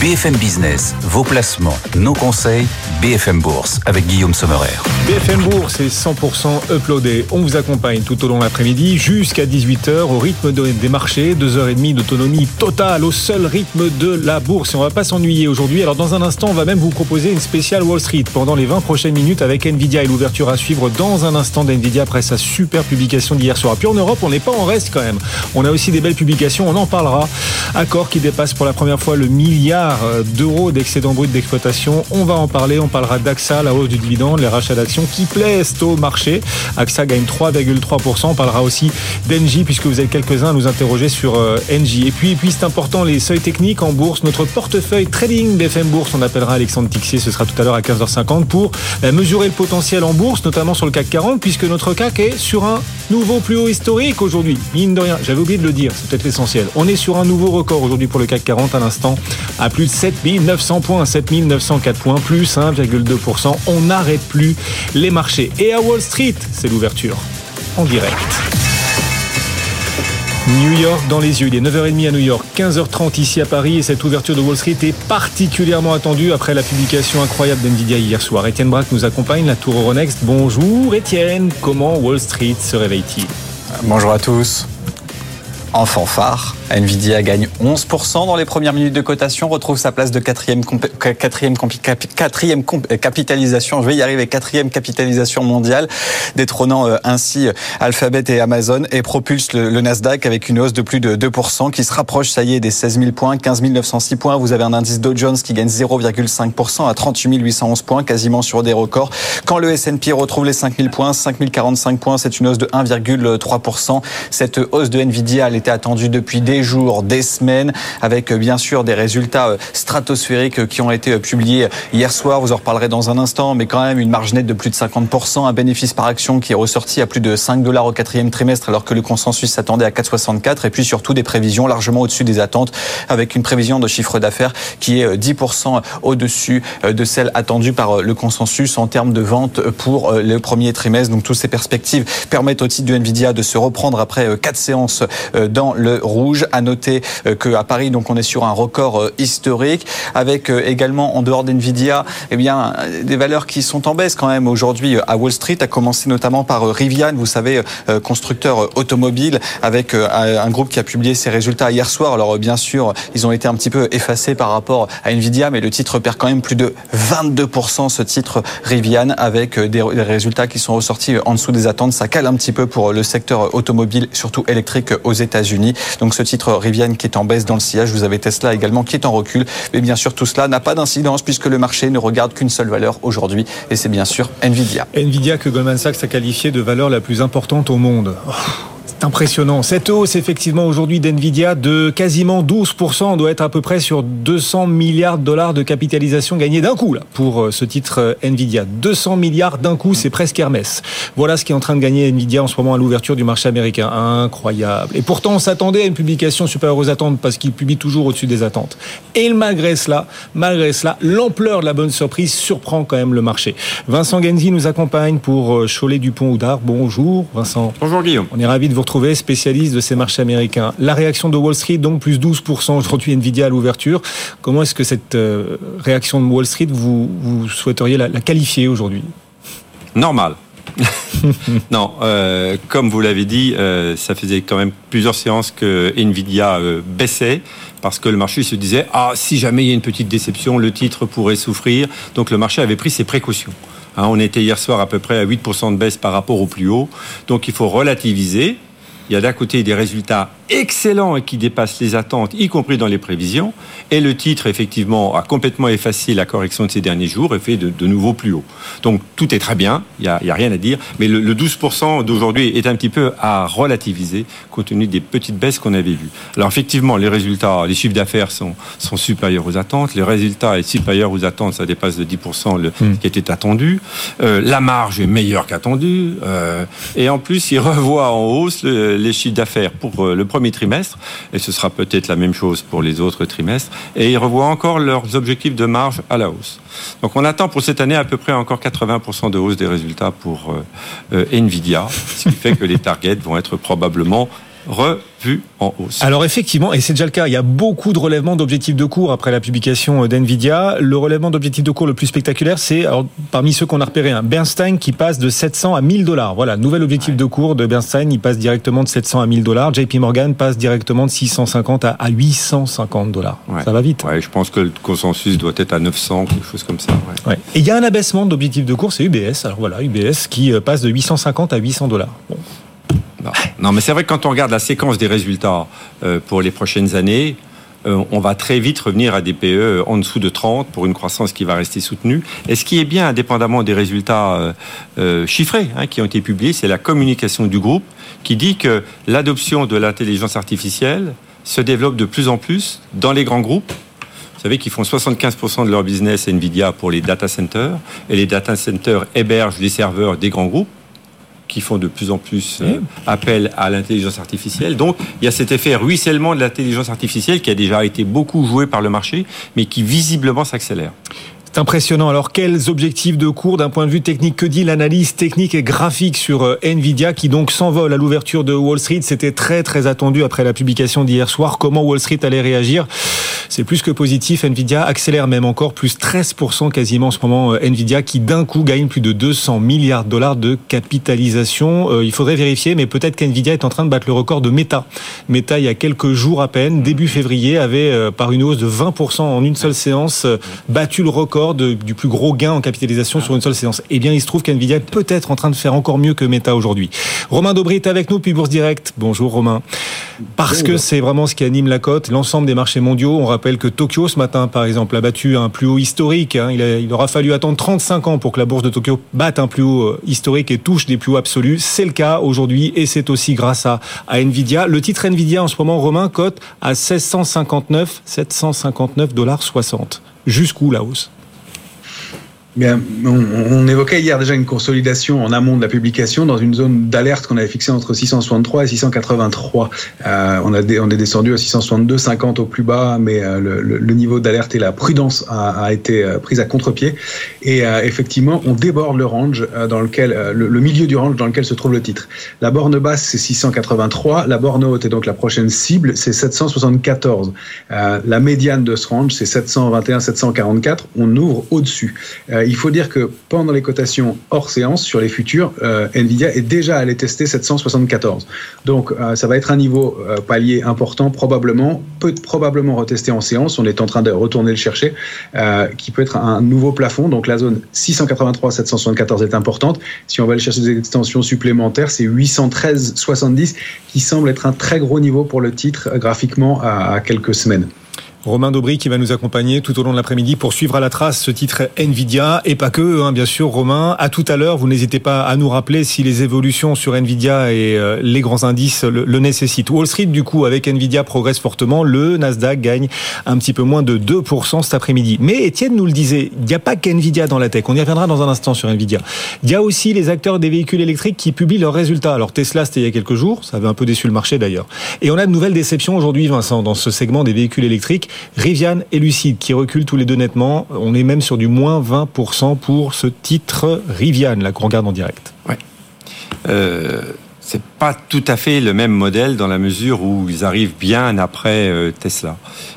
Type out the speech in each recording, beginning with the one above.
BFM Business, vos placements, nos conseils, BFM Bourse avec Guillaume Sommerer. BFM Bourse est 100% uploadé. On vous accompagne tout au long de l'après-midi jusqu'à 18h au rythme des marchés. 2h30 d'autonomie totale au seul rythme de la bourse. Et on va pas s'ennuyer aujourd'hui. Alors dans un instant, on va même vous proposer une spéciale Wall Street pendant les 20 prochaines minutes avec Nvidia et l'ouverture à suivre dans un instant d'Nvidia après sa super publication d'hier soir. Puis en Europe, on n'est pas en reste quand même. On a aussi des belles publications, on en parlera. Accord qui dépasse pour la première fois le milliard d'euros d'excédent brut d'exploitation. On va en parler. Parlera d'AXA, la hausse du dividende, les rachats d'actions qui plaisent au marché. AXA gagne 3,3%. On parlera aussi d'Engie puisque vous êtes quelques-uns à nous interroger sur euh, Engie. Et puis, et puis c'est important, les seuils techniques en bourse. Notre portefeuille trading BFM Bourse, on appellera Alexandre Tixier. Ce sera tout à l'heure à 15h50 pour euh, mesurer le potentiel en bourse, notamment sur le CAC 40 puisque notre CAC est sur un nouveau plus haut historique aujourd'hui. Mine de rien, j'avais oublié de le dire, c'est peut-être l'essentiel. On est sur un nouveau record aujourd'hui pour le CAC 40 à l'instant à plus de 7900 points, 7904 points, plus 1,2%. On n'arrête plus les marchés. Et à Wall Street, c'est l'ouverture en direct. New York dans les yeux. Il est 9h30 à New York, 15h30 ici à Paris et cette ouverture de Wall Street est particulièrement attendue après la publication incroyable d'NVIDIA hier soir. Étienne Braque nous accompagne, la tour Euronext. Bonjour Étienne, comment Wall Street se réveille-t-il? Bonjour à tous. En fanfare, Nvidia gagne 11% dans les premières minutes de cotation, retrouve sa place de quatrième, quatrième, quatrième capitalisation, je vais y arriver, quatrième capitalisation mondiale, détrônant euh, ainsi euh, Alphabet et Amazon et propulse le, Nasdaq avec une hausse de plus de 2% qui se rapproche, ça y est, des 16 000 points, 15 906 points. Vous avez un indice Dow Jones qui gagne 0,5% à 38 811 points, quasiment sur des records. Quand le S&P retrouve les 5 000 points, 5 045 points, c'est une hausse de 1,3%. Cette hausse de Nvidia, elle était attendue depuis des jours, des semaines, avec euh, bien sûr des résultats euh, stratosphériques euh, qui ont été publiés hier soir. Vous en reparlerez dans un instant, mais quand même une marge nette de plus de 50%, un bénéfice par action qui est ressorti à plus de 5 dollars au quatrième trimestre, alors que le consensus s'attendait à 4,64, et puis surtout des prévisions largement au-dessus des attentes, avec une prévision de chiffre d'affaires qui est 10% au-dessus de celle attendue par le consensus en termes de vente pour le premier trimestre. Donc toutes ces perspectives permettent au titre de Nvidia de se reprendre après quatre séances dans le rouge. À noter euh, qu'à Paris, donc, on est sur un record euh, historique, avec euh, également en dehors d'Nvidia, eh bien, des valeurs qui sont en baisse quand même aujourd'hui à Wall Street, à commencer notamment par Rivian, vous savez, constructeur automobile, avec un groupe qui a publié ses résultats hier soir. Alors bien sûr, ils ont été un petit peu effacés par rapport à Nvidia, mais le titre perd quand même plus de 22% ce titre Rivian, avec des résultats qui sont ressortis en dessous des attentes. Ça cale un petit peu pour le secteur automobile, surtout électrique aux États-Unis. Donc ce titre Rivian qui est en baisse dans le sillage, vous avez Tesla également qui est en recul. Mais bien sûr, tout cela n'a pas d'incidence puisque le marché ne regarde qu'une seule valeur aujourd'hui et c'est bien sûr Nvidia. Nvidia que Goldman Sachs a qualifié de valeur la plus importante au monde. Impressionnant. Cette hausse, effectivement, aujourd'hui d'NVIDIA de quasiment 12%, doit être à peu près sur 200 milliards de dollars de capitalisation gagnée d'un coup, là, pour euh, ce titre euh, NVIDIA. 200 milliards d'un coup, c'est presque Hermès. Voilà ce qui est en train de gagner NVIDIA en ce moment à l'ouverture du marché américain. Incroyable. Et pourtant, on s'attendait à une publication supérieure aux attentes parce qu'il publie toujours au-dessus des attentes. Et malgré cela, malgré cela, l'ampleur de la bonne surprise surprend quand même le marché. Vincent Genzi nous accompagne pour euh, Cholet Dupont-Oudard. Bonjour, Vincent. Bonjour, Guillaume. On est ravi de vous retrouver spécialiste de ces marchés américains. La réaction de Wall Street, donc plus 12% aujourd'hui Nvidia à l'ouverture. Comment est-ce que cette euh, réaction de Wall Street, vous, vous souhaiteriez la, qualifier aujourd'hui? Normal. non, euh, comme vous l'avez dit, euh, ça faisait quand même plusieurs séances que Nvidia baissait parce que le marché se disait ah si jamais il y a une petite déception, le titre pourrait souffrir. Donc le marché avait pris ses précautions. Hein, on était hier soir à peu près à 8% de baisse par rapport au plus haut. Donc il faut relativiser. Il y a d'un côté des résultats excellent et qui dépasse les attentes, y compris dans les prévisions. Et le titre, effectivement, a complètement effacé la correction de ces derniers jours et fait de, de nouveau plus haut. Donc tout est très bien, il n'y a, a, rien à dire. Mais le, le 12% d'aujourd'hui est un petit peu à relativiser compte tenu des petites baisses qu'on avait vues. Alors effectivement, les résultats, les chiffres d'affaires sont, sont supérieurs aux attentes. Les résultats est supérieur aux attentes, ça dépasse de 10% le, hmm. qui était attendu. Euh, la marge est meilleure qu'attendue. Euh, et en plus, ils revoient en hausse les chiffres d'affaires pour euh, le premier trimestre, et ce sera peut-être la même chose pour les autres trimestres, et ils revoient encore leurs objectifs de marge à la hausse. Donc on attend pour cette année à peu près encore 80% de hausse des résultats pour euh, euh, Nvidia, ce qui fait que les targets vont être probablement revu en hausse. Alors effectivement, et c'est déjà le cas, il y a beaucoup de relèvements d'objectifs de cours après la publication d'NVIDIA. Le relèvement d'objectifs de cours le plus spectaculaire, c'est parmi ceux qu'on a repéré, un Bernstein qui passe de 700 à 1000 dollars. Voilà, nouvel objectif de cours de Bernstein, il passe directement de 700 à 1000 dollars. JP Morgan passe directement de 650 à 850 dollars. Ça va vite. Ouais, je pense que le consensus doit être à 900, quelque chose comme ça. Ouais. Et il y a un abaissement d'objectifs de cours, c'est UBS. Alors voilà, UBS qui euh, passe de 850 à 800 dollars. Bon. Non, mais c'est vrai que quand on regarde la séquence des résultats euh, pour les prochaines années, euh, on va très vite revenir à des PE en dessous de 30 pour une croissance qui va rester soutenue. Et ce qui est bien, indépendamment des résultats chiffrés hein, qui ont été publiés, c'est la communication du groupe qui dit que l'adoption de l'intelligence artificielle se développe de plus en plus dans les grands groupes. Vous savez qu'ils font 75% de leur business Nvidia pour les data centers et les data centers hébergent les serveurs des grands groupes qui font de plus en plus euh, appel à l'intelligence artificielle. Donc, il y a cet effet ruissellement de l'intelligence artificielle qui a déjà été beaucoup joué par le marché, mais qui visiblement s'accélère. Impressionnant. Alors, quels objectifs de cours d'un point de vue technique? Que dit l'analyse technique et graphique sur euh, Nvidia qui donc s'envole à l'ouverture de Wall Street? C'était très très attendu après la publication d'hier soir. Comment Wall Street allait réagir? C'est plus que positif. Nvidia accélère même encore plus 13% quasiment en ce moment. Euh, Nvidia qui d'un coup gagne plus de 200 milliards de dollars de capitalisation. Euh, il faudrait vérifier, mais peut-être qu'Nvidia est en train de battre le record de Meta. Meta, il y a quelques jours à peine, début février, avait par une hausse de 20% en une seule séance battu le record du plus gros gain en capitalisation sur une seule séance. Eh bien, il se trouve qu'NVIDIA est peut-être en train de faire encore mieux que Meta aujourd'hui. Romain Dobry est avec nous, puis Bourse Direct. Bonjour Romain. Parce que c'est vraiment ce qui anime la cote, l'ensemble des marchés mondiaux. On rappelle que Tokyo, ce matin, par exemple, a battu un plus haut historique. Hein. Il, il aura fallu attendre 35 ans pour que la bourse de Tokyo batte un plus haut euh, historique et touche des plus hauts absolus. C'est le cas aujourd'hui et c'est aussi grâce à, à Nvidia. Le titre Nvidia en ce moment, Romain, cote à 1659, 759 dollars 60. Jusqu'où la hausse? On, évoquait hier déjà une consolidation en amont de la publication dans une zone d'alerte qu'on avait fixée entre 663 et 683. Euh, on, est descendu à 662,50 au plus bas, mais euh, le, niveau d'alerte et la prudence a, été euh, prise à contre-pied. Et effectivement, on déborde le range dans lequel le, milieu du range dans lequel se trouve le titre. La borne basse c'est 683, la borne haute est donc la prochaine cible, c'est 774. la médiane de ce range c'est 721-744. On ouvre au-dessus. Euh, il faut dire que pendant les cotations hors séance sur les futurs, euh, Nvidia est déjà allé tester 774. Donc euh, ça va être un niveau palier important, probablement, peut probablement retester en séance. On est en train de retourner le chercher, qui peut être un nouveau plafond. Donc la zone 683-774 est importante. Si on va aller chercher des extensions supplémentaires, c'est 813-70 qui semble être un très gros niveau pour le titre graphiquement à quelques semaines. Romain Daubry qui va nous accompagner tout au long de l'après-midi pour suivre à la trace ce titre Nvidia et pas que, hein, bien sûr, Romain. À tout à l'heure, vous n'hésitez pas à nous rappeler si les évolutions sur Nvidia et euh, les grands indices le, nécessitent. Wall Street, du coup, avec Nvidia progresse fortement. Le Nasdaq gagne un petit peu moins de 2% cet après-midi. Mais Étienne nous le disait, il n'y a pas qu'Nvidia dans la tech. On y reviendra dans un instant sur Nvidia. Il y a aussi les acteurs des véhicules électriques qui publient leurs résultats. Alors Tesla, c'était il y a quelques jours. Ça avait un peu déçu le marché d'ailleurs. Et on a de nouvelles déceptions aujourd'hui, Vincent, dans ce segment des véhicules électriques. Rivian et Lucide qui reculent tous les deux nettement. On est même sur du moins 20% pour ce titre Rivian, là qu'on regarde en direct. Euh, c'est pas tout à fait le même modèle dans la mesure où ils arrivent bien après euh, Tesla.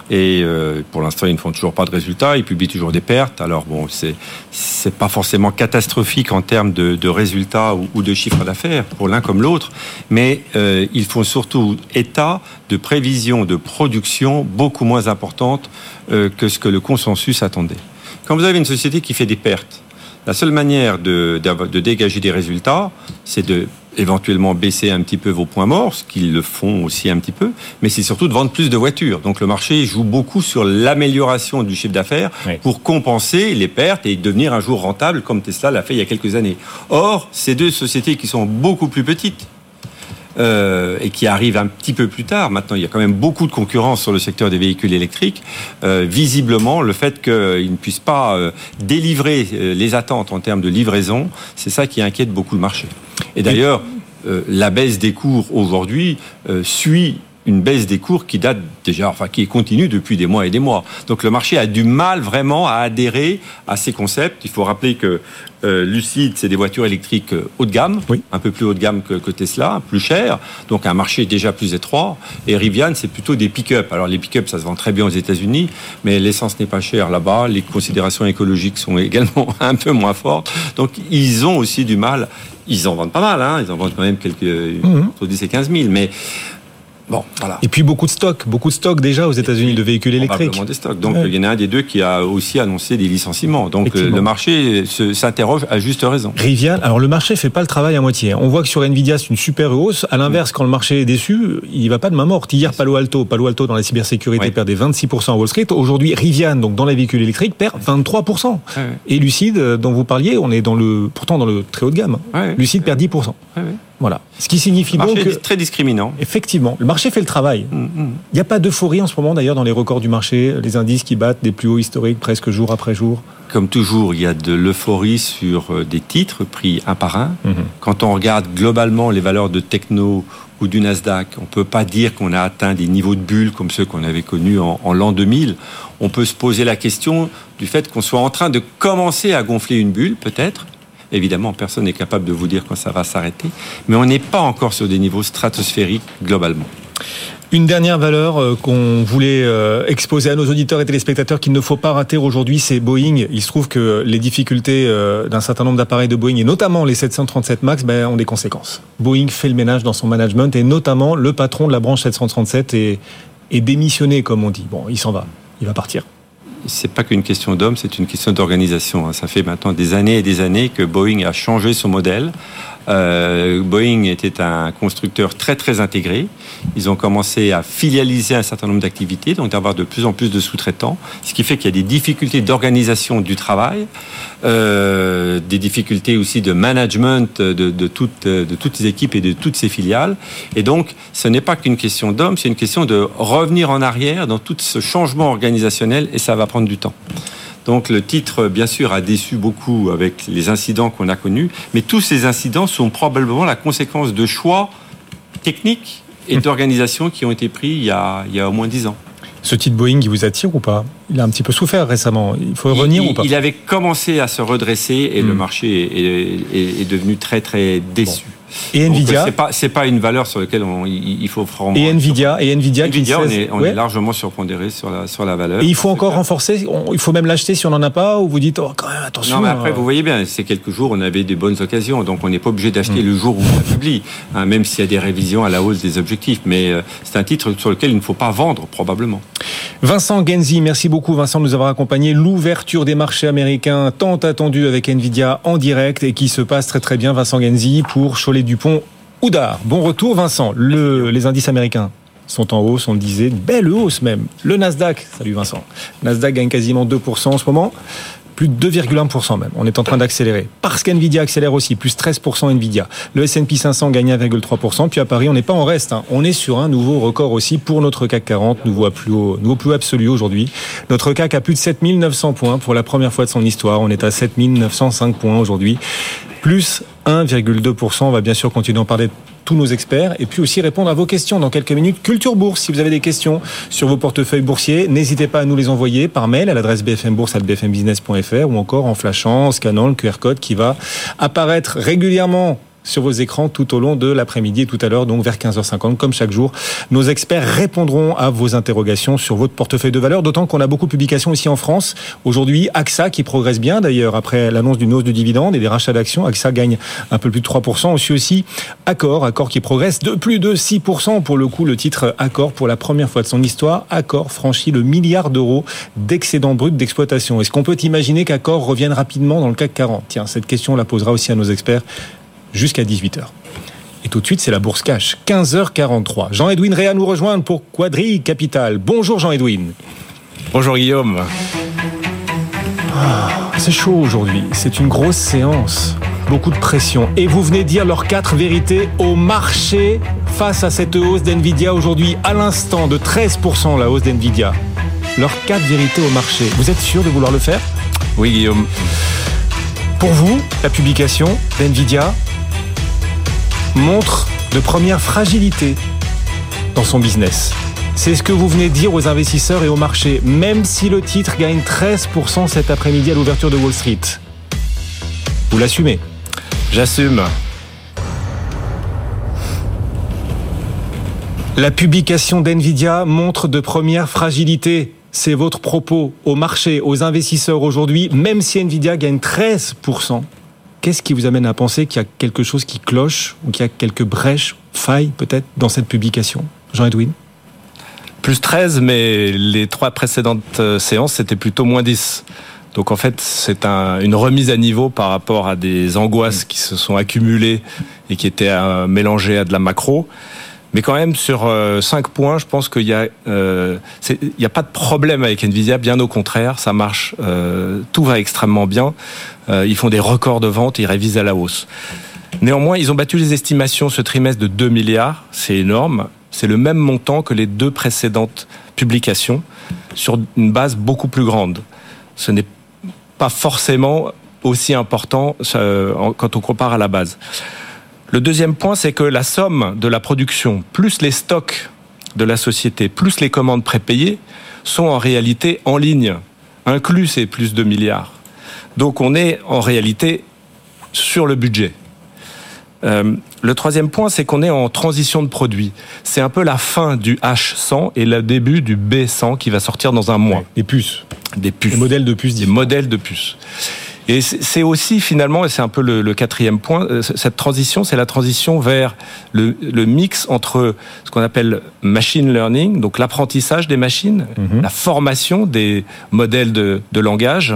Et euh, pour l'instant, ils ne font toujours pas de résultats, ils publient toujours des pertes. Alors bon, c'est c'est pas forcément catastrophique en termes de, de résultats ou, de chiffres d'affaires pour l'un comme l'autre, mais euh, ils font surtout état de prévisions de production beaucoup moins importantes que ce que le consensus attendait. Quand vous avez une société qui fait des pertes, la seule manière de, de dégager des résultats, c'est de éventuellement baisser un petit peu vos points morts, ce qu'ils le font aussi un petit peu, mais c'est surtout de vendre plus de voitures. Donc le marché joue beaucoup sur l'amélioration du chiffre d'affaires pour compenser les pertes et devenir un jour rentable comme Tesla l'a fait il y a quelques années. Or, ces deux sociétés qui sont beaucoup plus petites, euh, et qui arrivent un petit peu plus tard. Maintenant, il y a quand même beaucoup de concurrence sur le secteur des véhicules électriques. Euh, visiblement, le fait qu'ils ne puissent pas euh, délivrer euh, les attentes en termes de livraison, c'est ça qui inquiète beaucoup le marché. Et d'ailleurs, euh, la baisse des cours aujourd'hui suit une baisse des cours qui date déjà, enfin qui est continue depuis des mois et des mois. Donc le marché a du mal vraiment à adhérer à ces concepts. Il faut rappeler que euh, Lucide, c'est des voitures électriques euh, haut de gamme, un peu plus haut de gamme que, que, Tesla, plus cher, donc un marché déjà plus étroit. Et Rivian, c'est plutôt des pick-up. Alors les pick-up, ça se vend très bien aux États-Unis, mais l'essence n'est pas chère là-bas. Les considérations écologiques sont également un peu moins fortes. Donc ils ont aussi du mal. Ils en vendent pas mal, hein. ils en vendent quand même quelques mmh. entre 10 et 15 000, mais Bon, voilà. Et puis beaucoup de stocks, beaucoup de stocks déjà aux États-Unis de véhicules électriques. des stocks. Donc il y en a un des deux qui a aussi annoncé des licenciements. Donc le marché s'interroge à juste raison. Rivian, alors le marché fait pas le travail à moitié. On voit que sur Nvidia c'est une super hausse. À l'inverse, quand le marché est déçu, il va pas de main morte. Hier Palo Alto, Palo Alto dans la cybersécurité perdait 26% à Wall Street. Aujourd'hui Rivian, donc dans les véhicules électriques, perd 23%. Et Lucide, dont vous parliez, on est dans le pourtant dans le très haut de gamme. Lucide perd 10%. Voilà. Ce qui signifie le marché est très discriminant. Effectivement, le marché fait le travail. Mm, mm. Il n'y a pas d'euphorie en ce moment d'ailleurs dans les records du marché, les indices qui battent des plus hauts historiques presque jour après jour. Comme toujours, il y a de l'euphorie sur euh, des titres pris un par un. Mm-hmm. Quand on regarde globalement les valeurs de techno ou du Nasdaq, on ne peut pas dire qu'on a atteint des niveaux de bulles comme ceux qu'on avait connus en, en l'an 2000. On peut se poser la question du fait qu'on soit en train de commencer à gonfler une bulle, peut-être, Évidemment, personne n'est capable de vous dire quand ça va s'arrêter, mais on n'est pas encore sur des niveaux stratosphériques globalement. Une dernière valeur euh, qu'on voulait euh, exposer à nos auditeurs et téléspectateurs qu'il ne faut pas rater aujourd'hui, c'est Boeing. Il se trouve que les difficultés euh, d'un certain nombre d'appareils de Boeing, et notamment les 737 MAX, ben, ont des conséquences. Boeing fait le ménage dans son management, et notamment le patron de la branche 737 est, est démissionné, comme on dit. Bon, il s'en va, il va partir c'est pas qu'une question d'homme, c'est une question d'organisation. Ça fait maintenant des années et des années que Boeing a changé son modèle, euh, Boeing était un constructeur très très intégré. Ils ont commencé à filialiser un certain nombre d'activités, donc d'avoir de plus en plus de sous-traitants, ce qui fait qu'il y a des difficultés d'organisation du travail, euh, des difficultés aussi de management de, toutes, de toutes les équipes et de toutes ces filiales. Et donc, ce n'est pas qu'une question d'homme, c'est une question de revenir en arrière dans tout ce changement organisationnel et ça va prendre du temps. Donc le titre, bien sûr, a déçu beaucoup avec les incidents qu'on a connus, mais tous ces incidents sont probablement la conséquence de choix techniques et d'organisation qui ont été pris il y a, il y a au moins dix ans. Ce titre Boeing, il vous attire ou pas? Il a un petit peu souffert récemment. Il faut revenir ou pas? Il avait commencé à se redresser et le hmm. marché est, est, devenu très très déçu. Et Nvidia, c'est pas pas une valeur sur laquelle il faut vraiment. Et Nvidia, et Nvidia, Nvidia, on, est, on est, largement surpondéré sur la sur la valeur. Et il faut encore renforcer. il faut même l'acheter si on n'en a pas, ou vous dites oh quand même attention. Non, mais après vous voyez bien, ces quelques jours on avait des bonnes occasions, donc on n'est pas obligé d'acheter hmm. le jour où on la publie, hein, même s'il y a des révisions à la hausse des objectifs. Mais euh, c'est un titre sur lequel il ne faut pas vendre probablement. Vincent Genzi, merci beaucoup Vincent de nous avoir accompagné. L'ouverture des marchés américains tant attendue avec Nvidia en direct et qui se passe très très bien. Vincent Genzi pour Cholet Dupont Oudard. Bon retour, Vincent. les indices américains sont en hausse, on le disait, belle hausse même. Le Nasdaq, salut Vincent. Nasdaq gagne quasiment 2% en ce moment, plus de 2,1% même. On est en train d'accélérer. Parce qu'NVIDIA accélère aussi, plus 13% NVIDIA. Le S&P 500 gagne 1,3%. Puis à Paris, on n'est pas en reste. Hein. On est sur un nouveau record aussi pour notre CAC 40, nouveau plus haut, nouveau plus absolu aujourd'hui. Notre CAC a plus de 7900 points pour la première fois de son histoire. On est à 7905 points aujourd'hui plus 1,2%. On va bien sûr continuer d'en parler tous nos experts et puis aussi répondre à vos questions dans quelques minutes. Culture Bourse, si vous avez des questions sur vos portefeuilles boursiers, n'hésitez pas à nous les envoyer par mail à l'adresse bfmbourse.bfmbusiness.fr ou encore en flashant, scannant le QR code qui va apparaître régulièrement sur vos écrans tout au long de l'après-midi et tout à l'heure, donc vers 15h50, comme chaque jour. Nos experts répondront à vos interrogations sur votre portefeuille de valeur, d'autant qu'on a beaucoup de publications ici en France. Aujourd'hui, AXA qui progresse bien d'ailleurs après l'annonce d'une hausse de dividendes et des rachats d'actions. AXA gagne un peu plus de 3%. Aussi aussi Accor, Accor qui progresse de plus de 6%. Pour le coup, le titre Accor, pour la première fois de son histoire, Accor franchit le milliard d'euros d'excédent brut d'exploitation. Est-ce qu'on peut imaginer qu'Accor revienne rapidement dans le CAC 40 Tiens, cette question la posera aussi à nos experts jusqu'à 18h. Et tout de suite, c'est la bourse cash. 15h43. Jean-Edwin Réa nous rejoint pour Quadri Capital. Bonjour Jean-Edwin. Bonjour Guillaume. Ah, c'est chaud aujourd'hui. C'est une grosse séance. Beaucoup de pression. Et vous venez dire leurs quatre vérités au marché face à cette hausse d'NVIDIA aujourd'hui, à l'instant de 13% la hausse d'NVIDIA. Leurs quatre vérités au marché. Vous êtes sûr de vouloir le faire? Oui Guillaume. Pour vous, la publication d'NVIDIA montre de première fragilité dans son business. C'est ce que vous venez de dire aux investisseurs et au marché, même si le titre gagne 13% cet après-midi à l'ouverture de Wall Street. Vous l'assumez? J'assume. La publication d'NVIDIA montre de premières fragilités. C'est votre propos au marché, aux investisseurs aujourd'hui, même si NVIDIA gagne 13%. Qu'est-ce qui vous amène à penser qu'il y a quelque chose qui cloche ou qu'il y a quelques brèches, failles peut-être dans cette publication Jean-Edwin? Plus 13, mais les trois précédentes euh, séances, c'était plutôt moins 10. Donc en fait, c'est un, une remise à niveau par rapport à des angoisses qui se sont accumulées et qui étaient euh, mélangées à de la macro. Mais quand même, sur euh, cinq points, je pense qu'il y a, euh, n'y a pas de problème avec Nvidia. Bien au contraire, ça marche. Euh, tout va extrêmement bien. Euh, ils font des records de vente, ils révisent à la hausse. Néanmoins, ils ont battu les estimations ce trimestre de 2 milliards. C'est énorme. C'est le même montant que les deux précédentes publications sur une base beaucoup plus grande. Ce n'est pas forcément aussi important euh, quand on compare à la base. Le deuxième point, c'est que la somme de la production, plus les stocks de la société, plus les commandes prépayées, sont en réalité en ligne, inclus ces plus de milliards. Donc on est en réalité sur le budget. Euh, le troisième point, c'est qu'on est en transition de produit. C'est un peu la fin du H100 et le début du B100 qui va sortir dans un mois. Des puces. Des puces. Des modèles de puces. Des modèles de puces. Et c'est aussi finalement, et c'est un peu le, le, quatrième point, euh, cette transition, c'est la transition vers le, le, mix entre ce qu'on appelle machine learning, donc l'apprentissage des machines, mmh. la formation des modèles de, de langage,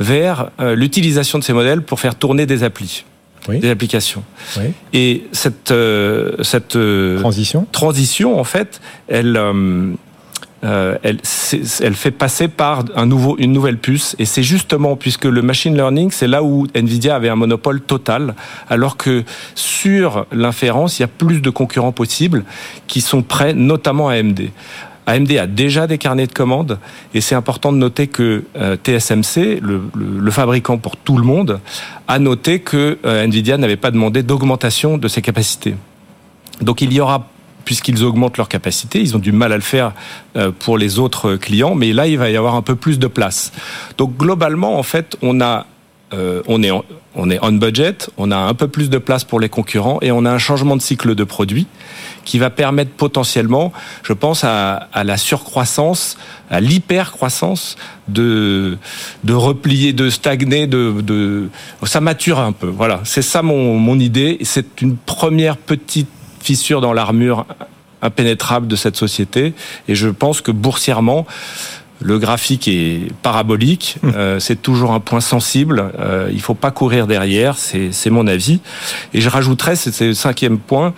vers euh, l'utilisation de ces modèles pour faire tourner des applis. Oui. des applications. Oui. Et cette, euh, cette transition, transition, en fait, elle, euh, elle, fait passer par une nouvelle puce. Et c'est justement puisque le machine learning, c'est là où Nvidia avait un monopole total, alors que sur l'inférence, il y a plus de concurrents possibles qui sont prêts, notamment AMD. AMD a déjà des carnets de commandes et c'est important de noter que euh, TSMC, le, fabricant pour tout le monde, a noté que euh, Nvidia n'avait pas demandé d'augmentation de ses capacités. Donc il y aura puisqu'ils augmentent leur capacité. Ils ont du mal à le faire euh, pour les autres clients, mais là, il va y avoir un peu plus de place. Donc, globalement, en fait, on a, euh, on est, on, est on budget, on a un peu plus de place pour les concurrents et on a un changement de cycle de produit qui va permettre potentiellement, je pense, à, à la surcroissance, à l'hypercroissance de, de replier, de stagner, de, de, ça mature un peu. Voilà, c'est ça mon, mon idée. C'est une première petite fissure dans l'armure impénétrable de cette société. Et je pense que boursièrement, le graphique est parabolique, euh, c'est toujours un point sensible, euh, il ne faut pas courir derrière, c'est mon avis. Et je rajouterais, c'est le cinquième point,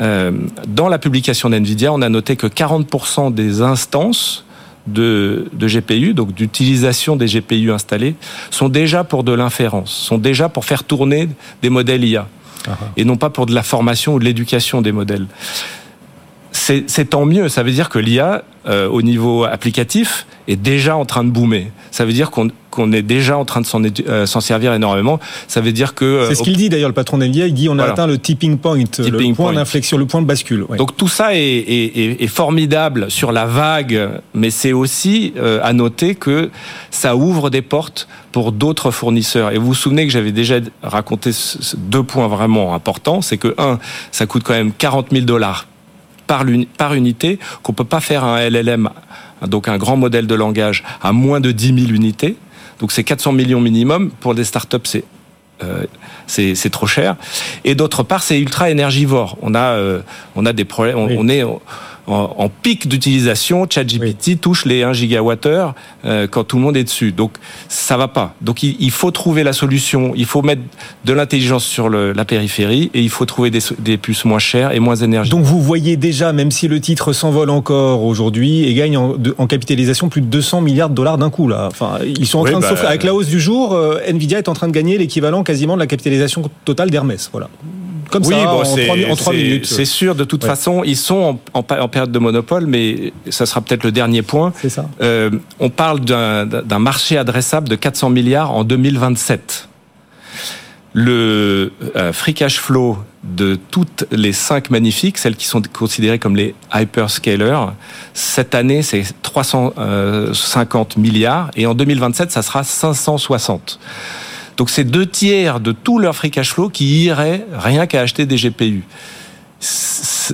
euh, dans la publication d'NVIDIA, on a noté que 40% des instances de, de GPU, donc d'utilisation des GPU installés, sont déjà pour de l'inférence, sont déjà pour faire tourner des modèles IA et non pas pour de la formation ou de l'éducation des modèles. C'est tant mieux, ça veut dire que l'IA, euh, au niveau applicatif, est déjà en train de boomer. Ça veut dire qu'on qu est déjà en train de s'en euh, servir énormément. Ça veut dire que... Euh, C'est ce qu'il dit d'ailleurs, le patron d'NVIDIA, il dit on a voilà. atteint le tipping point, tipping le point d'inflexion, le point de bascule. Ouais. Donc tout ça est, est, est, formidable sur la vague, mais c'est aussi euh, à noter que ça ouvre des portes pour d'autres fournisseurs. Et vous vous souvenez que j'avais déjà raconté deux points vraiment importants. C'est que, un, ça coûte quand même 40 000 dollars par, par unité, qu'on peut pas faire un LLM, donc un grand modèle de langage, à moins de 10 000 unités. Donc c'est 400 millions minimum. Pour des startups, c'est euh, c'est trop cher. Et d'autre part, c'est ultra énergivore. On a, euh, on a des problèmes. On, oui. on est en, en pic d'utilisation, ChatGPT oui. touche les 1 gigawattheure euh, quand tout le monde est dessus. Donc ça va pas. Donc il, il faut trouver la solution. Il faut mettre de l'intelligence sur le, la périphérie et il faut trouver des, des, puces moins chères et moins énergivores. Donc vous voyez déjà, même si le titre s'envole encore aujourd'hui et gagne en, de, en, capitalisation plus de 200 milliards de dollars d'un coup là. Enfin, ils sont en oui, train bah, de s'offrir. Avec la hausse du jour, euh, Nvidia est en train de gagner l'équivalent quasiment de la capitalisation totale d'Hermès. Voilà comme oui, ça bon, en, 3, minutes. C'est sûr, de toute ouais. façon, ils sont en, en, en, période de monopole, mais ça sera peut-être le dernier point. C'est ça. Euh, on parle d'un marché adressable de 400 milliards en 2027. Le euh, free cash flow de toutes les cinq magnifiques, celles qui sont considérées comme les hyperscalers, cette année, c'est 350 milliards et en 2027, ça sera 560. Donc c'est deux tiers de tout leur free cash flow qui irait rien qu'à acheter des GPU.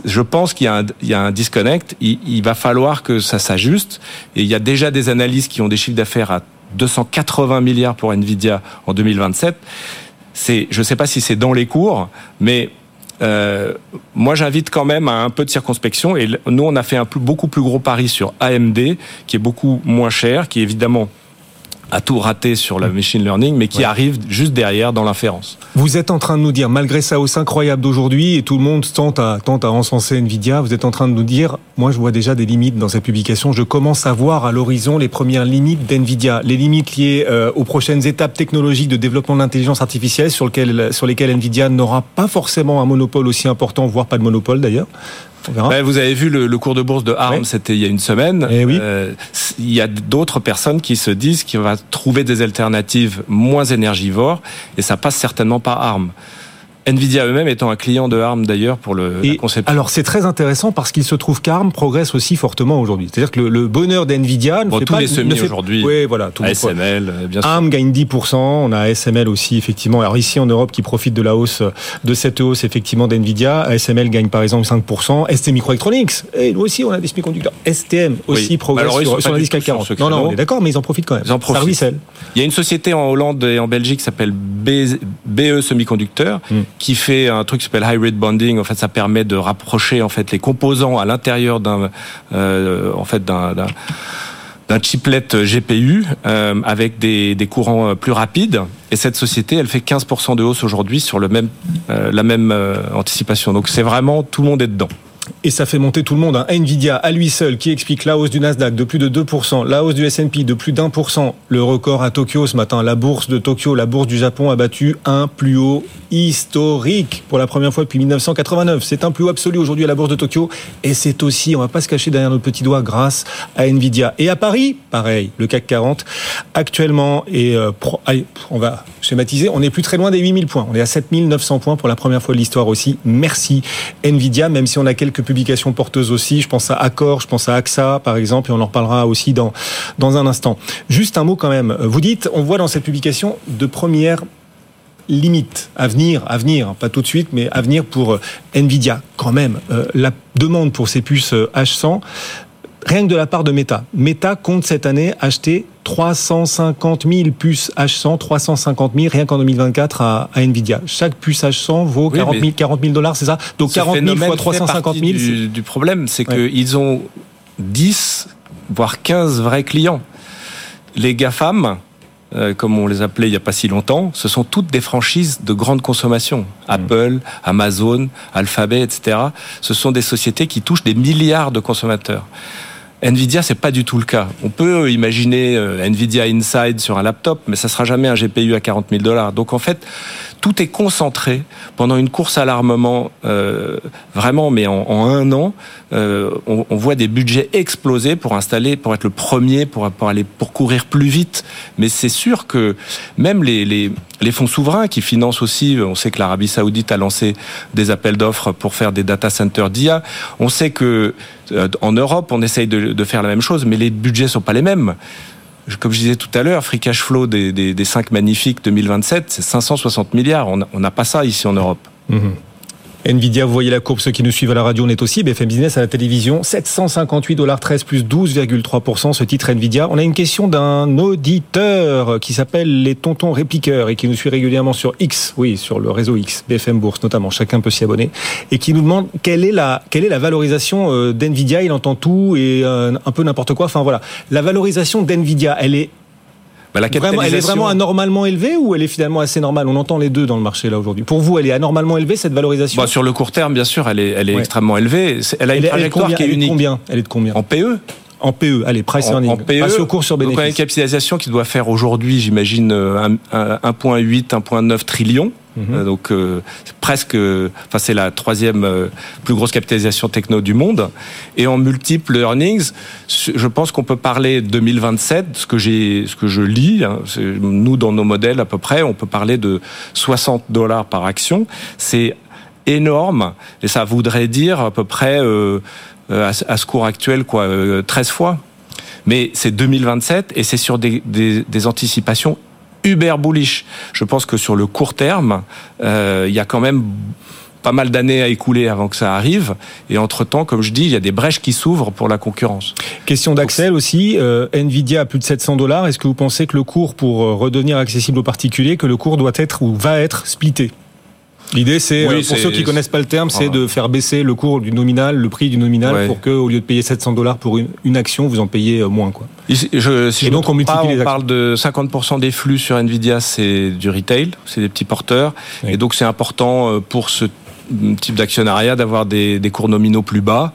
Je pense qu'il y, a un disconnect. Il, va falloir que ça s'ajuste. Et il y a déjà des analyses qui ont des chiffres d'affaires à 280 milliards pour Nvidia en 2027. C'est, je ne sais pas si c'est dans les cours, mais euh, moi, j'invite quand même à un peu de circonspection. Et nous, on a fait un beaucoup plus gros pari sur AMD, qui est beaucoup moins cher, qui évidemment a tout raté sur la machine learning, mais qui arrive juste derrière dans l'inférence. Vous êtes en train de nous dire, malgré sa hausse incroyable d'aujourd'hui, et tout le monde tente à, tente à encenser Nvidia, vous êtes en train de nous dire, moi je vois déjà des limites dans cette publication, je commence à voir à l'horizon les premières limites d'Nvidia, les limites liées euh, aux prochaines étapes technologiques de développement de l'intelligence artificielle sur, lequel, sur lesquelles Nvidia n'aura pas forcément un monopole aussi important, voire pas de monopole d'ailleurs. Ben, vous avez vu le, cours de bourse de ARM, c'était il y a une semaine. Eh oui. Euh, il y a d'autres personnes qui se disent qu'il va trouver des alternatives moins énergivores et ça passe certainement par ARM. Nvidia eux-mêmes étant un client de ARM d'ailleurs pour le concept. Alors c'est très intéressant parce qu'il se trouve qu'ARM progresse aussi fortement aujourd'hui. C'est-à-dire que le, bonheur d'Nvidia ne fait tous pas, les semis aujourd'hui. Oui, voilà. Tout ASML, bien sûr. ARM gagne 10%. On a ASML aussi effectivement. Alors ici en Europe qui profite de la hausse de cette hausse effectivement d'Nvidia. ASML gagne par exemple 5%. ST Microelectronics. Et nous aussi on a des semi-conducteurs. STM aussi progresse sur, sur l'indice CAC 40. Non, non, on est d'accord, mais ils en profitent quand même. Ils en profitent. Il y a une société en Hollande et en Belgique qui s'appelle BE Semiconducteurs. Hmm qui fait un truc qui s'appelle hybrid bonding. En fait, ça permet de rapprocher en fait les composants à l'intérieur d'un euh, en fait d'un chiplet GPU euh, avec des, courants plus rapides. Et cette société, elle fait 15% de hausse aujourd'hui sur le même, euh, la même euh, anticipation. Donc c'est vraiment tout le monde est dedans. Et ça fait monter tout le monde. Hein. Nvidia, à lui seul, qui explique la hausse du Nasdaq de plus de 2%, la hausse du S&P de plus d'un pour cent. Le record à Tokyo ce matin, la bourse de Tokyo, la bourse du Japon a battu un plus haut historique pour la première fois depuis 1989. C'est un plus haut absolu aujourd'hui à la bourse de Tokyo. Et c'est aussi, on va pas se cacher derrière nos petits doigts, grâce à Nvidia. Et à Paris, pareil, le CAC 40, actuellement, et euh, on va schématiser, on est plus très loin des 8000 points. On est à 7900 points pour la première fois de l'histoire aussi. Merci Nvidia, même si on a quelques publications porteuses aussi. Je pense à Accor, je pense à AXA, par exemple, et on en reparlera aussi dans, dans un instant. Juste un mot quand même. Vous dites, on voit dans cette publication de premières limites à venir, à venir, pas tout de suite, mais à venir pour euh, Nvidia quand même. Euh, la demande pour ces puces H100, euh, rien que de la part de Meta. Meta compte cette année acheter 350 000 puces H100, 350 000 rien qu'en 2024 à, Nvidia. Chaque puce H100 vaut 40 000, 40 000 dollars, c'est ça? Donc 40 000 fois 350 000. Du, du problème, c'est ouais. qu'ils ont 10, voire 15 vrais clients. Les GAFAM, euh, comme on les appelait il n'y a pas si longtemps, ce sont toutes des franchises de grande consommation. Apple, Amazon, Alphabet, etc. Ce sont des sociétés qui touchent des milliards de consommateurs. Nvidia, c'est pas du tout le cas. On peut imaginer euh, Nvidia Inside sur un laptop, mais ça sera jamais un GPU à 40 000 dollars. Donc en fait, tout est concentré pendant une course à l'armement, euh, vraiment, mais en, un an, euh, on, voit des budgets exploser pour installer, pour être le premier, pour, pour aller, pour courir plus vite. Mais c'est sûr que même les, les, les fonds souverains qui financent aussi, on sait que l'Arabie Saoudite a lancé des appels d'offres pour faire des data centers d'IA. On sait que euh, en Europe, on essaye de, faire la même chose, mais les budgets sont pas les mêmes comme je disais tout à l'heure, free cash flow des, des, des 5 magnifiques 2027, c'est 560 milliards. On n'a pas ça ici en Europe. Mmh. Nvidia, vous voyez la courbe, ceux qui nous suivent à la radio, on est aussi. BFM Business à la télévision, 758 dollars 13 plus 12,3% ce titre Nvidia. On a une question d'un auditeur qui s'appelle les tontons répliqueurs et qui nous suit régulièrement sur X, oui, sur le réseau X, BFM Bourse notamment, chacun peut s'y abonner, et qui nous demande quelle est la, quelle est la valorisation euh, d'Nvidia, il entend tout et euh, un peu n'importe quoi, enfin voilà. La valorisation d'Nvidia, elle est bah, la vraiment, elle est vraiment anormalement élevée ou elle est finalement assez normale? On entend les deux dans le marché là aujourd'hui. Pour vous, elle est anormalement élevée cette valorisation? Bah, Sur le court terme, bien sûr, elle est, elle est ouais. extrêmement élevée. Elle a une elle trajectoire qui est unique. Combien? Elle est de combien? En PE en PE, allez, price earning. En, PE, Pas sur cours sur bénéfice. Donc on a une capitalisation qui doit faire aujourd'hui, j'imagine, 1,8, 1,9 trillion. Mmh. Donc euh, presque, enfin c'est la troisième euh, plus grosse capitalisation techno du monde. Et en multiples earnings, je pense qu'on peut parler 2027. Ce que j'ai, ce que je lis, hein, nous dans nos modèles à peu près, on peut parler de 60 dollars par action. C'est énorme, et ça voudrait dire à peu près euh, à, ce cours actuel quoi, 13 fois. Mais c'est 2027 et c'est sur des, des, des anticipations uber bullish. Je pense que sur le court terme, euh, il y a quand même pas mal d'années à écouler avant que ça arrive. Et entre-temps, comme je dis, il y a des brèches qui s'ouvrent pour la concurrence. Question d'Axel aussi. Euh, Nvidia a plus de 700 dollars. Est-ce que vous pensez que le cours, pour euh, redevenir accessible aux particuliers, que le cours doit être ou va être splitté? L'idée, c'est, euh, pour ceux qui connaissent pas le terme, c'est de faire baisser le cours du nominal, le prix du nominal, pour que, au lieu de payer 700 dollars pour une, action, vous en payez euh, moins, quoi. Je, si Et donc, on, multiplie on parle de 50% des flux sur Nvidia, c'est du retail, c'est des petits porteurs. Et donc, c'est important euh, pour ce type d'actionnariat d'avoir des, des cours nominaux plus bas.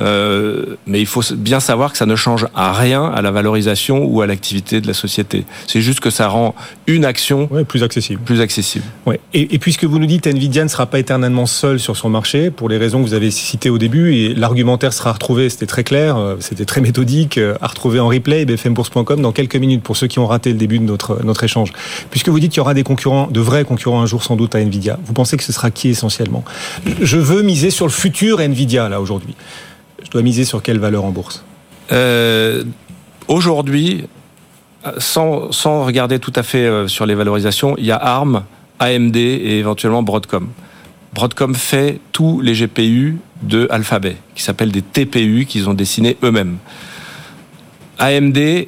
Euh, mais il faut bien savoir que ça ne change à rien à la valorisation ou à l'activité de la société. C'est juste que ça rend une action plus accessible. Plus accessible. Ouais. Et, et, puisque vous nous dites Nvidia ne sera pas éternellement seul sur son marché, pour les raisons que vous avez citées au début, et l'argumentaire sera retrouvé, c'était très clair, euh, c'était très méthodique, euh, à retrouver en replay, bfmbourse.com, dans quelques minutes, pour ceux qui ont raté le début de notre, notre échange. Puisque vous dites qu'il y aura des concurrents, de vrais concurrents un jour sans doute à Nvidia, vous pensez que ce sera qui essentiellement? Je veux miser sur le futur Nvidia, là, aujourd'hui je dois miser sur quelle valeur en bourse euh, Aujourd'hui, sans, sans, regarder tout à fait euh, sur les valorisations, il y a ARM, AMD et éventuellement Broadcom. Broadcom fait tous les GPU de Alphabet, qui s'appellent des TPU qu'ils ont dessinés eux-mêmes. AMD euh,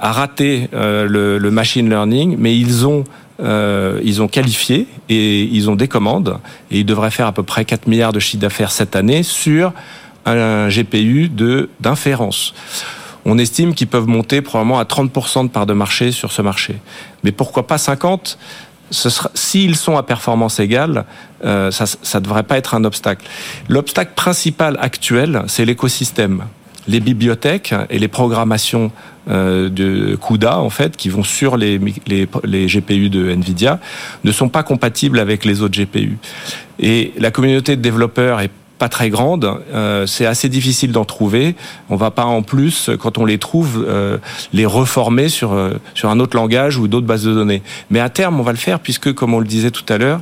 a raté le, machine learning, mais ils ont ils ont qualifié et ils ont des commandes et ils devraient faire à peu près 4 milliards de chiffre d'affaires cette année sur un GPU d'inférence. On estime qu'ils peuvent monter probablement à 30% de part de marché sur ce marché. Mais pourquoi pas 50 S'ils sont à performance égale, euh, ça ne devrait pas être un obstacle. L'obstacle principal actuel, c'est l'écosystème. Les bibliothèques et les programmations euh, de CUDA, en fait, qui vont sur les, les, les, GPU de NVIDIA, ne sont pas compatibles avec les autres GPU. Et la communauté de développeurs est pas très grande, euh, c'est assez difficile d'en trouver. On va pas en plus, quand on les trouve, euh, les reformer sur euh, sur un autre langage ou d'autres bases de données. Mais à terme, on va le faire puisque, comme on le disait tout à l'heure,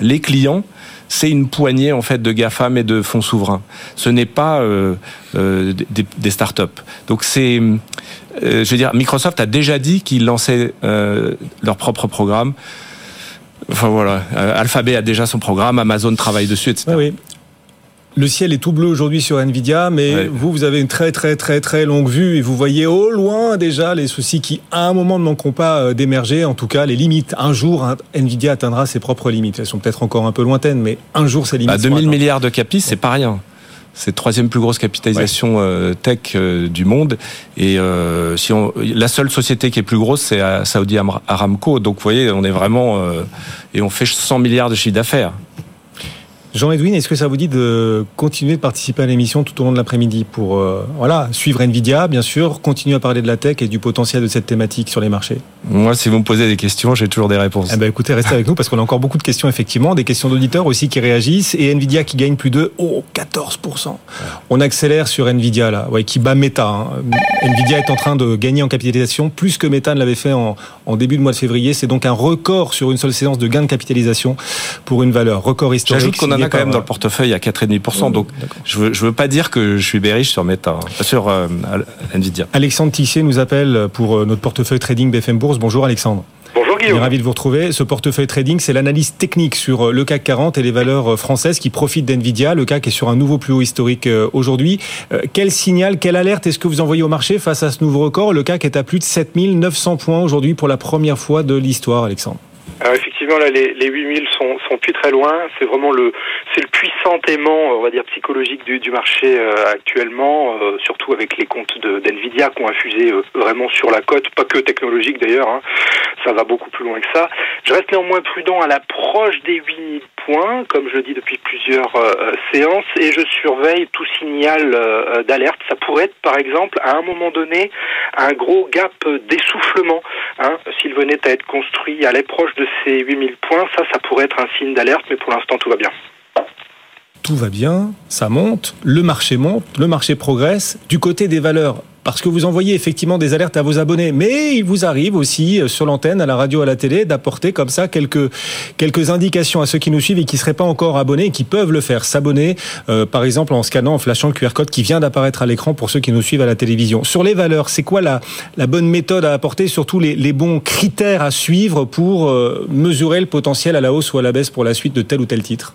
les clients c'est une poignée en fait de GAFAM et de fonds souverains. Ce n'est pas des, des startups. Donc c'est, je veux dire, Microsoft a déjà dit qu'ils lançaient leur propre programme. Enfin voilà, Alphabet a déjà son programme, Amazon travaille dessus, etc. Oui, oui. Le ciel est tout bleu aujourd'hui sur Nvidia, mais vous, vous avez une très très très très longue vue et vous voyez au loin déjà les soucis qui, à un moment, ne manqueront pas euh, d'émerger. En tout cas, les limites. Un jour, Nvidia atteindra ses propres limites. Elles sont peut-être encore un peu lointaines, mais un jour, ces limites. À 2000 milliards de capis, c'est pas rien. C'est la troisième plus grosse capitalisation euh, tech euh, du monde. Et si on, la seule société qui est plus grosse, c'est Saudi Aramco. Donc, vous voyez, on est vraiment et on fait 100 milliards de chiffre d'affaires. Jean-Edwin, est-ce que ça vous dit de continuer de participer à l'émission tout au long de l'après-midi pour euh, voilà, suivre Nvidia, bien sûr, continuer à parler de la tech et du potentiel de cette thématique sur les marchés? Moi, si vous me posez des questions, j'ai toujours des réponses. Eh ben, écoutez, restez avec nous parce qu'on a encore beaucoup de questions, effectivement, des questions d'auditeurs aussi qui réagissent et Nvidia qui gagne plus de oh, 14%. On accélère sur Nvidia là, ouais, qui bat Meta. Hein. Nvidia est en train de gagner en capitalisation plus que Meta ne l'avait fait en, en début de mois de février. C'est donc un record sur une seule séance de gain de capitalisation pour une valeur record historique on a quand même dans le portefeuille à 4,5%. Donc, je veux, veux pas dire que je suis bearish sur Meta, hein, sur euh, Nvidia. Alexandre Tissier nous appelle pour euh, notre portefeuille trading BFM Bourse. Bonjour Alexandre. Bonjour Guillaume. ravi de vous retrouver. Ce portefeuille trading, c'est l'analyse technique sur euh, le CAC 40 et les valeurs françaises qui profitent d'Nvidia. Le CAC est sur un nouveau plus haut historique aujourd'hui. Quel signal, quelle alerte est-ce que vous envoyez au marché face à ce nouveau record? Le CAC est à plus de 7900 points aujourd'hui pour la première fois de l'histoire, Alexandre. Alors effectivement, là, les, les 8000 sont, sont plus très loin. C'est vraiment le, c'est le puissant aimant, on va dire, psychologique du, marché euh, actuellement, euh, surtout avec les comptes d'NVIDIA qui ont infusé euh, vraiment sur la cote, pas que technologique d'ailleurs, hein. ça va beaucoup plus loin que ça. Je reste néanmoins prudent à l'approche des 8000 comme je dis depuis plusieurs séances, et je surveille tout signal d'alerte. Ça pourrait être, par exemple, à un moment donné, un gros gap d'essoufflement. Hein, S'il venait à être construit à l'approche de ces 8000 points, ça, ça pourrait être un signe d'alerte, mais pour l'instant, tout va bien. Tout va bien, ça monte, le marché monte, le marché progresse. Du côté des valeurs, parce que vous envoyez effectivement des alertes à vos abonnés, mais il vous arrive aussi euh, sur l'antenne, à la radio, à la télé, d'apporter comme ça quelques quelques indications à ceux qui nous suivent et qui seraient pas encore abonnés et qui peuvent le faire, s'abonner, euh, par exemple en scannant, en flashant le QR code qui vient d'apparaître à l'écran pour ceux qui nous suivent à la télévision. Sur les valeurs, c'est quoi la la bonne méthode à apporter, surtout les, les bons critères à suivre pour euh, mesurer le potentiel à la hausse ou à la baisse pour la suite de tel ou tel titre?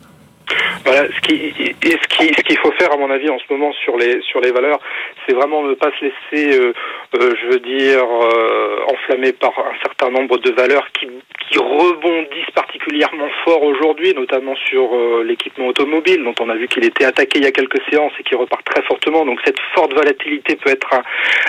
Voilà, ce qui, ce qui, ce qu'il faut faire à mon avis en ce moment sur les sur les valeurs, c'est vraiment ne pas se laisser, euh, euh, je veux dire, euh, enflammer par un certain nombre de valeurs qui, qui rebondissent particulièrement fort aujourd'hui, notamment sur l'équipement automobile, dont on a vu qu'il était attaqué il y a quelques séances et qui repart très fortement. Donc cette forte volatilité peut être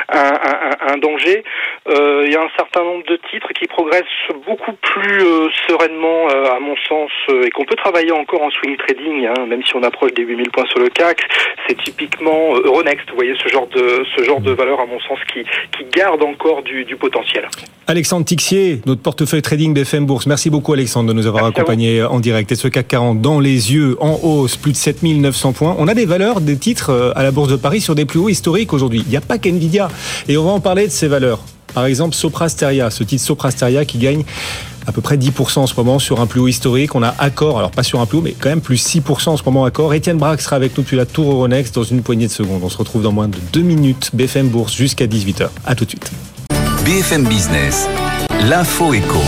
un danger. il y a un certain nombre de titres qui progressent beaucoup plus sereinement, à mon sens, et qu'on peut travailler encore en swing trading, hein, même si on approche des 8000 points sur le CAC. C'est typiquement Euronext, vous voyez, ce genre de, ce genre de valeur, à mon sens, qui, qui garde encore du, du potentiel. Alexandre Tixier, notre portefeuille trading BFM Bourse. Merci beaucoup Alexandre de nous avoir accompagnés en direct. Et ce CAC 40 dans les yeux, en hausse, plus de 7900 points. On a des valeurs, des titres euh, à la Bourse de Paris sur des plus hauts historiques aujourd'hui. Il n'y a pas qu'NVIDIA. Et on va en parler de ces valeurs. Par exemple, Soprasteria, ce titre Soprasteria qui gagne à peu près 10% en ce moment sur un plus haut historique. On a Accor, alors pas sur un plus haut, mais quand même plus 6% en ce moment Accor. Étienne Braque sera avec nous depuis la Tour Euronext dans une poignée de secondes. On se retrouve dans moins de deux minutes. BFM Bourse jusqu'à 18h. À tout de suite. BFM Business, l'info éco.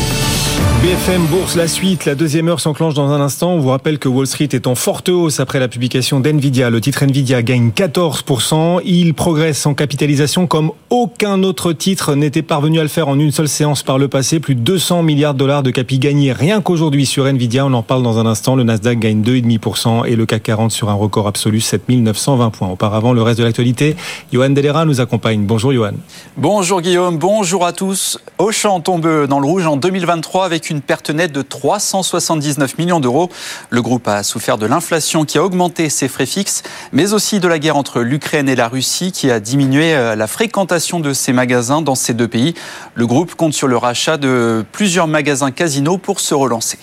BFM Bourse, la suite, la deuxième heure s'enclenche dans un instant. On vous rappelle que Wall Street est en forte hausse après la publication d'NVIDIA. Le titre NVIDIA gagne 14%. Il progresse en capitalisation comme aucun autre titre n'était parvenu à le faire en une seule séance par le passé. Plus de 200 milliards de dollars de capi gagnés rien qu'aujourd'hui sur NVIDIA. On en parle dans un instant. Le Nasdaq gagne 2,5% et le CAC 40 sur un record absolu 7920 points. Auparavant, le reste de l'actualité, Johan Delera nous accompagne. Bonjour Johan. Bonjour Guillaume, bonjour à tous. Auchan tombe dans le rouge en 2023 avec une perte nette de 379 millions d'euros. Le groupe a souffert de l'inflation qui a augmenté ses frais fixes, mais aussi de la guerre entre l'Ukraine et la Russie qui a diminué euh, la fréquentation de ses magasins dans ces deux pays. Le groupe compte sur le rachat de plusieurs magasins casinos pour se relancer.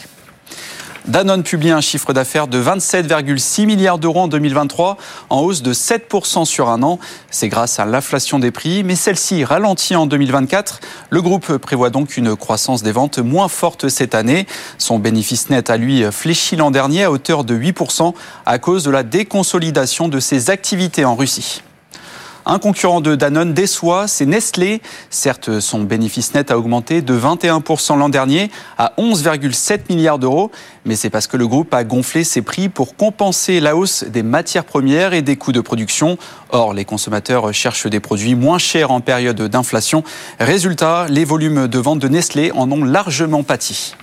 Danone publie un chiffre d'affaires de 27,6 milliards d'euros en 2023, en hausse de 7% sur un an. C'est grâce à l'inflation des prix, mais celle-ci ralentit en 2024. Le groupe prévoit donc une croissance des ventes moins forte cette année. Son bénéfice net a lui fléchi l'an dernier à hauteur de 8% à cause de la déconsolidation de ses activités en Russie. Un concurrent de Danone déçoit, c'est Nestlé. Certes, son bénéfice net a augmenté de 21% l'an dernier à 11,7 milliards d'euros, mais c'est parce que le groupe a gonflé ses prix pour compenser la hausse des matières premières et des coûts de production. Or, les consommateurs cherchent des produits moins chers en période d'inflation. Résultat, les volumes de vente de Nestlé en ont largement pâti.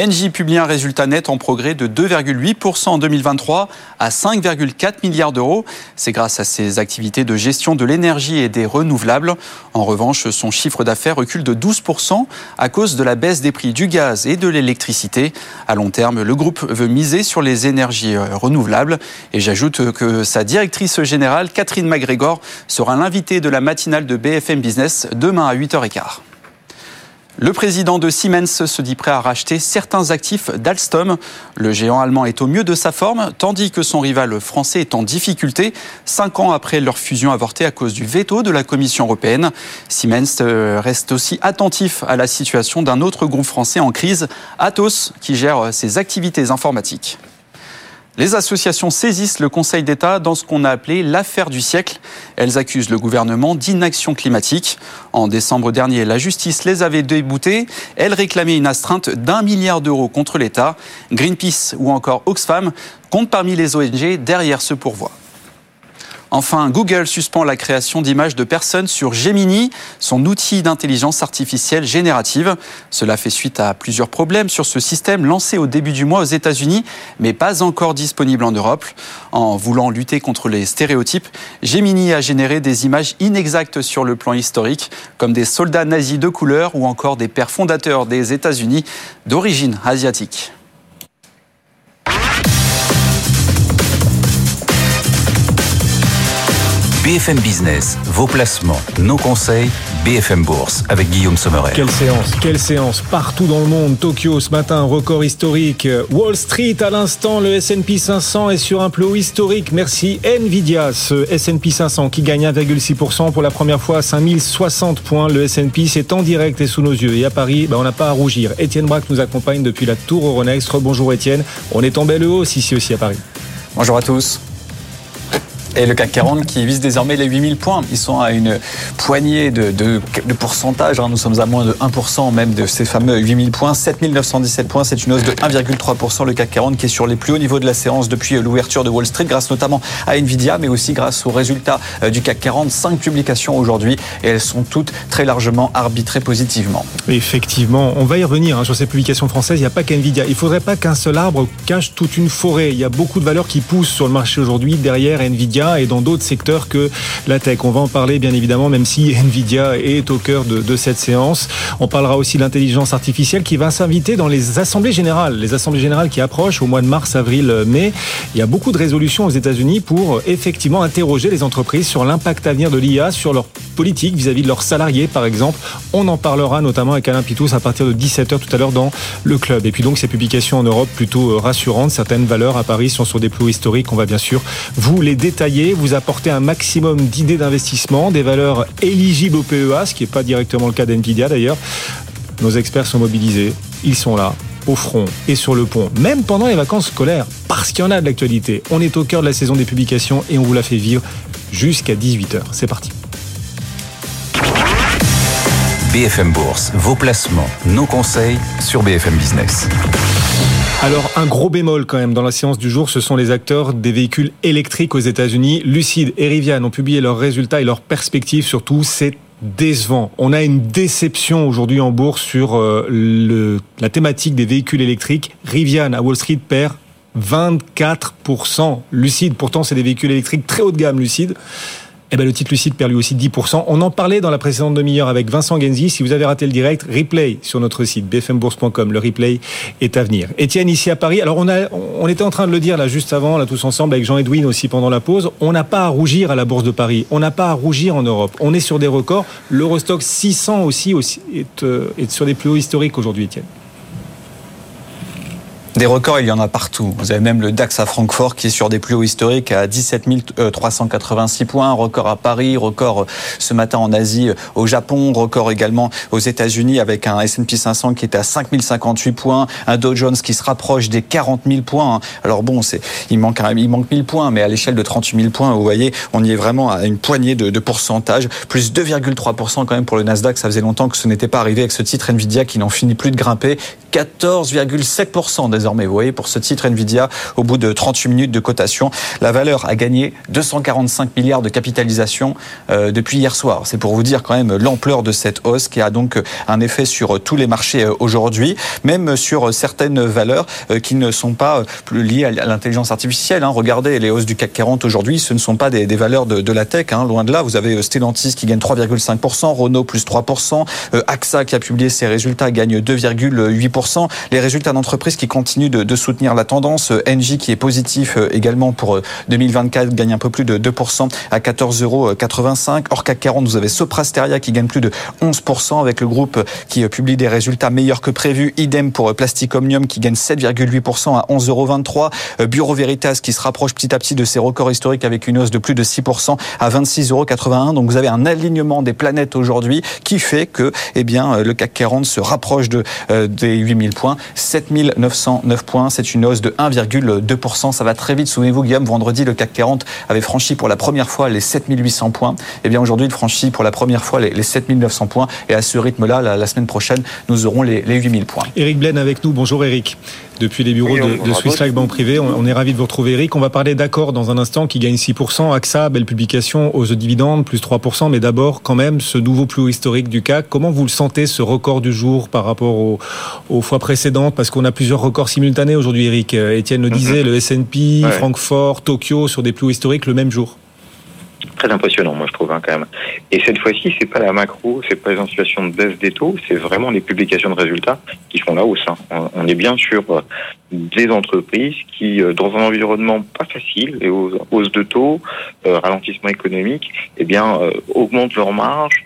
Engie publie un résultat net en progrès de 2,8% en 2023 à 5,4 milliards d'euros. C'est grâce à ses activités de gestion de l'énergie et des renouvelables. En revanche, son chiffre d'affaires recule de 12% à cause de la baisse des prix du gaz et de l'électricité. À long terme, le groupe veut miser sur les énergies euh, renouvelables. Et j'ajoute que sa directrice générale, Catherine McGregor, sera l'invitée de la matinale de BFM Business demain à 8h15. Le président de Siemens se dit prêt à racheter certains actifs d'Alstom. Le géant allemand est au mieux de sa forme, tandis que son rival français est en difficulté, cinq ans après leur fusion avortée à cause du veto de la Commission européenne. Siemens euh, reste aussi attentif à la situation d'un autre groupe français en crise, Atos, qui gère ses activités informatiques. Les associations saisissent le Conseil d'État dans ce qu'on a appelé l'affaire du siècle. Elles accusent le gouvernement d'inaction climatique. En décembre dernier, la justice les avait déboutés. Elles réclamaient une astreinte d'un milliard d'euros contre l'État. Greenpeace ou encore Oxfam comptent parmi les ONG derrière ce pourvoi. Enfin, Google suspend la création d'images de personnes sur Gemini, son outil d'intelligence artificielle générative. Cela fait suite à plusieurs problèmes sur ce système lancé au début du mois aux États-Unis, mais pas encore disponible en Europe. En voulant lutter contre les stéréotypes, Gemini a généré des images inexactes sur le plan historique, comme des soldats nazis de couleur ou encore des pères fondateurs des États-Unis d'origine asiatique. BFM Business, vos placements, nos conseils, BFM Bourse avec Guillaume Sommeret. Quelle séance, quelle séance partout dans le monde. Tokyo ce matin, record historique. Wall Street à l'instant, le S&P 500 est sur un plus haut historique. Merci Nvidia, ce S&P 500 qui gagne 1,6% pour la première fois à 5060 points. Le S&P c'est en direct et sous nos yeux. Et à Paris, ben, on n'a pas à rougir. Étienne Braque nous accompagne depuis la Tour Euronext. Bonjour Étienne. On est en belle hausse ici aussi à Paris. Bonjour à tous. Et le CAC 40 qui vise désormais les 8000 points. Ils sont à une poignée de, pourcentage. Hein. Nous sommes à moins de 1% même de ces fameux 8000 points. 7917 points, c'est une hausse de 1,3%. Le CAC 40 qui est sur les plus hauts niveaux de la séance depuis l'ouverture de Wall Street, grâce notamment à Nvidia, mais aussi grâce aux résultats euh, du CAC 40. Cinq publications aujourd'hui et elles sont toutes très largement arbitrées positivement. Effectivement, on va y revenir hein, sur ces publications françaises. Il n'y a pas qu'Nvidia. Il ne faudrait pas qu'un seul arbre cache toute une forêt. Il y a beaucoup de valeurs qui poussent sur le marché aujourd'hui derrière Nvidia et dans d'autres secteurs que la tech. On va en parler bien évidemment, même si Nvidia est au cœur de, cette séance. On parlera aussi de l'intelligence artificielle qui va s'inviter dans les assemblées générales. Les assemblées générales qui approchent au mois de mars, avril, mai. Il y a beaucoup de résolutions aux États-Unis pour effectivement interroger les entreprises sur l'impact à venir de l'IA sur leur politique vis-à-vis -vis de leurs salariés, par exemple. On en parlera notamment avec Alain Pitous à partir de 17h tout à l'heure dans le club. Et puis donc ces publications en Europe plutôt euh, rassurantes. Certaines valeurs à Paris sont sur des plus historiques. On va bien sûr vous les détailler vous apporter un maximum d'idées d'investissement, des valeurs éligibles au PEA, ce qui n'est pas directement le cas d'NVIDIA d'ailleurs. Nos experts sont mobilisés, ils sont là, au front et sur le pont, même pendant les vacances scolaires, parce qu'il y en a de l'actualité. On est au cœur de la saison des publications et on vous la fait vivre jusqu'à 18h. C'est parti. BFM Bourse, vos placements, nos conseils sur BFM Business. Alors un gros bémol quand même dans la séance du jour, ce sont les acteurs des véhicules électriques aux États-Unis. Lucid et Rivian ont publié leurs résultats et leurs perspectives. Surtout, c'est décevant. On a une déception aujourd'hui en bourse sur euh, la thématique des véhicules électriques. Rivian à Wall Street perd 24%. Lucide, pourtant c'est des véhicules électriques très haut de gamme, Lucide. Eh ben, le titre Lucide perd lui aussi 10%. On en parlait dans la précédente demi-heure avec Vincent Genzi. Si vous avez raté le direct, replay sur notre site bfmbourse.com. Le replay est à venir. Étienne, ici à Paris. Alors, on, a, on était en train de le dire là juste avant, là tous ensemble, avec Jean-Edwin aussi pendant la pause. On n'a pas à rougir à la Bourse de Paris. On n'a pas à rougir en Europe. On est sur des records. L'Eurostock 600 aussi, aussi est, euh, est sur des plus hauts historiques aujourd'hui, Étienne. Des records, il y en a partout. Vous avez même le DAX à Francfort qui est sur des plus hauts historiques à 17 386 points, record à Paris, record ce matin en Asie, au Japon, record également aux États-Unis avec un S&P 500 qui est à 5058 points, un Dow Jones qui se rapproche des 40 000 points. Alors bon, il manque il manque 1000 points, mais à l'échelle de 38 000 points, vous voyez, on y est vraiment à une poignée de, de pourcentage, plus 2,3% quand même pour le Nasdaq. Ça faisait longtemps que ce n'était pas arrivé avec ce titre Nvidia qui n'en finit plus de grimper, 14,7% désormais mais Vous voyez, pour ce titre Nvidia, au bout de 38 minutes de cotation, la valeur a gagné 245 milliards de capitalisation euh, depuis hier soir. C'est pour vous dire quand même l'ampleur de cette hausse qui a donc un effet sur tous les marchés euh, aujourd'hui, même sur certaines valeurs euh, qui ne sont pas plus liées à l'intelligence artificielle. Hein. Regardez les hausses du CAC 40 aujourd'hui, ce ne sont pas des, valeurs de, de, la tech, hein. loin de là. Vous avez Stellantis qui gagne 3,5%, Renault plus 3%, AXA qui a publié ses résultats gagne 2,8%. Les résultats d'entreprises qui continuent de, soutenir la tendance. Engie qui est positif euh, également pour 2024 euh, gagne un peu plus de 2% à 14,85 euros. Hors CAC 40, vous avez Soprasteria qui gagne plus de 11% avec le groupe qui euh, publie des résultats meilleurs que prévu. Idem pour Plastic Omnium qui gagne 7,8% à 11,23 euros. Bureau Veritas qui se rapproche petit à petit de ses records historiques avec une hausse de plus de 6% à 26,81 euros. Donc vous avez un alignement des planètes aujourd'hui qui fait que eh bien, le CAC 40 se rapproche de, des 8000 points. 7900 9 points. C'est une hausse de 1,2%. Ça va très vite. Souvenez-vous, Guillaume, vendredi, le CAC 40 avait franchi pour la première fois les 7800 points. Eh bien aujourd'hui, il franchit pour la première fois les, 7900 points. Et à ce rythme-là, la, semaine prochaine, nous aurons les, les 8000 points. Eric Blaine avec nous. Bonjour Eric depuis les bureaux de, de Swiss Life Banque Privée. On, est ravi de vous retrouver, Eric. On va parler d'accord dans un instant qui gagne 6%. AXA, belle publication, de dividendes, plus 3%. Mais d'abord, quand même, ce nouveau plus haut historique du CAC. Comment vous le sentez, ce record du jour par rapport aux, aux fois précédentes? Parce qu'on a plusieurs records simultanés aujourd'hui, Eric. Étienne le disait, mhm. le S&P, Francfort, Tokyo, sur des plus hauts historiques le même jour. Très impressionnant, moi je trouve hein, quand même. Et cette fois-ci, c'est pas la macro, c'est pas une situation de baisse des taux, c'est vraiment les publications de résultats qui font la hausse. Hein. On est bien sur euh, des entreprises qui, euh, dans un environnement pas facile, et aux hausses de taux, euh, ralentissement économique, eh bien, augmentent leurs marges,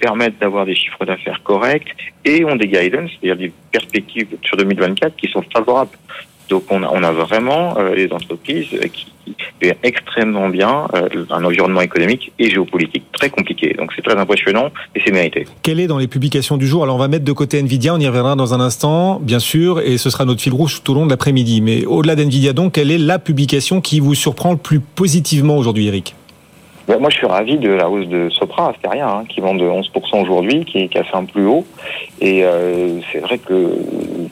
permettent d'avoir des chiffres d'affaires corrects et ont des guidance, c'est-à-dire des perspectives sur 2024 qui sont favorables. Donc on a, vraiment euh, les entreprises qui vivent extrêmement bien euh, un environnement économique et géopolitique très compliqué. Donc c'est très impressionnant et c'est mérité. Quelle est dans les publications du jour? Alors on va mettre de côté Nvidia, on y reviendra dans un instant, bien sûr, et ce sera notre fil rouge tout au long de l'après-midi. Mais au-delà d'Nvidia donc, quelle est la publication qui vous surprend le plus positivement aujourd'hui, Eric? Moi, je suis ravi de la hausse de Sopra, Asteria, hein, qui vend de 11% aujourd'hui, qui, qui, a fait un plus haut. Et euh, c'est vrai que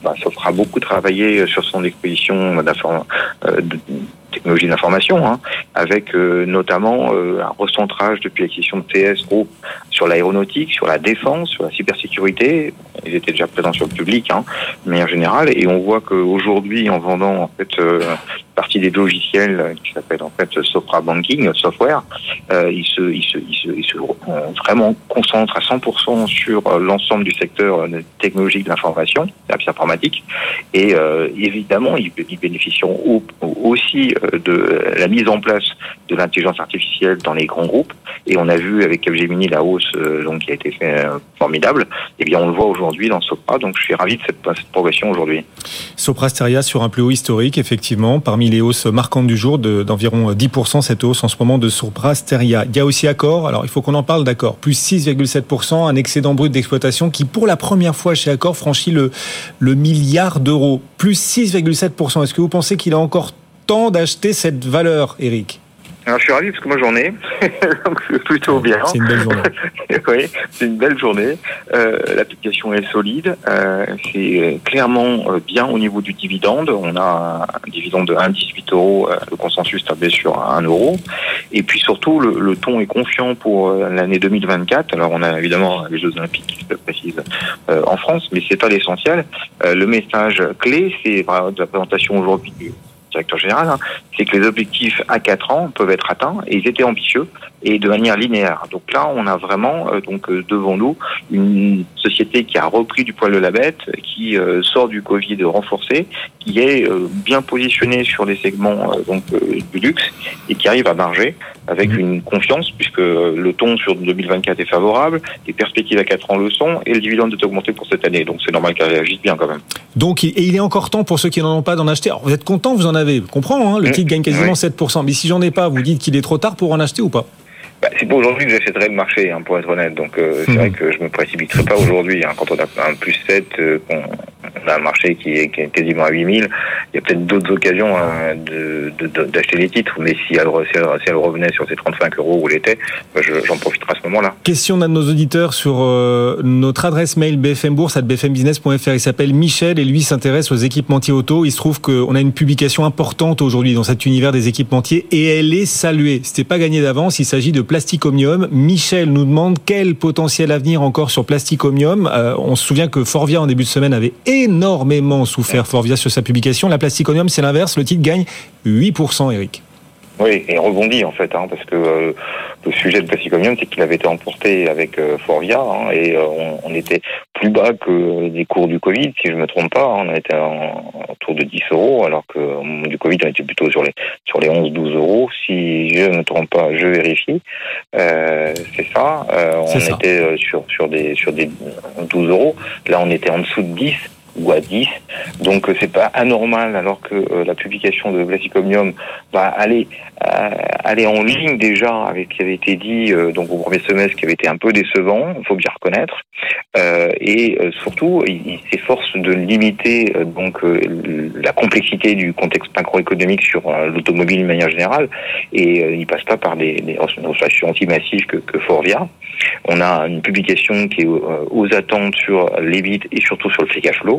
bah, Sopra a beaucoup travaillé sur son exposition euh, de technologie d'information, hein, avec euh, notamment euh, un recentrage depuis l'acquisition de TS Group sur l'aéronautique, sur la défense, sur la cybersécurité. Ils étaient déjà présents sur le public, hein, de manière générale, et on voit qu'aujourd'hui, en vendant en fait partie des logiciels qui s'appelle en fait Sopra Banking Software, euh, ils se, ils se, ils se, ils se vraiment concentrent à 100% sur l'ensemble du secteur technologique de l'information, informatique, et euh, évidemment, ils, ils bénéficient aussi euh, de la mise en place de l'intelligence artificielle dans les grands groupes. Et on a vu avec Capgemini la hausse euh, donc qui a été euh, formidable. Et eh bien on le voit aujourd'hui dans Sopra. Donc je suis ravi de cette, progression aujourd'hui. Sopra Steria sur un plus haut historique, effectivement, parmi les hausses marquantes du jour d'environ 10% cette hausse en ce moment de Sopra Steria. Il y a aussi Accor. Alors il faut qu'on en parle d'accord. Plus 6,7%, un excédent brut d'exploitation qui pour la première fois chez Accor franchit le, le milliard d'euros. Plus 6,7%. Est-ce que vous pensez qu'il a encore temps d'acheter cette valeur, Eric alors, je suis ravi parce que moi j'en ai, donc c'est plutôt bien. C'est une belle journée. oui, c'est une belle journée. Euh, L'application est solide, euh, c'est clairement euh, bien au niveau du dividende. On a un dividende de 1,18 euros, le consensus tablé sur 1 euro. Et puis surtout, le, le ton est confiant pour l'année 2024. Alors on a évidemment les Jeux Olympiques qui se précisent en France, mais c'est pas l'essentiel. le message clé, c'est de la présentation aujourd'hui directeur général, hein, c'est que les objectifs à 4 ans peuvent être atteints et ils étaient ambitieux et de manière linéaire. Donc là, on a vraiment euh, donc euh, devant nous une société qui a repris du poil de la bête, qui euh, sort du Covid renforcé, qui est bien positionnée sur les segments donc du luxe et qui arrive à marger avec mmh. une confiance puisque le ton sur 2024 est favorable, les perspectives à 4 ans le sont et le dividende est augmenté pour cette année. Donc c'est normal qu'elle réagisse bien quand même. Donc et il est encore temps pour ceux qui n'en ont pas d'en acheter. Alors vous êtes content, vous en avez, je comprends, hein, le mmh. titre gagne quasiment 7%. Mais si j'en ai pas, vous dites qu'il est trop tard pour en acheter ou pas? Bah, c'est pas aujourd'hui que j'achèterai le marché, hein, pour être honnête. Donc euh, c'est hmm. vrai que je me précipiterai pas aujourd'hui. Hein. Quand on a un plus 7, euh, on, a un marché qui est, qui est quasiment à 8000, il y a peut-être d'autres occasions hein, d'acheter de, les titres. Mais si elle, si, elle, revenait sur ces 35 euros où elle était, bah, j'en profiterai à ce moment-là. Question d'un de nos auditeurs sur euh, notre adresse mail bfmbourse.bfmbusiness.fr. Il s'appelle Michel et lui s'intéresse aux équipementiers auto. Il se trouve qu'on a une publication importante aujourd'hui dans cet univers des équipementiers et elle est saluée. C'était pas gagné d'avance. Il s'agit de Plasticomium. Michel nous demande quel potentiel avenir encore sur Plasticomium. Euh, on se souvient que Forvia en début de semaine avait énormément souffert Forvia sur sa publication. La Plasticomium, c'est l'inverse. Le titre gagne 8%, Eric. Oui, et rebondit en fait, hein, parce que euh, le sujet de Plasticomium, c'est qu'il avait été emporté avec euh, Forvia, hein, et euh, on, était plus bas que les cours du Covid, si je me trompe pas. Hein, on était en, autour de 10 euros, alors que au moment du Covid, on était plutôt sur les sur les 11-12 euros. Si je ne me trompe pas, je vérifie. c'est ça. on était sur sur des sur des 12 euros. Là, on était en dessous de 10 ou à 10. Donc euh, c'est pas anormal alors que euh, la publication de Vlasicomium va aller euh, aller en ligne déjà avec ce qui avait été dit donc au premier semestre qui avait été un peu décevant, il faut bien reconnaître. et surtout, il, s'efforce de limiter donc la complexité du contexte macroéconomique sur l'automobile de manière générale et il passe pas par des, des anti-massives que, que Forvia. On a une publication qui est aux attentes sur l'EBIT et surtout sur le free cash flow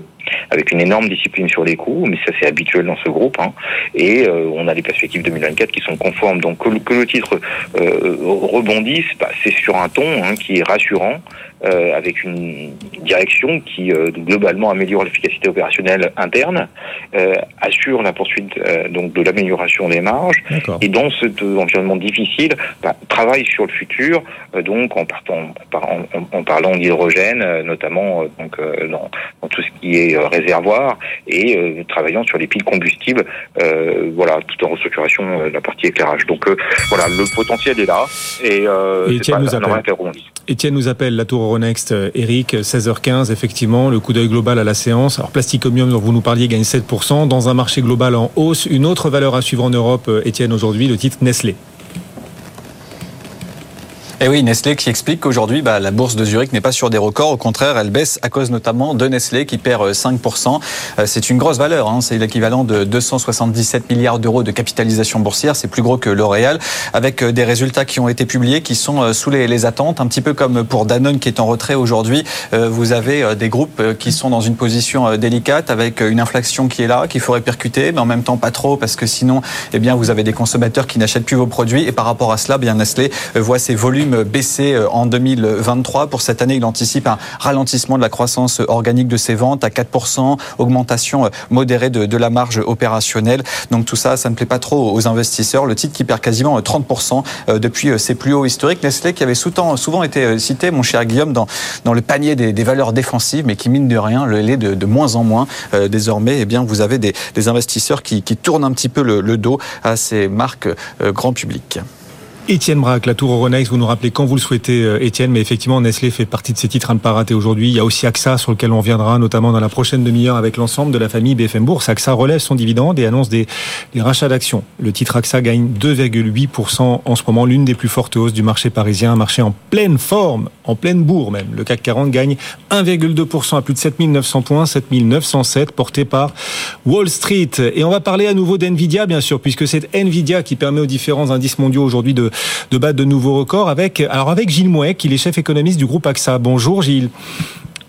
avec une énorme discipline sur les coûts, mais ça c'est habituel dans ce groupe. Hein. Et euh, on a des perspectives 2024 qui sont conformes. Donc que, le titre euh, rebondisse, bah, c'est sur un ton hein, qui est rassurant. Avec une direction qui globalement améliore l'efficacité opérationnelle interne, assure la poursuite donc de l'amélioration des marges, et dans cet environnement difficile, bah, travaille sur le futur, donc en partant en, en, parlant d'hydrogène, notamment donc dans, dans, tout ce qui est réservoir, et travaillant sur les piles combustibles, voilà, tout en restructuration de la partie éclairage. Donc voilà, le potentiel est là. Et, euh, Étienne, nous appelle. Étienne nous appelle, la tour Euronext, euh, Eric, 16h15, effectivement, le coup d'œil global à la séance. Alors, Plasticomium, dont vous nous parliez, gagne 7%. Dans un marché global en hausse, une autre valeur à suivre en Europe, euh, Étienne, aujourd'hui, le titre Nestlé. Et eh oui, Nestlé qui explique qu'aujourd'hui, bah, la bourse de Zurich n'est pas sur des records. Au contraire, elle baisse à cause notamment de Nestlé qui perd 5%. Euh, euh, c'est une grosse valeur. Hein. C'est l'équivalent de 277 milliards d'euros de capitalisation boursière. C'est plus gros que L'Oréal, avec euh, des résultats qui ont été publiés, qui sont sous les, attentes. Un petit peu comme pour Danone qui est en retrait aujourd'hui. Vous avez des groupes qui sont dans une position délicate, avec une inflation qui est là, qu'il faut répercuter, mais en même temps pas trop, parce que sinon, eh bien, vous avez des consommateurs qui n'achètent plus vos produits. Et par rapport à cela, bien Nestlé voit ses volumes baissé euh, en 2023. Pour cette année, il anticipe un ralentissement de la croissance organique de ses ventes à 4%, augmentation euh, modérée de, la marge opérationnelle. Donc tout ça, ça ne plaît pas trop aux investisseurs. Le titre qui perd quasiment 30% euh, depuis ses plus hauts historiques. Nestlé qui avait souvent été cité, mon cher Guillaume, dans, le panier des, valeurs défensives, mais qui mine de rien, le l'est de, moins en moins. désormais, eh bien, vous avez des, investisseurs qui, tournent un petit peu le dos à ces marques grand public. Étienne Braque, la tour Euronext, vous nous rappelez quand vous le souhaitez, euh, Étienne, mais effectivement, Nestlé fait partie de ces titres à ne pas rater aujourd'hui. Il y a aussi AXA sur lequel on viendra, notamment dans la prochaine demi-heure avec l'ensemble de la famille BFM Bourse. AXA relève son dividende et annonce des, des rachats d'actions. Le titre AXA gagne 2,8% en ce moment, l'une des plus fortes hausses du marché parisien, un marché en pleine forme, en pleine bourre même. Le CAC 40 gagne 1,2% à plus de 7900 points, 7907, porté par Wall Street. Et on va parler à nouveau d'NVIDIA, bien sûr, puisque c'est NVIDIA qui permet aux différents indices mondiaux aujourd'hui de de battre de nouveaux records avec, alors avec Gilles Mouet, qui est chef économiste du groupe AXA. Bonjour Gilles.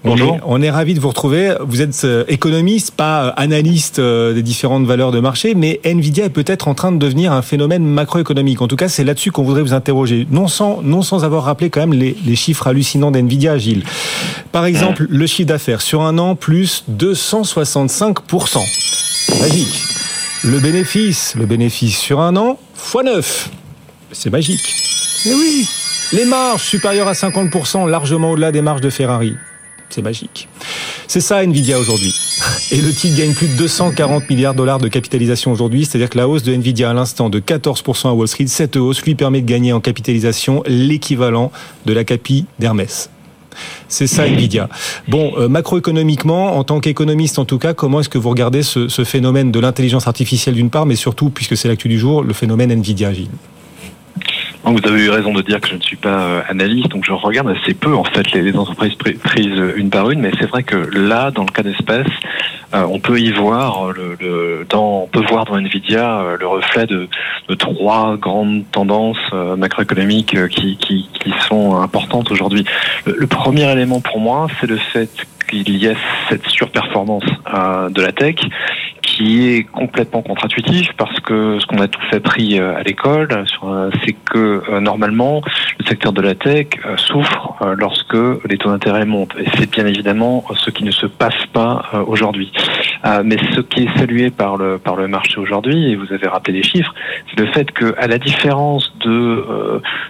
Bonjour. On est, ravi de vous retrouver. Vous êtes euh, économiste, pas euh, analyste euh, des différentes valeurs de marché, mais Nvidia est peut-être en train de devenir un phénomène macroéconomique. En tout cas, c'est là-dessus qu'on voudrait vous interroger. Non sans, non sans avoir rappelé quand même les, les chiffres hallucinants d'Nvidia, Gilles. Par exemple, le chiffre d'affaires sur un an, plus 265%. Magique. Le bénéfice, le bénéfice sur un an, x 9. C'est magique. Mais oui, les marges supérieures à 50%, largement au-delà des marges de Ferrari. C'est magique. C'est ça Nvidia aujourd'hui. Et le titre gagne plus de 240 milliards de dollars de capitalisation aujourd'hui, c'est-à-dire que la hausse de Nvidia à l'instant de 14% à Wall Street, cette hausse lui permet de gagner en capitalisation l'équivalent de la capi d'Hermès. C'est ça Nvidia. Bon, euh, macroéconomiquement, en tant qu'économiste en tout cas, comment est-ce que vous regardez ce, ce phénomène de l'intelligence artificielle d'une part, mais surtout, puisque c'est l'actu du jour, le phénomène Nvidia, Gilles? Vous avez eu raison de dire que je ne suis pas euh, analyste, donc je regarde assez peu en fait les, entreprises prises une par une, mais c'est vrai que là, dans le cas d'espèce, euh, on peut y voir le, dans, on peut voir dans Nvidia euh, le reflet de, trois grandes tendances macroéconomiques qui, qui, sont importantes aujourd'hui. Le, premier élément pour moi, c'est le fait qu'il y ait cette surperformance de la tech qui est complètement contre-intuitif parce que ce qu'on a tous appris euh, à l'école, euh, c'est que euh, normalement le secteur de la tech souffre lorsque les taux d'intérêt montent. Et c'est bien évidemment ce qui ne se passe pas aujourd'hui. Mais ce qui est salué par le marché aujourd'hui, et vous avez rappelé les chiffres, c'est le fait que à la différence de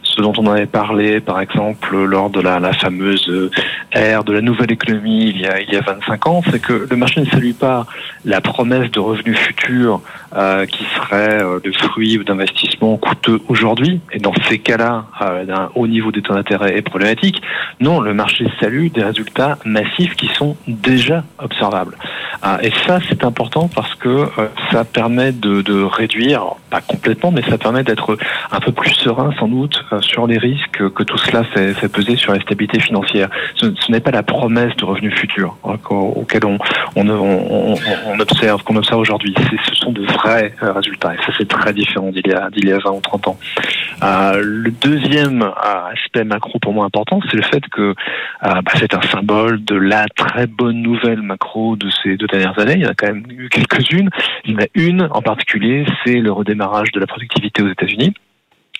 ce dont on avait parlé, par exemple, lors de la, fameuse ère de la nouvelle économie il y a il y a 25 ans, c'est que le marché ne salue pas la promesse de revenus futurs euh, qui seraient euh, le fruit d'investissements coûteux aujourd'hui. Et dans ces cas-là, euh, d'un haut niveau des taux d'intérêt est problématique. Non, le marché salue des résultats massifs qui sont déjà observables. Et ça, c'est important parce que ça permet de, de, réduire, pas complètement, mais ça permet d'être un peu plus serein sans doute sur les risques que tout cela fait, fait peser sur la stabilité financière. Ce, n'est pas la promesse de revenus futurs hein, auquel on, on, on, on observe, qu'on observe aujourd'hui. Ce sont de vrais euh, résultats. Et ça, c'est très différent d'il y, a, d'il y a 20 ou 30 ans. Euh, le deuxième euh, aspect macro pour moi important, c'est le fait que bah, c'est un symbole de la très bonne nouvelle macro de ces deux dernières années. Il y en a quand même eu quelques-unes. Il y en a une en particulier, c'est le redémarrage de la productivité aux États-Unis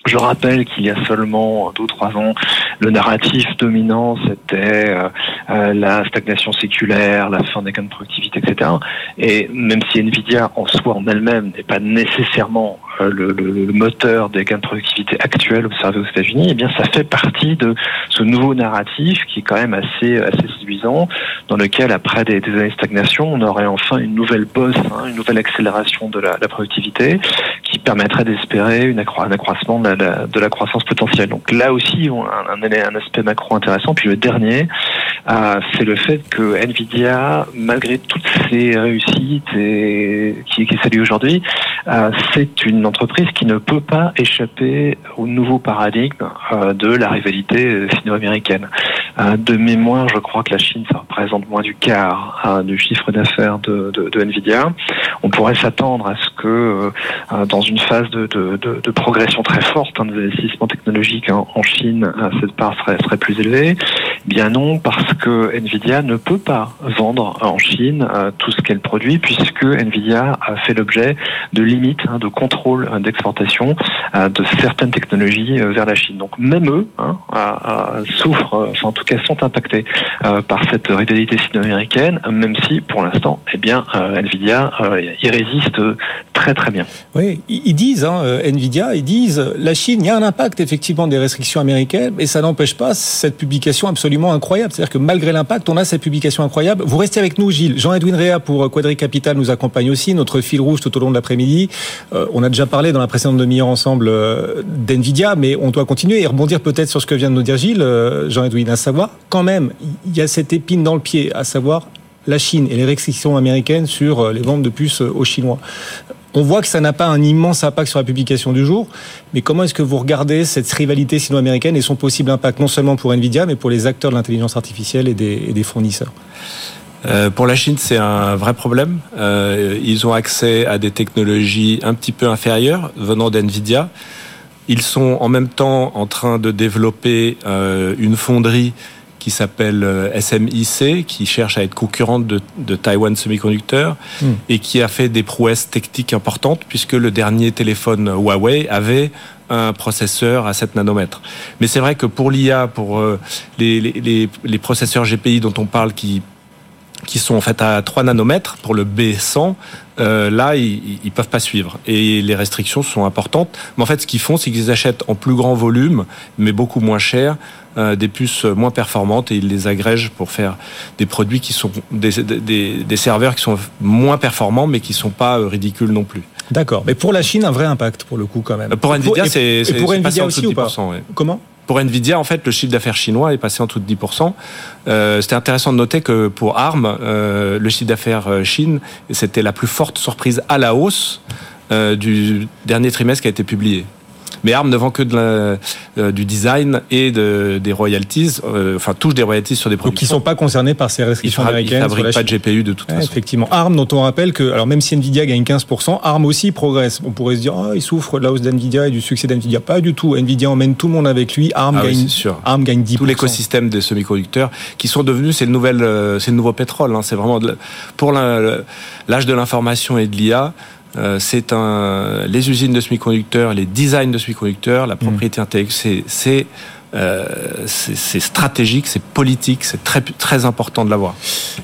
Je rappelle qu'il y a seulement deux ou trois ans, le narratif dominant, c'était euh, euh, la stagnation séculaire, la fin des gains de productivité, etc. Et même si Nvidia en soi, en elle-même, n'est pas nécessairement euh, le, le, moteur des gains de productivité actuels observés aux États-Unis, eh bien, ça fait partie de ce nouveau narratif qui est quand même assez, assez séduisant, dans lequel, après des, des années de stagnation, on aurait enfin une nouvelle bosse, hein, une nouvelle accélération de la, la productivité, permettrait d'espérer une un accroissement de la, croissance potentielle. Donc là aussi, un, aspect macro intéressant. Puis le dernier, euh, c'est le fait que Nvidia, malgré toutes ses réussites et qui, qui est aujourd'hui, euh, c'est une entreprise qui ne peut pas échapper au nouveau paradigme euh, de la rivalité sino-américaine. De mémoire, je crois que la Chine, ça représente moins du quart du chiffre d'affaires de, de, Nvidia. On pourrait s'attendre à ce que dans une phase de, de progression très forte hein, des investissements technologiques en, en Chine, cette part serait, serait plus élevée. Bien non, parce que Nvidia ne peut pas vendre en Chine tout ce qu'elle produit, puisque Nvidia a fait l'objet de limites, hein, de contrôle d'exportation de certaines technologies vers la Chine. Donc même eux hein, souffrent, enfin en tout cas sont impactés par cette rivalité sino-américaine, même si pour l'instant, eh bien, Nvidia y résiste très très bien. Oui, ils disent, hein, Nvidia, ils disent, la Chine, il y a un impact effectivement des restrictions américaines, mais ça n'empêche pas cette publication absolument incroyable. C'est-à-dire que malgré l'impact, on a cette publication incroyable. Vous restez avec nous, Gilles. Jean-Edwin Réa pour Quadri Capital nous accompagne aussi, notre fil rouge tout au long de l'après-midi. Euh, on a déjà parlé dans la précédente demi-heure ensemble euh, d'NVIDIA, mais on doit continuer et rebondir peut-être sur ce que vient de nous dire Gilles, euh, Jean-Edwin, à savoir, quand même, il y a cette épine dans le pied, à savoir la Chine et les restrictions américaines sur les ventes de puces aux Chinois. On voit que ça n'a pas un immense impact sur la publication du jour, mais comment est-ce que vous regardez cette rivalité sino-américaine et son possible impact non seulement pour Nvidia, mais pour les acteurs de l'intelligence artificielle et des, fournisseurs? Euh, pour la Chine, c'est un vrai problème. Euh, ils ont accès à des technologies un petit peu inférieures venant d'NVIDIA. Ils sont en même temps en train de développer euh, une fonderie qui s'appelle euh, SMIC, qui cherche à être concurrente de, de Taiwan Semiconductor mm. et qui a fait des prouesses techniques importantes puisque le dernier téléphone Huawei avait un processeur à 7 nanomètres. Mais c'est vrai que pour l'IA, pour euh, les, les, les, processeurs GPI dont on parle qui qui sont en fait à 3 nanomètres pour le B100, euh, là, ils, ils peuvent pas suivre. Et les restrictions sont importantes. Mais en fait, ce qu'ils font, c'est qu'ils achètent en plus grand volume, mais beaucoup moins cher, euh, des puces moins performantes et ils les agrègent pour faire des produits qui sont des, des, des serveurs qui sont moins performants, mais qui sont pas euh, ridicules non plus. D'accord. Mais pour la Chine, un vrai impact pour le coup quand même. Pour Nvidia, c'est et pour Nvidia aussi ou pas ouais. Comment? Pour Nvidia, en fait, le chiffre d'affaires chinois est passé en dessous de 10%. Euh, c'était intéressant de noter que pour ARM, euh, le chiffre d'affaires euh, Chine, c'était la plus forte surprise à la hausse du dernier trimestre qui a été publié. Mais ARM ne vend que de la, euh, du design et de, des royalties, euh, enfin touche des royalties sur des produits. qui ne sont pas concernés par ces restrictions ils américaines. Ils fabriquent pas de GPU de toute ouais, façon. Effectivement. ARM, dont on rappelle que, alors même si Nvidia gagne 15%, ARM aussi progresse. On pourrait se dire, oh, il souffre de la hausse d'Nvidia et du succès d'Nvidia. Pas du tout. Nvidia emmène tout le monde avec lui. ARM, ah gagne, oui, sûr. ARM gagne 10%. Tout l'écosystème des semi-conducteurs qui sont devenus, c'est le, nouvel, euh, c'est le nouveau pétrole. Hein. C'est vraiment de, pour l'âge de l'information et de l'IA. Euh, c'est un, les usines de semi-conducteurs, les designs de semi-conducteurs, la propriété mmh. intellectuelle, c'est euh, c'est stratégique, c'est politique, c'est très, très important de l'avoir.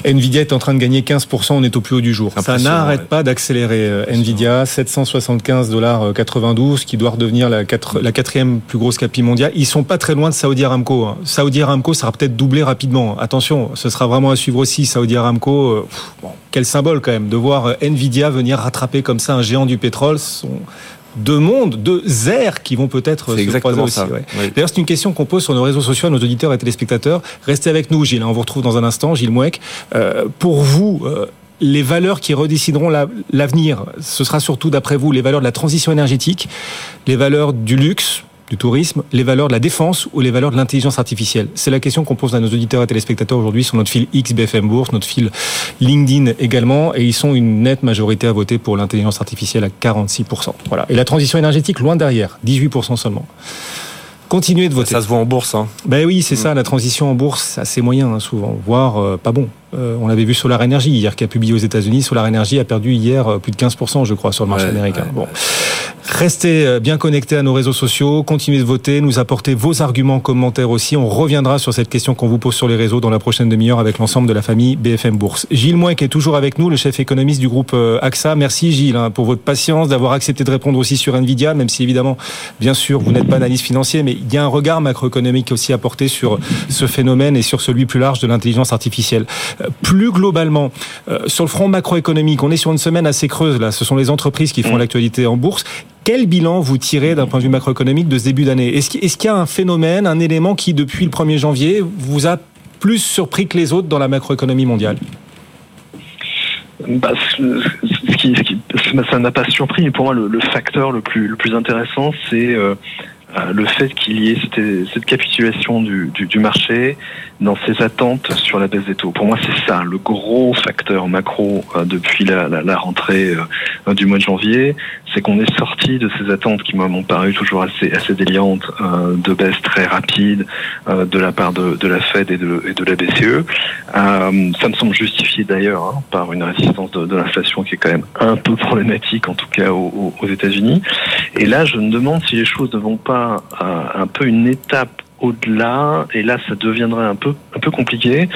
Nvidia est en train de gagner 15%, on est au plus haut du jour. Ça n'arrête ouais. pas d'accélérer. Euh, Nvidia, 775 dollars 92, qui doit redevenir la, quatre, la quatrième plus grosse capi mondiale. Ils sont pas très loin de Saudi Aramco. Hein. Saudi Aramco, ça va peut-être doubler rapidement. Attention, ce sera vraiment à suivre aussi. Saudi Aramco, euh, bon, quel symbole quand même de voir Nvidia venir rattraper comme ça un géant du pétrole. Son, deux mondes, deux airs qui vont peut-être se croiser aussi. Ouais. Oui. D'ailleurs, c'est une question qu'on pose sur nos réseaux sociaux à nos auditeurs et téléspectateurs. Restez avec nous, Gilles. On vous retrouve dans un instant, Gilles Mouek. Euh, pour vous, euh, les valeurs qui redécideront l'avenir, la, ce sera surtout, d'après vous, les valeurs de la transition énergétique, les valeurs du luxe, du tourisme, les valeurs de la défense ou les valeurs de l'intelligence artificielle C'est la question qu'on pose à nos auditeurs et téléspectateurs aujourd'hui sur notre fil XBFM Bourse, notre fil LinkedIn également, et ils sont une nette majorité à voter pour l'intelligence artificielle à 46%. Voilà. Et la transition énergétique loin derrière, 18% seulement. Continuez de voter. Ça se voit en bourse. Hein. Ben oui, c'est mmh. ça. La transition en bourse, assez moyen hein, souvent, voire euh, pas bon. Euh, on l'avait vu Solar Energy hier, qui a publié aux États-Unis. Solar Energy a perdu hier euh, plus de 15%, je crois, sur le marché ouais, américain. Ouais, bon, Restez bien connectés à nos réseaux sociaux, continuez de voter, nous apporter vos arguments, commentaires aussi. On reviendra sur cette question qu'on vous pose sur les réseaux dans la prochaine demi-heure avec l'ensemble de la famille BFM Bourse. Gilles Mouek est toujours avec nous, le chef économiste du groupe AXA. Merci Gilles hein, pour votre patience, d'avoir accepté de répondre aussi sur Nvidia, même si évidemment, bien sûr, vous n'êtes pas analyste financier, mais il y a un regard macroéconomique aussi à porter sur ce phénomène et sur celui plus large de l'intelligence artificielle. Plus globalement, sur le front macroéconomique, on est sur une semaine assez creuse là. Ce sont les entreprises qui font mmh. l'actualité en bourse. Quel bilan vous tirez d'un point de vue macroéconomique de ce début d'année? Est-ce qu'il y a un phénomène, un élément qui, depuis le 1er janvier, vous a plus surpris que les autres dans la macroéconomie mondiale? Bah, ce qui, ça n'a pas surpris, mais pour moi, le, facteur le plus, le plus intéressant, c'est euh, euh, le fait qu'il y ait cette, capitulation du, marché dans ses attentes sur la baisse des taux. Pour moi, c'est ça le gros facteur macro euh, depuis la, rentrée euh, du mois de janvier, c'est qu'on est sorti de ces attentes qui m'ont paru toujours assez, déliantes de baisse très rapide de la part de, la Fed et de, la BCE. ça me semble justifié d'ailleurs hein, par une résistance de, de l'inflation qui est quand même un peu problématique, en tout cas aux, aux États-Unis. Et là, je me demande si les choses ne vont pas un peu une étape au-delà, et là ça deviendrait un peu un peu compliqué,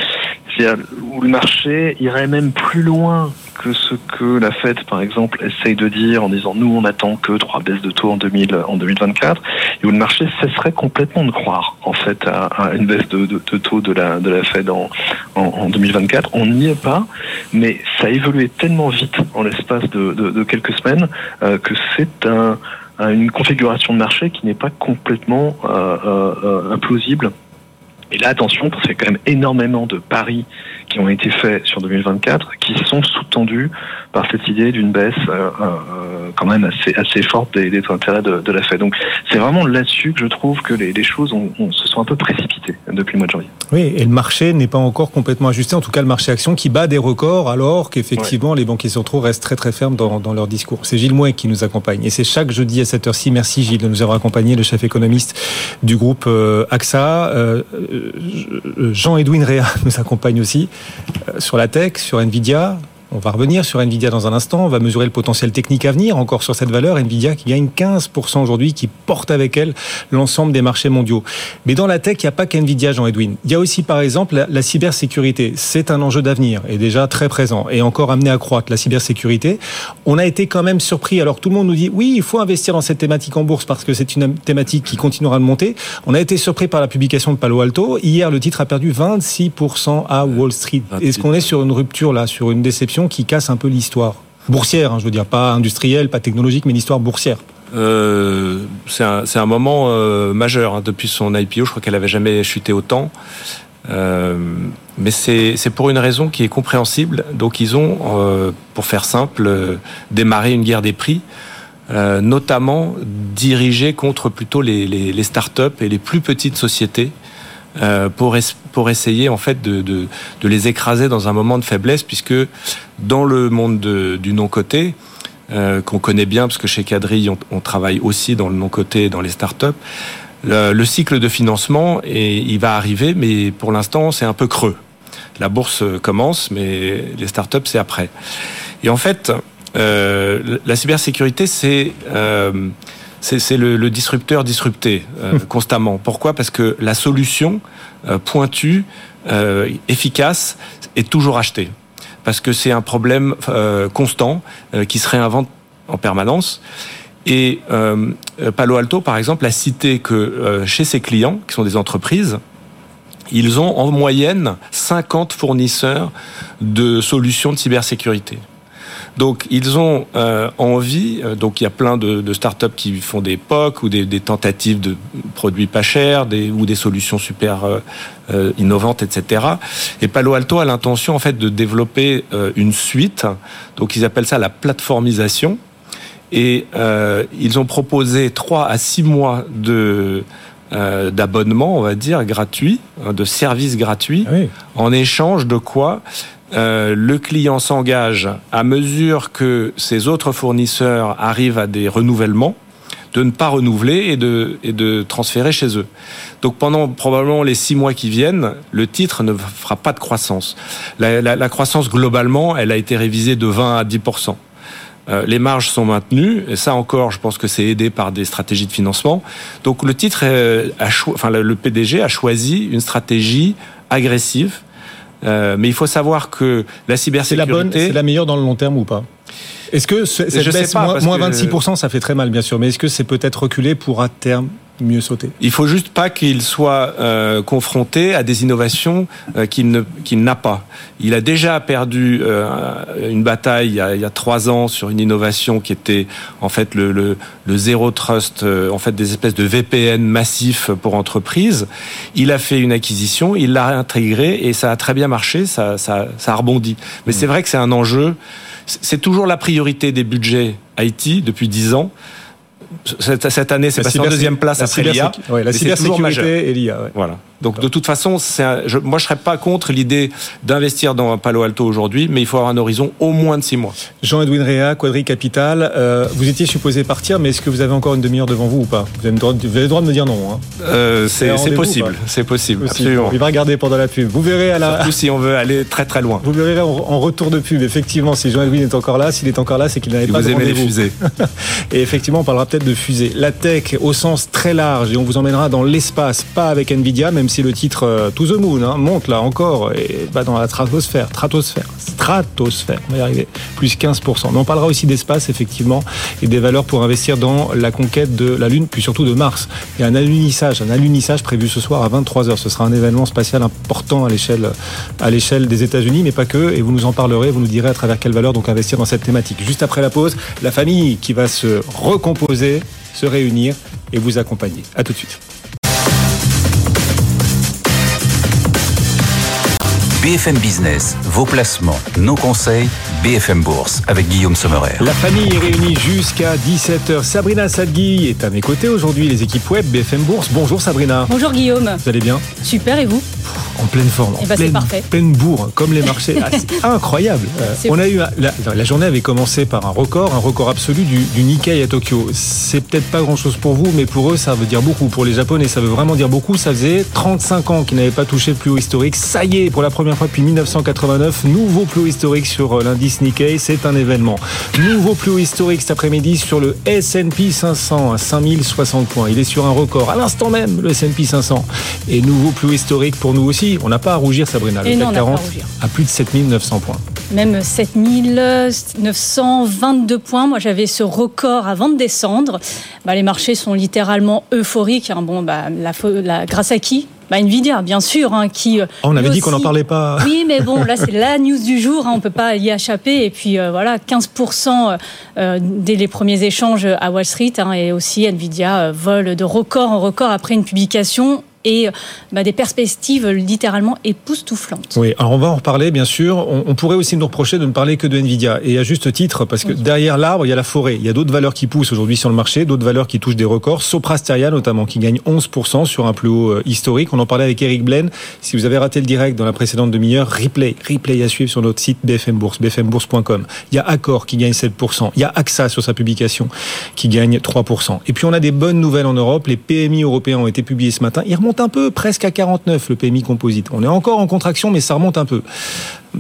où le marché irait même plus loin que ce que la Fed, par exemple, essaye de dire en disant nous on attend que trois baisses de taux en, 2000, en 2024, et où le marché cesserait complètement de croire en fait à, une baisse de, taux de la, de la Fed en, en, 2024. On n'y est pas, mais ça a évolué tellement vite en l'espace de, de, quelques semaines euh, que c'est un une configuration de marché qui n'est pas complètement euh, euh, euh, implausible. Et là, attention, parce qu'il y a quand même énormément de paris qui ont été faits sur 2024 qui sont sous-tendus par cette idée d'une baisse euh, euh, quand même assez, assez forte des, des intérêts de, de, la Fed. Donc c'est vraiment là-dessus que je trouve que les, les choses ont, se sont un peu précipitées depuis le mois de janvier. Oui, et le marché n'est pas encore complètement ajusté, en tout cas le marché action qui bat des records alors qu'effectivement les banquiers centraux restent très très fermes dans, dans leur discours. C'est Gilles Mouet qui nous accompagne et c'est chaque jeudi à cette heure-ci. Merci Gilles de nous avoir accompagné, le chef économiste du groupe euh, AXA. Euh, Jean-Edwin Réa nous accompagne aussi sur la tech, sur Nvidia. On va revenir sur Nvidia dans un instant. On va mesurer le potentiel technique à venir encore sur cette valeur. Nvidia qui gagne 15% aujourd'hui, qui porte avec elle l'ensemble des marchés mondiaux. Mais dans la tech, il n'y a pas qu'Nvidia, Jean-Edwin. Il y a aussi, par exemple, la, cybersécurité. C'est un enjeu d'avenir et déjà très présent et encore amené à croître. La cybersécurité. On a été quand même surpris. Alors tout le monde nous dit oui, il faut investir dans cette thématique en bourse parce que c'est une thématique qui continuera de monter. On a été surpris par la publication de Palo Alto. Hier, le titre a perdu 26% à Wall Street. Est-ce qu'on est sur une rupture là, sur une déception? Qui casse un peu l'histoire boursière, hein, je veux dire, pas industrielle, pas technologique, mais l'histoire boursière. Euh, c'est un, moment euh, majeur hein, depuis son IPO. Je crois qu'elle avait jamais chuté autant. Euh, mais c'est pour une raison qui est compréhensible. Donc ils ont, pour faire simple, démarré une guerre des prix, notamment dirigée contre plutôt les, les, les start-up et les plus petites sociétés euh, pour, pour essayer en fait de, de, de, les écraser dans un moment de faiblesse, puisque dans le monde de, du non-coté, euh, qu'on connaît bien, parce que chez Cadry, on, on travaille aussi dans le non-coté, dans les startups, le, le cycle de financement, et il va arriver, mais pour l'instant, c'est un peu creux. La bourse commence, mais les startups, c'est après. Et en fait, euh, la cybersécurité, c'est... Euh, c'est le, disrupteur disrupté euh, constamment. Pourquoi? Parce que la solution euh, pointue, euh, efficace, est toujours achetée. Parce que c'est un problème constant qui se réinvente en permanence. Et Palo Alto, par exemple, a cité que chez ses clients, qui sont des entreprises, ils ont en moyenne 50 fournisseurs de solutions de cybersécurité. Donc ils ont euh, envie, euh, donc il y a plein de, de startups qui font des POC ou des, des, tentatives de produits pas chers des, ou des solutions super euh, euh innovantes, etc. Et Palo Alto a l'intention en fait de développer une suite, donc ils appellent ça la plateformisation. Et ils ont proposé trois à six mois de d'abonnement, on va dire, gratuit, hein, de services gratuits, ah en échange de quoi euh, le client s'engage à mesure que ses autres fournisseurs arrivent à des renouvellements de ne pas renouveler et de, et de transférer chez eux. Donc pendant probablement les six mois qui viennent, le titre ne fera pas de croissance. La, la, la croissance globalement, elle a été révisée de 20 à 10% Euh, les marges sont maintenues, et ça encore, je pense que c'est aidé par des stratégies de financement. Donc le titre, a enfin le PDG a choisi une stratégie agressive. Euh, mais il faut savoir que la cybersécurité, c'est la bonne, c'est la meilleure dans le long terme ou pas Est-ce que cette baisse moins, moins 26%, ça fait très mal bien sûr, mais est-ce que c'est peut-être reculé pour à terme mieux sauter. Il faut juste pas qu'il soit euh, confronté à des innovations euh, qu'il ne qu'il n'a pas. Il a déjà perdu euh, une bataille il y, a, il y, a, trois ans sur une innovation qui était en fait le, le, le zéro trust, en fait des espèces de VPN massifs pour entreprises. Il a fait une acquisition, il l'a intégré et ça a très bien marché, ça, ça, ça a rebondi. Mais c'est vrai que c'est un enjeu. C'est toujours la priorité des budgets IT depuis dix ans cette, cette année, c'est passé en deuxième place après l'IA. la cybersécurité et l'IA. Voilà. Donc de toute façon, un, je, moi je serais pas contre l'idée d'investir dans Palo Alto aujourd'hui, mais il faut avoir un horizon au moins de six mois. Jean-Edwin Réa, Quadri Capital, euh, vous étiez supposé partir, mais est-ce que vous avez encore une demi-heure devant vous ou pas? Vous avez, le droit, vous avez, le droit, de me dire non. Hein. Euh, c'est possible, c'est possible, absolument. Il va regarder pendant la pub. Vous verrez à la. Surtout si on veut aller très très loin. Vous verrez en, retour de pub, effectivement, si Jean-Edwin est encore là, s'il est encore là, c'est qu'il n'avait pas vous de aimez les fusées. et effectivement, on parlera peut-être de fusées. La tech au sens très large, et on vous emmènera dans l'espace, pas avec Nvidia, même si le titre euh, To the Moon, hein, monte là encore, et va dans la stratosphère, stratosphère, stratosphère, on va y arriver, plus 15%. Mais on parlera aussi d'espace, effectivement, et des valeurs pour investir dans la conquête de la Lune, puis surtout de Mars. Il y a un alunissage, un prévu ce soir à 23h. Ce sera un événement spatial important à l'échelle, des États-Unis, mais pas que, et vous nous en parlerez, vous nous direz à travers quelle valeur donc investir dans cette thématique. Juste après la pause, la famille qui va se recomposer, se réunir et vous accompagner. À tout de suite. BFM Business, vos placements, nos conseils, BFM Bourse avec Guillaume Sommerer. La famille est réunie jusqu'à 17h. Sabrina Sadgui est à mes côtés aujourd'hui, les équipes web BFM Bourse. Bonjour Sabrina. Bonjour Guillaume. Vous allez bien? Super et vous? En pleine forme, en ben, pleine, pleine, bourre, comme les marchés. Ah, c'est incroyable. on a eu la, journée avait commencé par un record, un record absolu du, du Nikkei à Tokyo. C'est peut-être pas grand-chose pour vous, mais pour eux, ça veut dire beaucoup. Pour les Japonais, ça veut vraiment dire beaucoup. Ça faisait 35 ans qu'ils n'avaient pas touché le plus haut historique. Ça y est, pour la première fois depuis 1989, nouveau plus haut historique sur euh, l'indice Nikkei. C'est un événement. Nouveau plus haut historique cet après-midi sur le S&P 500 à 5060 points. Il est sur un record à l'instant même, le S&P 500. Et nouveau plus haut historique pour nous aussi on n'a pas à rougir, Sabrina. Le CAC 40 à, plus de 7900 points. Même 7922 points. Moi, j'avais ce record avant de descendre. Bah, les marchés sont littéralement euphoriques. Hein. Bon, bah, la, grâce à qui? Bah, Nvidia, bien sûr, hein, qui. Oh, on avait dit qu'on n'en parlait pas. Oui, mais bon, là c'est la news du jour, hein, on peut pas y échapper. Et puis euh, voilà, 15% euh, dès les premiers échanges à Wall Street, et aussi Nvidia euh, vole de record en record après une publication et bah, des perspectives littéralement époustouflantes. Oui, alors on va en reparler bien sûr. On, pourrait aussi nous reprocher de ne parler que de Nvidia et à juste titre parce que derrière l'arbre il y a la forêt. Il y a d'autres valeurs qui poussent aujourd'hui sur le marché, d'autres valeurs qui touchent des records. Soprasteria notamment qui gagne 11% sur un plus haut euh, historique. On en parlait avec Eric Blaine. Si vous avez raté le direct dans la précédente demi-heure, replay, replay à suivre sur notre site BFM Bourse, bfmbourse.com. Il y a Accor qui gagne 7%. Il y a AXA sur sa publication qui gagne 3%. Et puis on a des bonnes nouvelles en Europe. Les PMI européens ont été publiés ce matin. Ils remontent un peu, presque à 49 le PMI composite. On est encore en contraction, mais ça remonte un peu.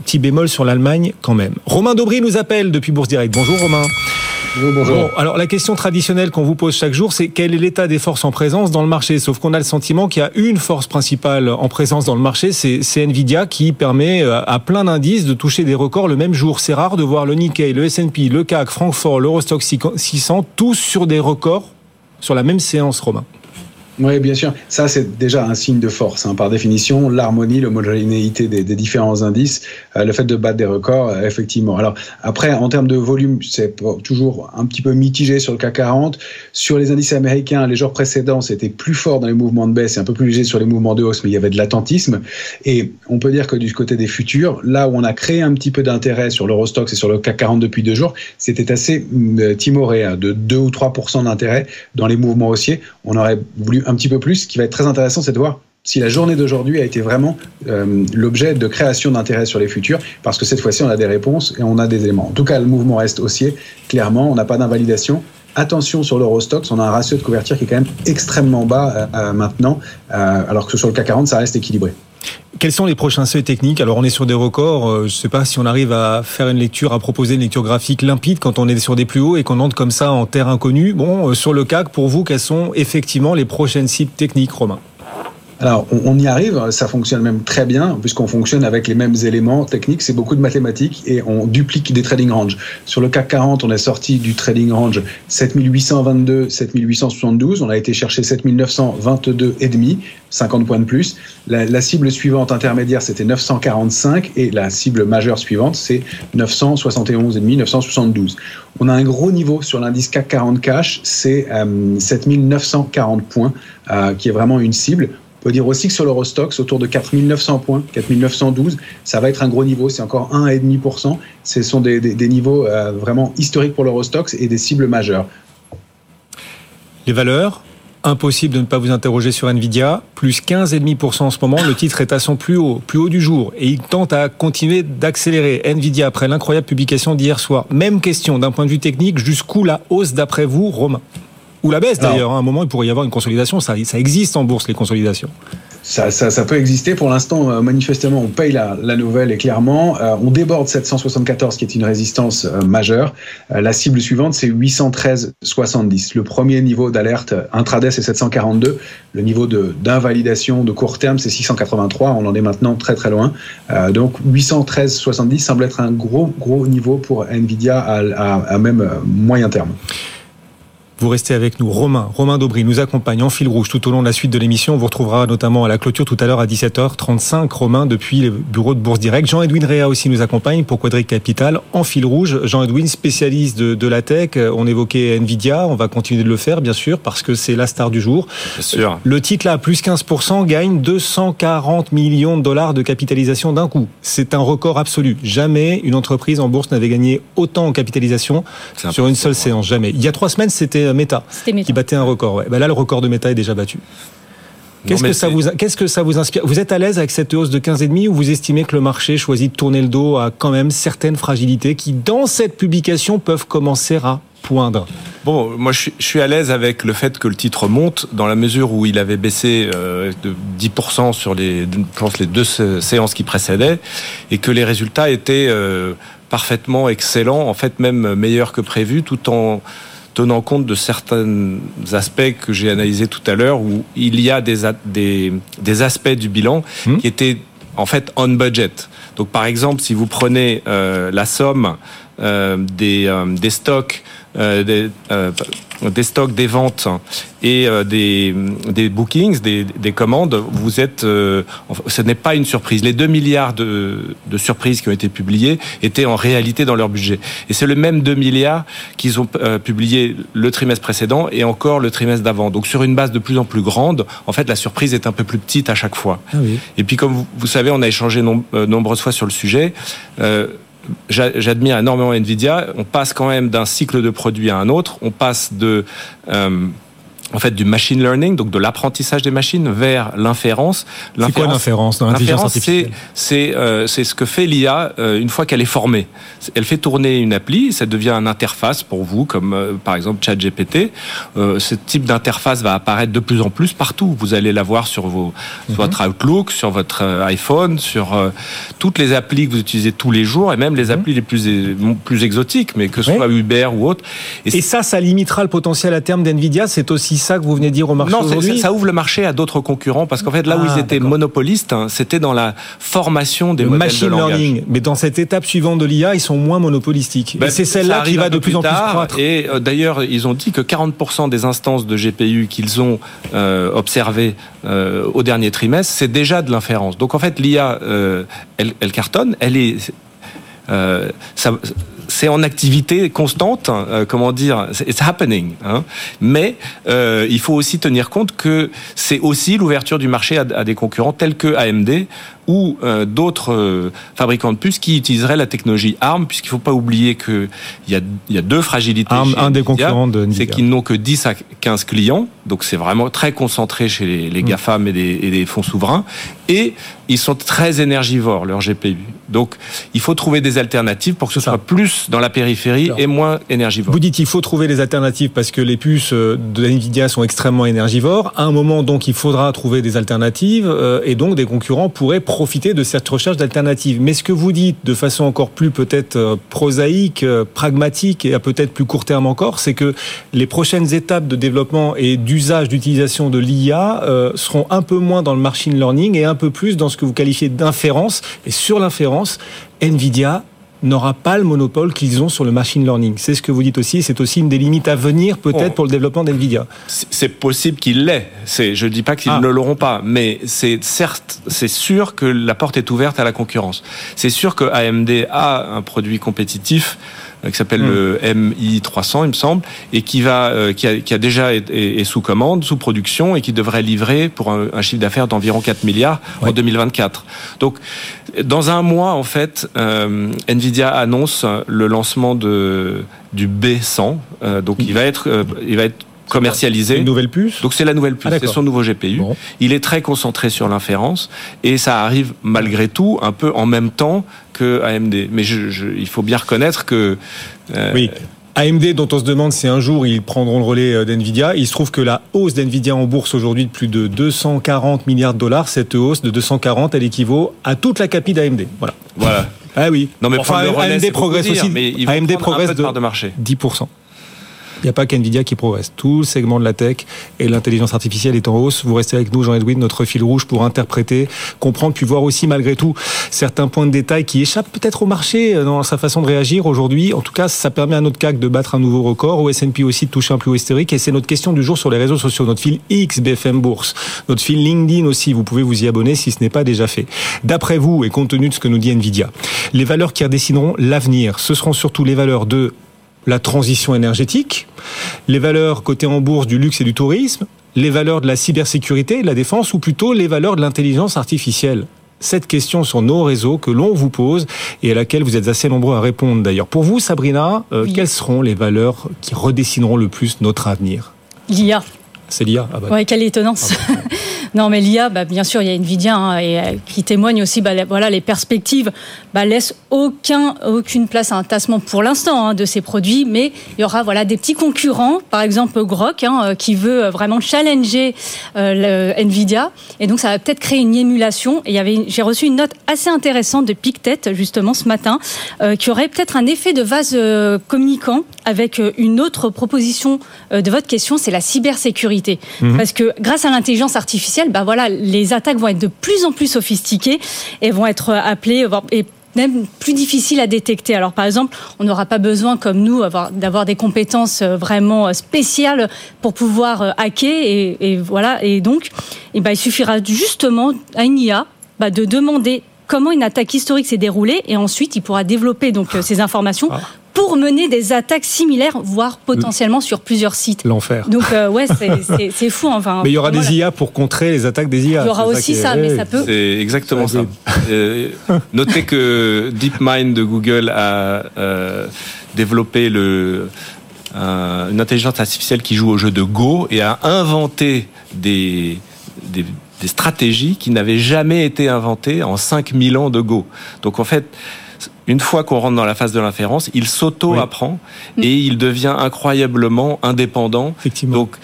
petit bémol sur l'Allemagne quand même. Romain Daubry nous appelle depuis Bourse Direct. Bonjour Romain. Bonjour. alors la question traditionnelle qu'on vous pose chaque jour, c'est quel est l'état des forces en présence dans le marché? Sauf qu'on a le sentiment qu'il y a une force principale en présence dans le marché, c'est Nvidia qui permet euh, à plein d'indices de toucher des records le même jour. C'est rare de voir le Nikkei, le S&P, le CAC, Francfort, l'Eurostock 600 tous sur des records sur la même séance, Romain. Oui, bien sûr. Ça, c'est déjà un signe de force. Hein. Par définition, l'harmonie, l'homogénéité des, des, différents indices, euh, le fait de battre des records, euh, effectivement. Alors, après, en termes de volume, c'est toujours un petit peu mitigé sur le CAC 40. Sur les indices américains, les jours précédents, c'était plus fort dans les mouvements de baisse et un peu plus léger sur les mouvements de hausse, mais il y avait de l'attentisme. Et on peut dire que du côté des futurs, là où on a créé un petit peu d'intérêt sur l'Eurostox et sur le CAC 40 depuis deux jours, c'était assez euh, timoré, hein, de 2 ou 3% d'intérêt dans les mouvements haussiers. On aurait voulu un petit peu plus. Ce qui va être très intéressant, c'est de voir si la journée d'aujourd'hui a été vraiment euh, l'objet de création d'intérêt sur les futurs, parce que cette fois-ci, on a des réponses et on a des éléments. En tout cas, le mouvement reste haussier. Clairement, on n'a pas d'invalidation. Attention sur l'Eurostox, on a un ratio de couverture qui est quand même extrêmement bas euh, euh, maintenant, alors que sur le CAC 40, ça reste équilibré. Quels sont les prochains seuils techniques? Alors on est sur des records. Euh, je ne sais pas si on arrive à faire une lecture, à proposer une lecture graphique limpide quand on est sur des plus hauts et qu'on entre comme ça en terre inconnue. Bon, euh, sur le CAC, pour vous, quelles sont effectivement les prochaines cibles techniques, Romain? Alors, on, y arrive, ça fonctionne même très bien, puisqu'on fonctionne avec les mêmes éléments techniques, c'est beaucoup de mathématiques, et on duplique des trading ranges. Sur le CAC 40, on est sorti du trading range 7822, 7872, on a été chercher 7922 et demi, 50 points de plus. La, cible suivante intermédiaire, c'était 945, et la cible majeure suivante, c'est 971 et demi, 972. On a un gros niveau sur l'indice CAC 40 cash, c'est 7940 euh, points, euh, qui est vraiment une cible. On peut dire aussi que sur l'Eurostox, autour de 4900 points, 4912, ça va être un gros niveau, c'est encore 1,5%. Ce sont des, niveaux euh, vraiment historiques pour l'Eurostox et des cibles majeures. Les valeurs Impossible de ne pas vous interroger sur Nvidia, plus 15,5% en ce moment. Le titre est à son plus haut, plus haut du jour, et il tente à continuer d'accélérer. Nvidia après l'incroyable publication d'hier soir. Même question d'un point de vue technique, jusqu'où la hausse d'après vous, Romain? Ou la baisse d'ailleurs. À un moment, il pourrait y avoir une consolidation. Ça, ça existe en bourse, les consolidations. Ça, ça, ça, peut exister. Pour l'instant, euh, manifestement, on paye la, la nouvelle et clairement, euh, on déborde 774, qui est une résistance euh, majeure. la cible suivante, c'est 813,70. Le premier niveau d'alerte intraday, c'est 742. Le niveau d'invalidation de, court terme, c'est 683. On en est maintenant très très loin. donc 813,70 semble être un gros gros niveau pour Nvidia à, à, à même moyen terme. Vous restez avec nous. Romain, Romain Daubry nous accompagne en fil rouge tout au long de la suite de l'émission. On vous retrouvera notamment à la clôture tout à l'heure à 17h35. Romain depuis le bureau de Bourse Direct. Jean-Edwin Réa aussi nous accompagne pour Quadric Capital en fil rouge. Jean-Edwin, spécialiste de, la tech. On évoquait Nvidia. On va continuer de le faire, bien sûr, parce que c'est la star du jour. Bien sûr. Le titre là, plus 15%, gagne 240 millions de dollars de capitalisation d'un coup. C'est un record absolu. Jamais une entreprise en bourse n'avait gagné autant en capitalisation sur une seule séance. Jamais. Il y a trois semaines, c'était Meta, qui battait un record. Ben là, le record de Meta est déjà battu. Qu'est-ce que, ça vous, qu'est-ce que ça vous inspire? Vous êtes à l'aise avec cette hausse de 15,5 ou vous estimez que le marché choisit de tourner le dos à quand même certaines fragilités qui, dans cette publication, peuvent commencer à poindre? Bon, moi je suis à l'aise avec le fait que le titre monte dans la mesure où il avait baissé euh, de 10% sur les, je pense, les deux séances qui précédaient et que les résultats étaient euh, parfaitement excellents, en fait même meilleurs que prévu, tout en tenant compte de certains aspects que j'ai analysés tout à l'heure, où il y a des, des, des aspects du bilan hmm. qui étaient en fait on budget. Donc par exemple, si vous prenez euh, la somme euh, des, euh, des stocks des, des, stocks, des ventes et euh, des, des bookings, des, des, commandes, vous êtes, ce n'est pas une surprise. Les 2 milliards de, de, surprises qui ont été publiées étaient en réalité dans leur budget. Et c'est le même 2 milliards qu'ils ont publié le trimestre précédent et encore le trimestre d'avant. Donc sur une base de plus en plus grande, en fait, la surprise est un peu plus petite à chaque fois. Ah oui. Et puis comme vous, vous, savez, on a échangé nombreuses fois sur le sujet. J'admire énormément Nvidia. On passe quand même d'un cycle de produits à un autre. On passe de euh, en fait du machine learning, donc de l'apprentissage des machines, vers l'inférence. C'est quoi l'inférence dans l'intelligence artificielle C'est euh, c'est ce que fait l'IA euh, une fois qu'elle est formée. Elle fait tourner une appli, ça devient une interface pour vous, comme euh, par exemple ChatGPT. Ce type d'interface va apparaître de plus en plus partout. Vous allez la voir sur, vos, mhm. votre Outlook, sur votre iPhone, sur toutes les applis que vous utilisez tous les jours, et même les mhm. applis les plus plus exotiques, mais que ce soit Uber ou autre. Et, et ça, ça limitera le potentiel à terme d'Nvidia. C'est aussi ça que vous venez de dire au marché aujourd'hui Non, ça, ouvre le marché à d'autres concurrents parce qu'en fait, là où ils ah, étaient monopolistes, hein, c'était dans la formation des le modèles machine de learning. Mais dans cette étape suivante de l'IA, ils sont moins monopolistiques. Ben, c'est celle-là qui va de plus, en plus croître. Et euh, d'ailleurs, ils ont dit que 40% des instances de GPU qu'ils ont euh, observées euh, au dernier trimestre, c'est déjà de l'inférence. Donc en fait, l'IA, elle, elle, cartonne, elle est ça, c'est en activité constante, euh, comment dire, it's happening. Hein. Mais euh, il faut aussi tenir compte que c'est aussi l'ouverture du marché à, à, des concurrents tels que AMD ou euh, d'autres euh, fabricants de puces qui utiliseraient la technologie ARM, puisqu'il ne faut pas oublier qu'il y a, y a deux fragilités. ARM, un des concurrents de C'est qu'ils n'ont que 10 à 15 clients, donc c'est vraiment très concentré chez les, les mm. GAFAM et des, et des fonds souverains, et ils sont très énergivores, leurs GPU. Donc, il faut trouver des alternatives pour que ce soit plus dans la périphérie et moins énergivore. Vous dites qu'il faut trouver des alternatives parce que les puces euh, de Nvidia sont extrêmement énergivores. À un moment, donc, il faudra trouver des alternatives euh, et donc des concurrents pourraient profiter de cette recherche d'alternatives. Mais ce que vous dites de façon encore plus peut-être euh, prosaïque, pragmatique et à peut-être plus court terme encore, c'est que les prochaines étapes de développement et d'usage, d'utilisation de l'IA seront un peu moins dans le machine learning et un peu plus dans ce que vous qualifiez d'inférence. Et sur l'inférence, Nvidia n'aura pas le monopole qu'ils ont sur le machine learning. C'est ce que vous dites aussi, c'est aussi une des limites à venir peut-être pour le développement d'NVIDIA. C'est possible qu'il l'ait, je ne dis pas qu'ils ah. ne l'auront pas, mais c'est certes, c'est sûr que la porte est ouverte à la concurrence. C'est sûr que AMD a un produit compétitif qui s'appelle le MI 300, il me semble, et qui va, euh, qui, a, qui a déjà été sous commande, sous production, et qui devrait livrer pour un, chiffre d'affaires d'environ 4 milliards en 2024. Donc, dans un mois, en fait, euh, Nvidia annonce le lancement de du B100. donc, il va être, il va être commercialisé. Une nouvelle puce Donc c'est la nouvelle puce, ah, c'est son nouveau GPU. Il est très concentré sur l'inférence et ça arrive malgré tout un peu en même temps que AMD. Mais je, il faut bien reconnaître que... Euh, oui. AMD, dont on se demande si un jour ils prendront le relais euh, d'NVIDIA, il se trouve que la hausse d'NVIDIA en bourse aujourd'hui de plus de 240 milliards de dollars, cette hausse de 240, elle équivaut à toute la capi d'AMD. Voilà. Voilà. Ah oui. Non mais enfin, AMD progresse aussi. mais AMD progresse de, de marché. 10%. Il n'y a pas qu'NVIDIA qui progresse. Tout le segment de la tech et l'intelligence artificielle est en hausse. Vous restez avec nous, Jean-Edwin, notre fil rouge pour interpréter, comprendre, puis voir aussi malgré tout certains points de détail qui échappent peut-être au marché euh, dans sa façon de réagir aujourd'hui. En tout cas, ça permet à notre CAC de battre un nouveau record, au S&P aussi de toucher un plus haut historique. Et c'est notre question du jour sur les réseaux sociaux, notre fil X BFM Bourse, notre fil LinkedIn aussi. Vous pouvez vous y abonner si ce n'est pas déjà fait. D'après vous et compte tenu de ce que nous dit Nvidia, les valeurs qui redessineront l'avenir, ce seront surtout les valeurs de la transition énergétique, les valeurs cotées en bourse du luxe et du tourisme, les valeurs de la cybersécurité et de la défense, ou plutôt les valeurs de l'intelligence artificielle cette question sur nos réseaux que l'on vous pose et à laquelle vous êtes assez nombreux à répondre d'ailleurs. Pour vous, Sabrina, euh, quelles seront les valeurs qui redessineront le plus notre avenir? L'IA. C'est l'IA ah bah. Oui, quelle étonnance. Ah bah. non, mais l'IA, bah, bien sûr, il y a Nvidia hein, et, euh, qui témoigne aussi, bah, voilà, les perspectives laissent aucun, aucune place à un tassement pour l'instant hein, de ces produits, mais il y aura voilà, des petits concurrents, par exemple Grok, hein, euh, qui veut vraiment challenger euh, Nvidia, et donc ça va peut-être créer une émulation. Et j'ai reçu une note assez intéressante de Pictet, justement, ce matin, qui aurait peut-être un effet de vase communicant avec une autre proposition de votre question, c'est la cybersécurité. Mhm. Parce que grâce à l'intelligence artificielle, bah voilà, les attaques vont être de plus en plus sophistiquées et vont être appelées et même plus difficiles à détecter. Alors par exemple, on n'aura pas besoin, comme nous, d'avoir des compétences euh, vraiment euh, spéciales pour pouvoir euh, hacker. Et, voilà. Et donc, et bah, il suffira justement à une IA bah, de demander comment une attaque historique s'est déroulée et ensuite il pourra développer donc ces informations ah pour mener des attaques similaires, voire potentiellement sur plusieurs sites. L'enfer. Donc euh, ouais, c'est fou. Enfin, mais il y aura des IA pour contrer les attaques des IA. Il y aura aussi ça, mais ça peut. C'est exactement ça. Euh, notez que DeepMind de Google a euh, développé le, une intelligence artificielle qui joue au jeu de Go et a inventé des, des, des stratégies qui n'avaient jamais été inventées en 5000 ans de Go. Donc en fait, une fois qu'on rentre dans la phase de l'inférence, il s'auto-apprend et il devient incroyablement indépendant. Effectivement. Donc,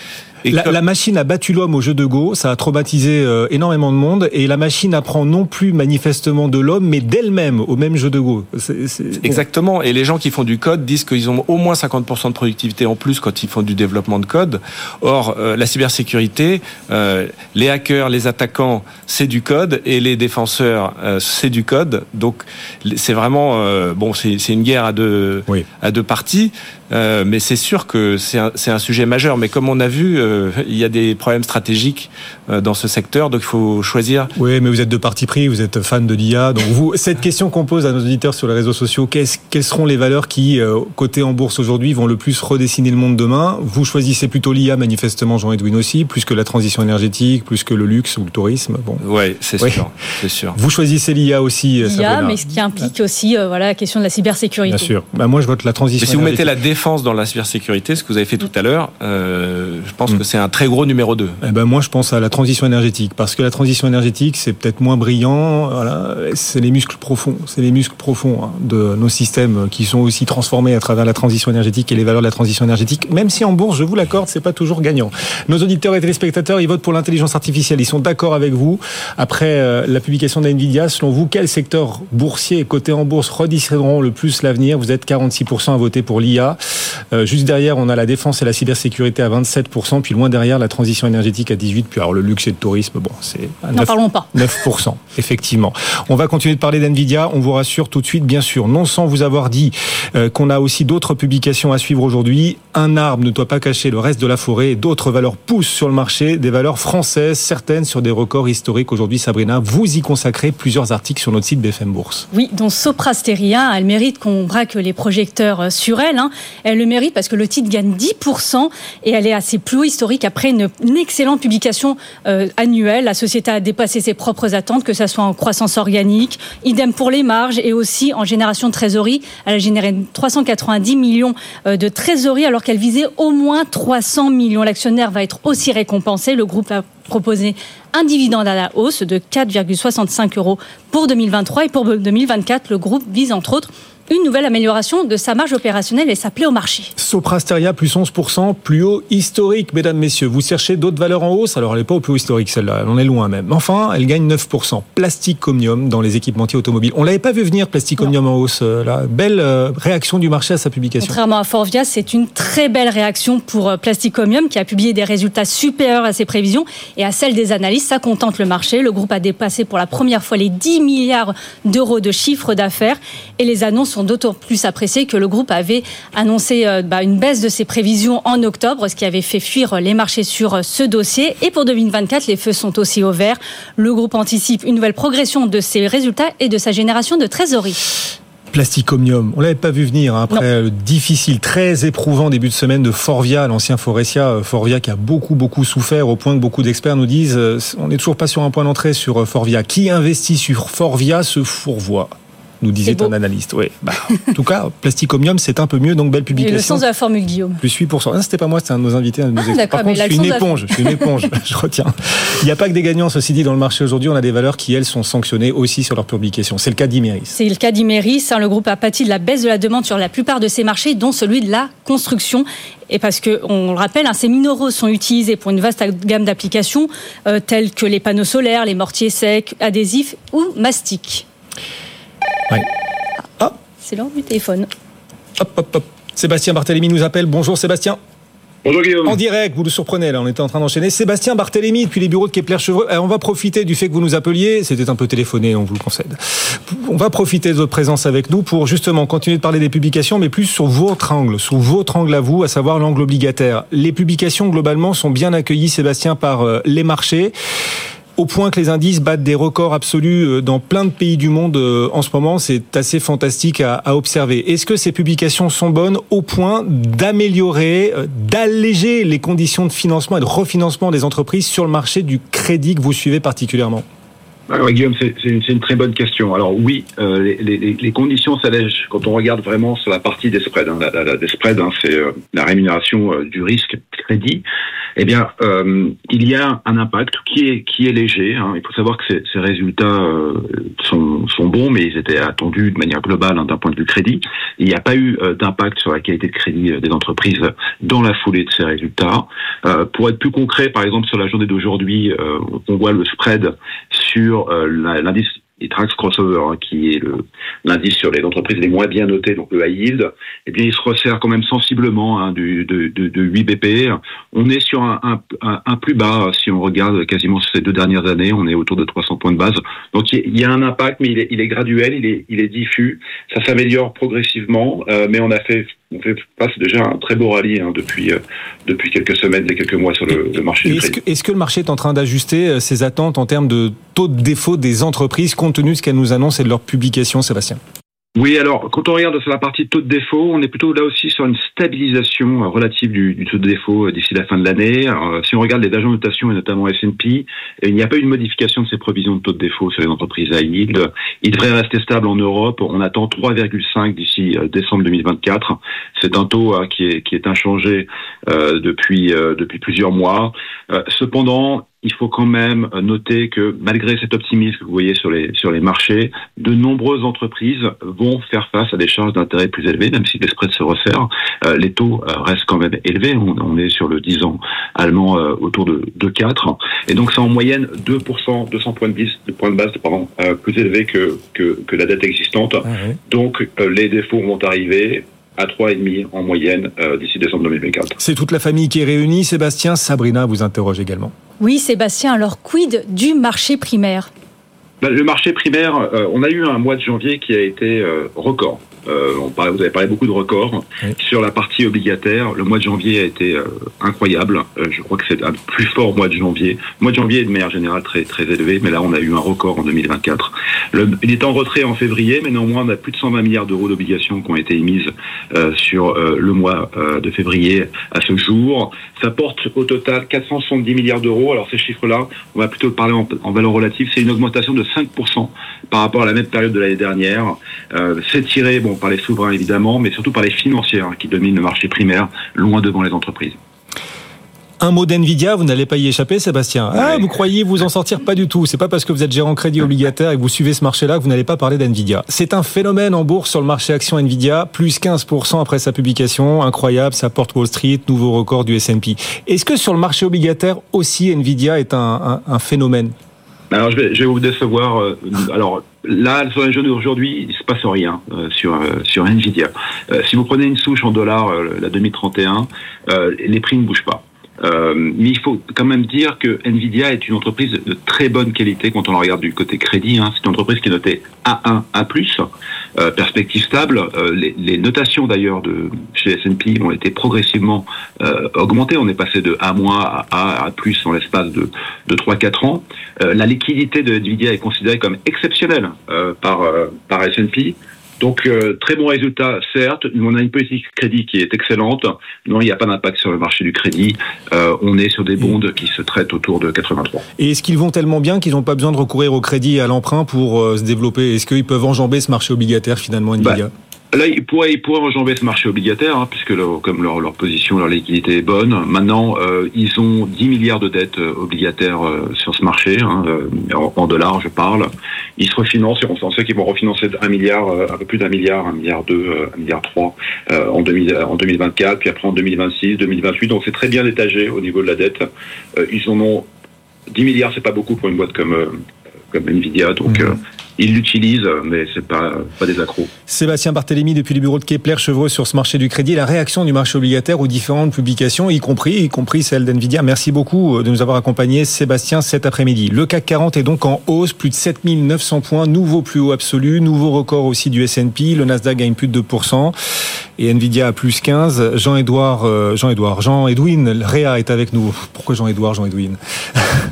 la, machine a battu l'homme au jeu de Go, ça a traumatisé euh, énormément de monde, et la machine apprend non plus manifestement de l'homme, mais d'elle-même au même jeu de Go. Exactement, et les gens qui font du code disent qu'ils ont au moins 50% de productivité en plus quand ils font du développement de code. Or, euh, la cybersécurité, euh, les hackers, les attaquants, c'est du code, et les défenseurs, c'est du code. Donc, c'est vraiment, bon, c'est une guerre à deux, à deux parties. Euh, mais c'est sûr que c'est un, sujet majeur. Mais comme on a vu, euh, il y a des problèmes stratégiques dans ce secteur, donc il faut choisir. Oui, mais vous êtes de parti pris, vous êtes fan de l'IA. Donc vous, cette question qu'on pose à nos auditeurs sur les réseaux sociaux, quelles seront les valeurs qui, côté en bourse aujourd'hui, vont le plus redessiner le monde demain? Vous choisissez plutôt l'IA, manifestement, Jean-Edwin aussi, plus que la transition énergétique, plus que le luxe ou le tourisme. Bon. Ouais, c'est sûr, c'est sûr. Vous choisissez l'IA aussi. L'IA, mais ce qui implique aussi, voilà, la question de la cybersécurité. Bien sûr. Bah, moi, je vote la transition. Mais si vous mettez la défense dans la cybersécurité, ce que vous avez fait tout à l'heure, euh, je pense mm. que c'est un très gros numéro 2. Eh ben moi, je pense à la transition énergétique, parce que la transition énergétique, c'est peut-être moins brillant. Voilà, c'est les muscles profonds, c'est les muscles profonds hein, de nos systèmes qui sont aussi transformés à travers la transition énergétique et les valeurs de la transition énergétique. Même si en bourse, je vous l'accorde, c'est pas toujours gagnant. Nos auditeurs et téléspectateurs, ils votent pour l'intelligence artificielle. Ils sont d'accord avec vous. Après euh, la publication d'Nvidia, selon vous, quel secteur boursier coté en bourse redistribueront le plus l'avenir? Vous êtes 46% à voter pour l'IA. Euh, juste derrière, on a la défense et la cybersécurité à 27%, puis loin derrière, la transition énergétique à 18%, puis alors le luxe et le tourisme, bon, c'est 9%, parlons pas. 9%, effectivement. On va continuer de parler d'NVIDIA, on vous rassure tout de suite, bien sûr, non sans vous avoir dit euh, qu'on a aussi d'autres publications à suivre aujourd'hui. Un arbre ne doit pas cacher le reste de la forêt, d'autres valeurs poussent sur le marché, des valeurs françaises, certaines sur des records historiques. Aujourd'hui, Sabrina, vous y consacrez plusieurs articles sur notre site BFM Bourse. Oui, dont Soprasteria, elle mérite qu'on braque les projecteurs euh, sur elle. Hein. Elle le mérite parce que le titre gagne 10% et elle est à ses plus hauts historiques après une, excellente publication euh, annuelle. La société a dépassé ses propres attentes, que ce soit en croissance organique, idem pour les marges et aussi en génération de trésorerie. Elle a généré 390 millions euh, de trésorerie alors qu'elle visait au moins 300 millions. L'actionnaire va être aussi récompensé. Le groupe a proposé un dividende à la hausse de 4,65 euros pour 2023 et pour 2024, le groupe vise entre autres une nouvelle amélioration de sa marge opérationnelle et sa plaît au marché. Soprasteria plus 11%, plus haut historique, mesdames, messieurs. Vous cherchez d'autres valeurs en hausse? Alors, elle n'est pas au plus haut historique, celle-là. Elle en est loin même. Enfin, elle gagne 9%. Plastique Omnium dans les équipementiers automobiles. On l'avait pas vu venir, Plastique Omnium en hausse. Euh, là. Belle euh, réaction du marché à sa publication. Contrairement à Forvia, c'est une très belle réaction pour euh, Plastic Omnium qui a publié des résultats supérieurs à ses prévisions et à celles des analystes. Ça contente le marché. Le groupe a dépassé pour la première fois les 10 milliards d'euros de chiffre d'affaires et les annonces sont d'autant plus appréciées que le groupe avait annoncé euh, bah, une baisse de ses prévisions en octobre, ce qui avait fait fuir les marchés sur euh, ce dossier. Et pour 2024, les feux sont aussi au vert. Le groupe anticipe une nouvelle progression de ses résultats et de sa génération de trésorerie. Plasticomium, on l'avait pas vu venir hein, après le difficile, très éprouvant début de semaine de Forvia, l'ancien Forestia, euh, Forvia qui a beaucoup beaucoup souffert au point que beaucoup d'experts nous disent on n'est toujours pas sur un point d'entrée sur Forvia. Qui investit sur Forvia se fourvoie nous disait un analyste. Oui. Bah, en tout cas, Plasticomium, c'est un peu mieux, donc belle publication. Et le sens de la formule, Guillaume. Plus 8%. Ah, c'était pas moi, c'était un de nos invités. Un de nos ah, Par contre, je suis une éponge. Je suis une éponge. je retiens. Il n'y a pas que des gagnants, ceci dit, dans le marché aujourd'hui. On a des valeurs qui, elles, sont sanctionnées aussi sur leur publication. C'est le cas d'Imeris. C'est le cas d'Imeris. Hein, le groupe a pâti de la baisse de la demande sur la plupart de ses marchés, dont celui de la construction. Et parce que, on le rappelle, hein, ces minéraux sont utilisés pour une vaste gamme d'applications, euh, telles que les panneaux solaires, les mortiers secs, adhésifs ou mastiques. Oui. C'est l'heure du téléphone. Hop, hop, hop. Sébastien Barthélémy nous appelle. Bonjour Sébastien. Bonjour Guillaume. En direct, vous le surprenez là, on était en train d'enchaîner. Sébastien Barthélémy depuis les bureaux de Kepler Chevreux. Euh, on va profiter du fait que vous nous appeliez, c'était un peu téléphoné, on vous le concède. On va profiter de votre présence avec nous pour justement continuer de parler des publications, mais plus sur votre angle, sur votre angle à vous, à savoir l'angle obligataire. Les publications globalement sont bien accueillies, Sébastien, par euh, les marchés au point que les indices battent des records absolus euh, dans plein de pays du monde euh, en ce moment. C'est assez fantastique à, observer. Est-ce que ces publications sont bonnes au point d'améliorer, euh, d'alléger les conditions de financement et de refinancement des entreprises sur le marché du crédit que vous suivez particulièrement? Alors, Guillaume, c'est une, très bonne question. Alors oui, les, conditions s'allègent quand on regarde vraiment sur la partie des spreads. Hein. La, des spreads, hein, c'est la rémunération du risque crédit eh bien, euh, il y a un impact qui est qui est léger. Hein. Il faut savoir que ces, ces résultats euh, sont, sont bons, mais ils étaient attendus de manière globale hein, d'un point de vue crédit. Il n'y a pas eu euh, d'impact sur la qualité de crédit des entreprises dans la foulée de ces résultats. pour être plus concret, par exemple, sur la journée d'aujourd'hui, on voit le spread sur l'indice et Trax Crossover, hein, qui est l'indice sur les entreprises les moins bien notées, donc le high yield, eh bien, il se resserre quand même sensiblement hein, du, de, de, de, 8 BP. On est sur un, un, plus bas, si on regarde quasiment ces deux dernières années, on est autour de 300 points de base. Donc il y a un impact, mais il est, il est graduel, il est, il est diffus. Ça s'améliore progressivement, euh, mais on a fait on fait passe déjà un très beau rallye hein, depuis, euh, depuis quelques semaines et quelques mois sur le, le marché. Est-ce que, est que, le marché est en train d'ajuster euh, ses attentes en termes de taux de défaut des entreprises compte tenu de ce qu'elles nous annoncent et de leur publication, Sébastien? Oui, alors quand on regarde sur la partie taux de défaut, on est plutôt là aussi sur une stabilisation euh, relative du, taux de défaut euh, d'ici la fin de l'année. Euh, si on regarde les agents de notation et notamment S&P, il n'y a pas eu de modification de ces prévisions de taux de défaut sur les entreprises à yield. Il devrait rester stable en Europe. On attend 3,5 d'ici décembre 2024. C'est un taux qui est qui est inchangé depuis plusieurs mois. cependant, il faut quand même noter que malgré cet optimisme que vous voyez sur les, sur les marchés, de nombreuses entreprises vont faire face à des charges d'intérêt plus élevées, même si les spreads se resserrent. Euh, les taux euh, restent quand même élevés. On, est sur le 10 ans allemand euh, autour de, de 4. Et donc c'est en moyenne 2%, 200 points de, base, points de base pardon, plus élevé que, que, que, la dette existante. Ah donc les défauts vont arriver à 3,5 en moyenne d'ici décembre 2024. C'est toute la famille qui est réunie. Sébastien, Sabrina vous interroge également. Oui, Sébastien, alors quid du marché primaire? Ben, Le marché primaire, euh, on a eu un mois de janvier qui a été euh, record. Euh, on vous avez parlé beaucoup de records. Sur la partie obligataire, le mois de janvier a été euh, incroyable. Euh, je crois que c'est un plus fort mois de janvier. Le mois de janvier est de manière générale très, très élevé, mais là, on a eu un record en 2024. Le, il est en retrait en février, mais néanmoins, on a plus de 120 milliards d'euros d'obligations qui ont été émises sur le mois de février à ce jour. Ça porte au total 470 milliards d'euros. Alors, ces chiffres-là, on va plutôt parler en, en valeur relative. C'est une augmentation de 5% par rapport à la même période de l'année dernière. c'est tiré, bon, par les souverains évidemment, mais surtout par les financières qui dominent le marché primaire, loin devant les entreprises. Un mot d'Nvidia, vous n'allez pas y échapper, Sébastien. Ah, vous croyez vous en sortir Pas du tout. C'est pas parce que vous êtes gérant crédit obligataire et que vous suivez ce marché-là que vous n'allez pas parler d'Nvidia. C'est un phénomène en bourse sur le marché action Nvidia, plus 15% après sa publication. Incroyable, ça porte Wall Street, nouveau record du S&P. Est-ce que sur le marché obligataire aussi Nvidia est un, un, un phénomène? Alors je vais, je vais vous décevoir. Euh, alors là, sur les jeunes d'aujourd'hui, il se passe rien euh, sur euh, sur Nvidia. si vous prenez une souche en dollars, la 2031, les prix ne bougent pas. Euh, mais il faut quand même dire que Nvidia est une entreprise de très bonne qualité quand on la regarde du côté crédit. Hein. C'est une entreprise qui est notée A1, A+, euh, perspective stable. Euh, les, les, notations d'ailleurs de chez S&P ont été progressivement euh, augmentées. On est passé de A- à A, A+, en l'espace de, de 3-4 ans. Euh, la liquidité de Nvidia est considérée comme exceptionnelle par, par S&P. Donc, euh, très bon résultat, certes. On a une politique crédit qui est excellente. Non, il n'y a pas d'impact sur le marché du crédit. Euh, on est sur des bonds qui se traitent autour de 83. Et est-ce qu'ils vont tellement bien qu'ils n'ont pas besoin de recourir au crédit et à l'emprunt pour euh, se développer? Est-ce qu'ils peuvent enjamber ce marché obligataire finalement, Nvidia? Bah, Là, ils pourraient, ils pourraient enjamber ce marché obligataire, hein, puisque leur, comme leur, leur, position, leur liquidité est bonne. Maintenant, euh, ils ont 10 milliards de dettes euh, obligataires euh, sur ce marché, hein, euh, en, en, dollars, je parle. Ils se refinancent, et on sait qu'ils vont refinancer un milliard, euh, un peu plus d'un milliard, un milliard deux, un milliard trois en, 2000, en 2024, puis après en 2026, 2028. Donc c'est très bien étagé au niveau de la dette. ils en ont 10 milliards, c'est pas beaucoup pour une boîte comme comme Nvidia, donc. Mmh ils l'utilisent, mais c'est pas pas des accros. Sébastien Barthélémy depuis les bureaux de Kepler Chevreux sur ce marché du crédit, la réaction du marché obligataire aux différentes publications, y compris y compris celle d'Nvidia. Merci beaucoup de nous avoir accompagnés, Sébastien, cet après-midi. Le CAC 40 est donc en hausse, plus de 7900 points, nouveau plus haut absolu, nouveau record aussi du S&P. Le Nasdaq gagne plus de 2% et Nvidia à plus 15. Jean-Édouard, euh, Jean-Édouard, Jean-Edwin Réa est avec nous. Pourquoi Jean-Édouard, Jean-Edwin?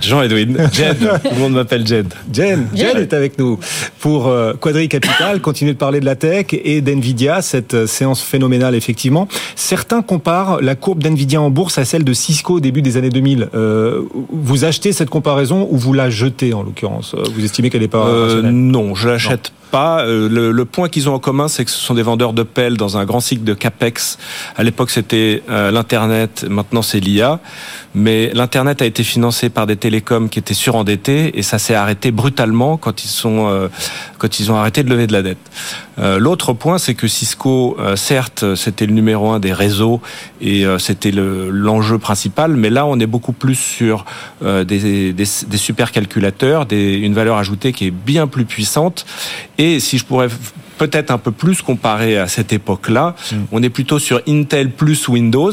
Jean-Edwin, Jed, tout le monde m'appelle Jed. Jed, Jed est avec nous pour euh, Quadri Capital, continuer de parler de la tech et d'Nvidia, cette euh, séance phénoménale effectivement. Certains comparent la courbe d'Nvidia en bourse à celle de Cisco au début des années 2000. Euh, vous achetez cette comparaison ou vous la jetez en l'occurrence? Vous estimez qu'elle n'est pas euh, Non, je l'achète pas. Le, point qu'ils ont en commun, c'est que ce sont des vendeurs de pelles dans un grand cycle de capex. À l'époque, c'était l'internet. Maintenant, c'est l'IA. Mais l'internet a été financé par des télécoms qui étaient surendettés et ça s'est arrêté brutalement quand ils ils ont arrêté de lever de la dette. Euh, L'autre point, c'est que Cisco, euh, certes, c'était le numéro un des réseaux et euh, c'était l'enjeu principal, mais là, on est beaucoup plus sur euh, des, supercalculateurs, une valeur ajoutée qui est bien plus puissante. Si je pourrais peut-être un peu plus comparer à cette époque-là, mmh. on est plutôt sur Intel plus Windows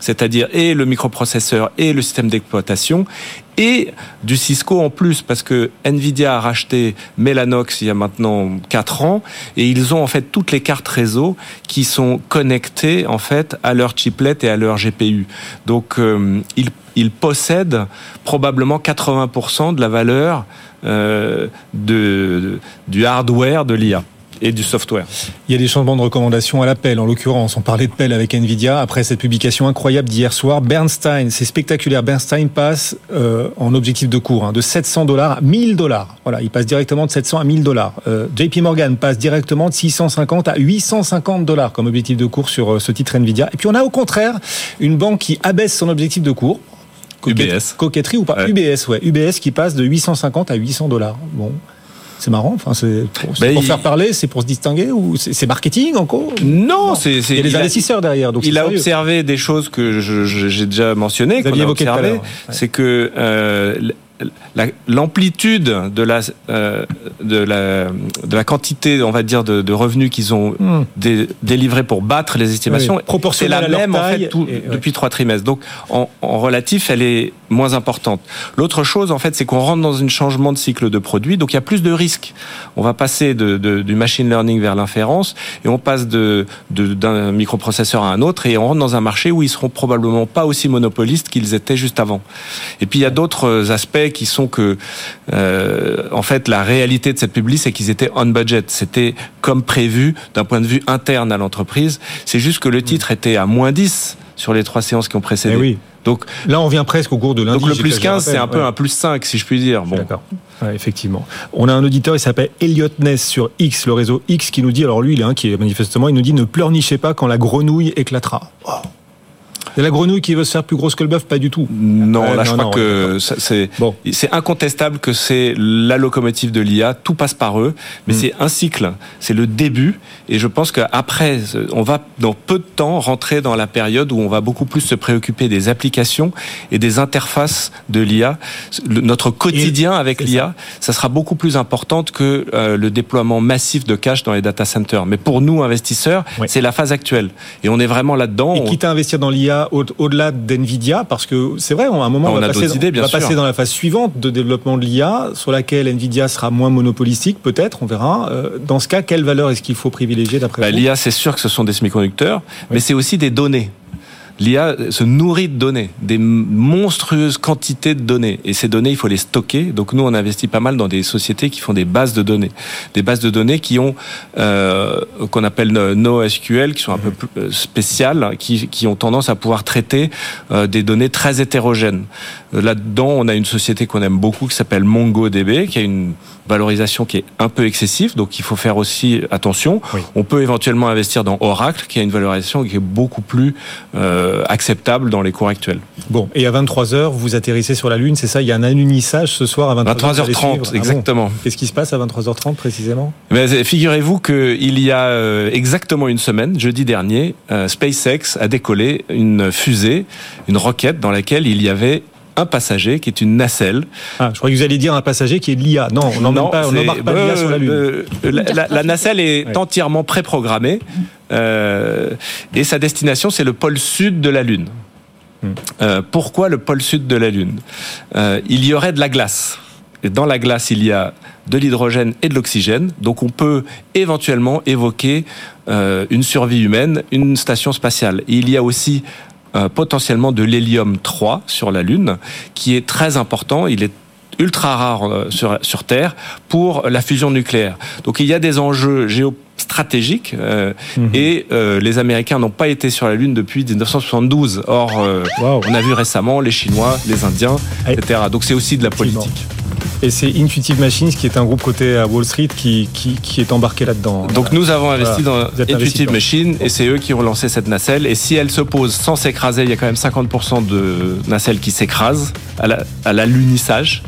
c'est-à-dire et le microprocesseur et le système d'exploitation et du Cisco en plus parce que Nvidia a racheté Mellanox il y a maintenant 4 ans et ils ont en fait toutes les cartes réseau qui sont connectées en fait à leur chiplet et à leur GPU. Donc euh, ils, ils possèdent probablement 80% de la valeur euh, de, du hardware de l'IA. et du software. Il y a des changements de recommandations à l'appel. En l'occurrence, on parlait de pelle avec Nvidia après cette publication incroyable d'hier soir. Bernstein, c'est spectaculaire. Bernstein passe euh, en objectif de cours hein, de 700 dollars à 1000 dollars. Voilà, il passe directement de 700 à 1000 dollars. Euh, JP Morgan passe directement de 650 à 850 dollars comme objectif de cours sur ce titre Nvidia. Et puis on a au contraire une banque qui abaisse son objectif de cours. UBS. Coquetterie ou pas? Ouais. UBS, ouais. UBS qui passe de 850 à 800 dollars. Bon. C'est marrant, enfin, c'est pour, Ben, pour il- faire parler, c'est pour se distinguer ou c'est marketing encore Non, c'est c'est- Il y a des il a- investisseurs derrière, donc il a sérieux. observé des choses que j'ai déjà mentionnées, qu'on a observé. ouais. C'est que euh, l'amplitude de la euh, de la de la quantité, on va dire, de, de revenus qu'ils ont Hmm. dé- délivré pour battre les estimations, Oui, c'est proportionnelle la même en fait tout- et- ouais. depuis trois trimestres. Donc en, en relatif, elle est moins importante. L'autre chose, en fait, c'est qu'on rentre dans un changement de cycle de produit, donc il y a plus de risques. On va passer de, de- du machine learning vers l'inférence et on passe de de- d'un microprocesseur à un autre et on rentre dans un marché où ils seront probablement pas aussi monopolistes qu'ils étaient juste avant. Et puis il y a d'autres aspects qui sont que, euh, en fait, la réalité de cette publi, c'est qu'ils étaient on budget. C'était comme prévu d'un point de vue interne à l'entreprise. C'est juste que le titre était à moins 10 sur les trois séances qui ont précédé. Eh oui. Donc, Là, on vient presque au cours de lundi. donc le plus fait, je 15, c'est un peu ouais. un plus 5, si je puis dire. Bon. D'accord. Ouais, effectivement. On a un auditeur, il s'appelle Elliot Ness sur X, le réseau X, qui nous dit, alors lui, il est inquiet, manifestement, il nous dit ne pleurnichez pas quand la grenouille éclatera. Wow. C'est la grenouille qui veut se faire plus grosse que le bœuf, pas du tout. Non, Ouais, là, je crois non, que c'est Bon. incontestable que c'est la locomotive de l'IA. Tout passe par eux, mais Mm. c'est un cycle. C'est le début, et je pense qu'après, on va dans peu de temps rentrer dans la période où on va beaucoup plus se préoccuper des applications et des interfaces de l'IA. Notre quotidien avec l'IA, ça sera beaucoup plus importante que euh, le déploiement massif de cash dans les data centers. Mais pour nous investisseurs, Oui. c'est la phase actuelle, et on est vraiment là-dedans. Et On- quitte à investir dans l'IA au- au-delà d'NVIDIA, parce que c'est vrai, à un moment, On on va, passer, idées, bien on va passer dans la phase suivante de développement de l'IA, sur laquelle NVIDIA sera moins monopolistique, peut-être, on verra. Euh, Dans ce cas, quelle valeur est-ce qu'il faut privilégier d'après Bah, vous? L'IA, c'est sûr que ce sont des semi-conducteurs, mais c'est aussi des données. L'IA se nourrit de données, des monstrueuses quantités de données. Et ces données, il faut les stocker. Donc nous, on investit pas mal dans des sociétés qui font des bases de données. Des bases de données qui ont, euh, qu'on appelle NoSQL, qui sont un peu plus euh, spéciales, qui, qui ont tendance à pouvoir traiter euh, des données très hétérogènes. Euh, Là-dedans, on a une société qu'on aime beaucoup qui s'appelle MongoDB, qui a une valorisation qui est un peu excessive, donc il faut faire aussi attention. Oui. On peut éventuellement investir dans Oracle, qui a une valorisation qui est beaucoup plus euh, acceptable dans les cours actuels. Bon, et à 23h, vous atterrissez sur la Lune, c'est ça? Il y a un alunissage ce soir à 23h. 23h30, exactement. Qu'est-ce qui se passe à 23h30 précisément? Euh, figurez-vous qu'il y a euh, exactement une semaine, jeudi dernier, SpaceX a décollé une fusée, une roquette dans laquelle il y avait un passager qui est une nacelle. Ah, je croyais que vous alliez dire un passager qui est de l'IA. Non, on pas, n'embarque pas de l'IA sur la Lune. euh, la, la- la nacelle est Ouais. entièrement préprogrammée euh, et sa destination c'est le pôle sud de la Lune. Hmm. Euh, pourquoi le pôle sud de la Lune? Euh, Il y aurait de la glace. Et dans la glace, il y a de l'hydrogène et de l'oxygène. Donc on peut éventuellement évoquer euh, une survie humaine, une station spatiale. Et il y a aussi euh, potentiellement de l'hélium 3 sur la Lune, qui est très important. Il est ultra rare euh, sur, sur Terre pour la fusion nucléaire. Donc il y a des enjeux géostratégiques euh, Mhm. et euh, les Américains n'ont pas été sur la Lune depuis 1972. Or, euh, on a vu récemment les Chinois, les Indiens, Et- etc. Donc c'est aussi de la politique. Et c'est Intuitive Machines qui est un groupe coté à Wall Street qui, qui, qui est embarqué là-dedans. Donc nous avons investi Voilà. dans Intuitive investisseur. Machine et c'est eux qui ont lancé cette nacelle. Et si elle se pose sans s'écraser, il y a quand même 50% de nacelles qui s'écrasent à la- à l'alunissage.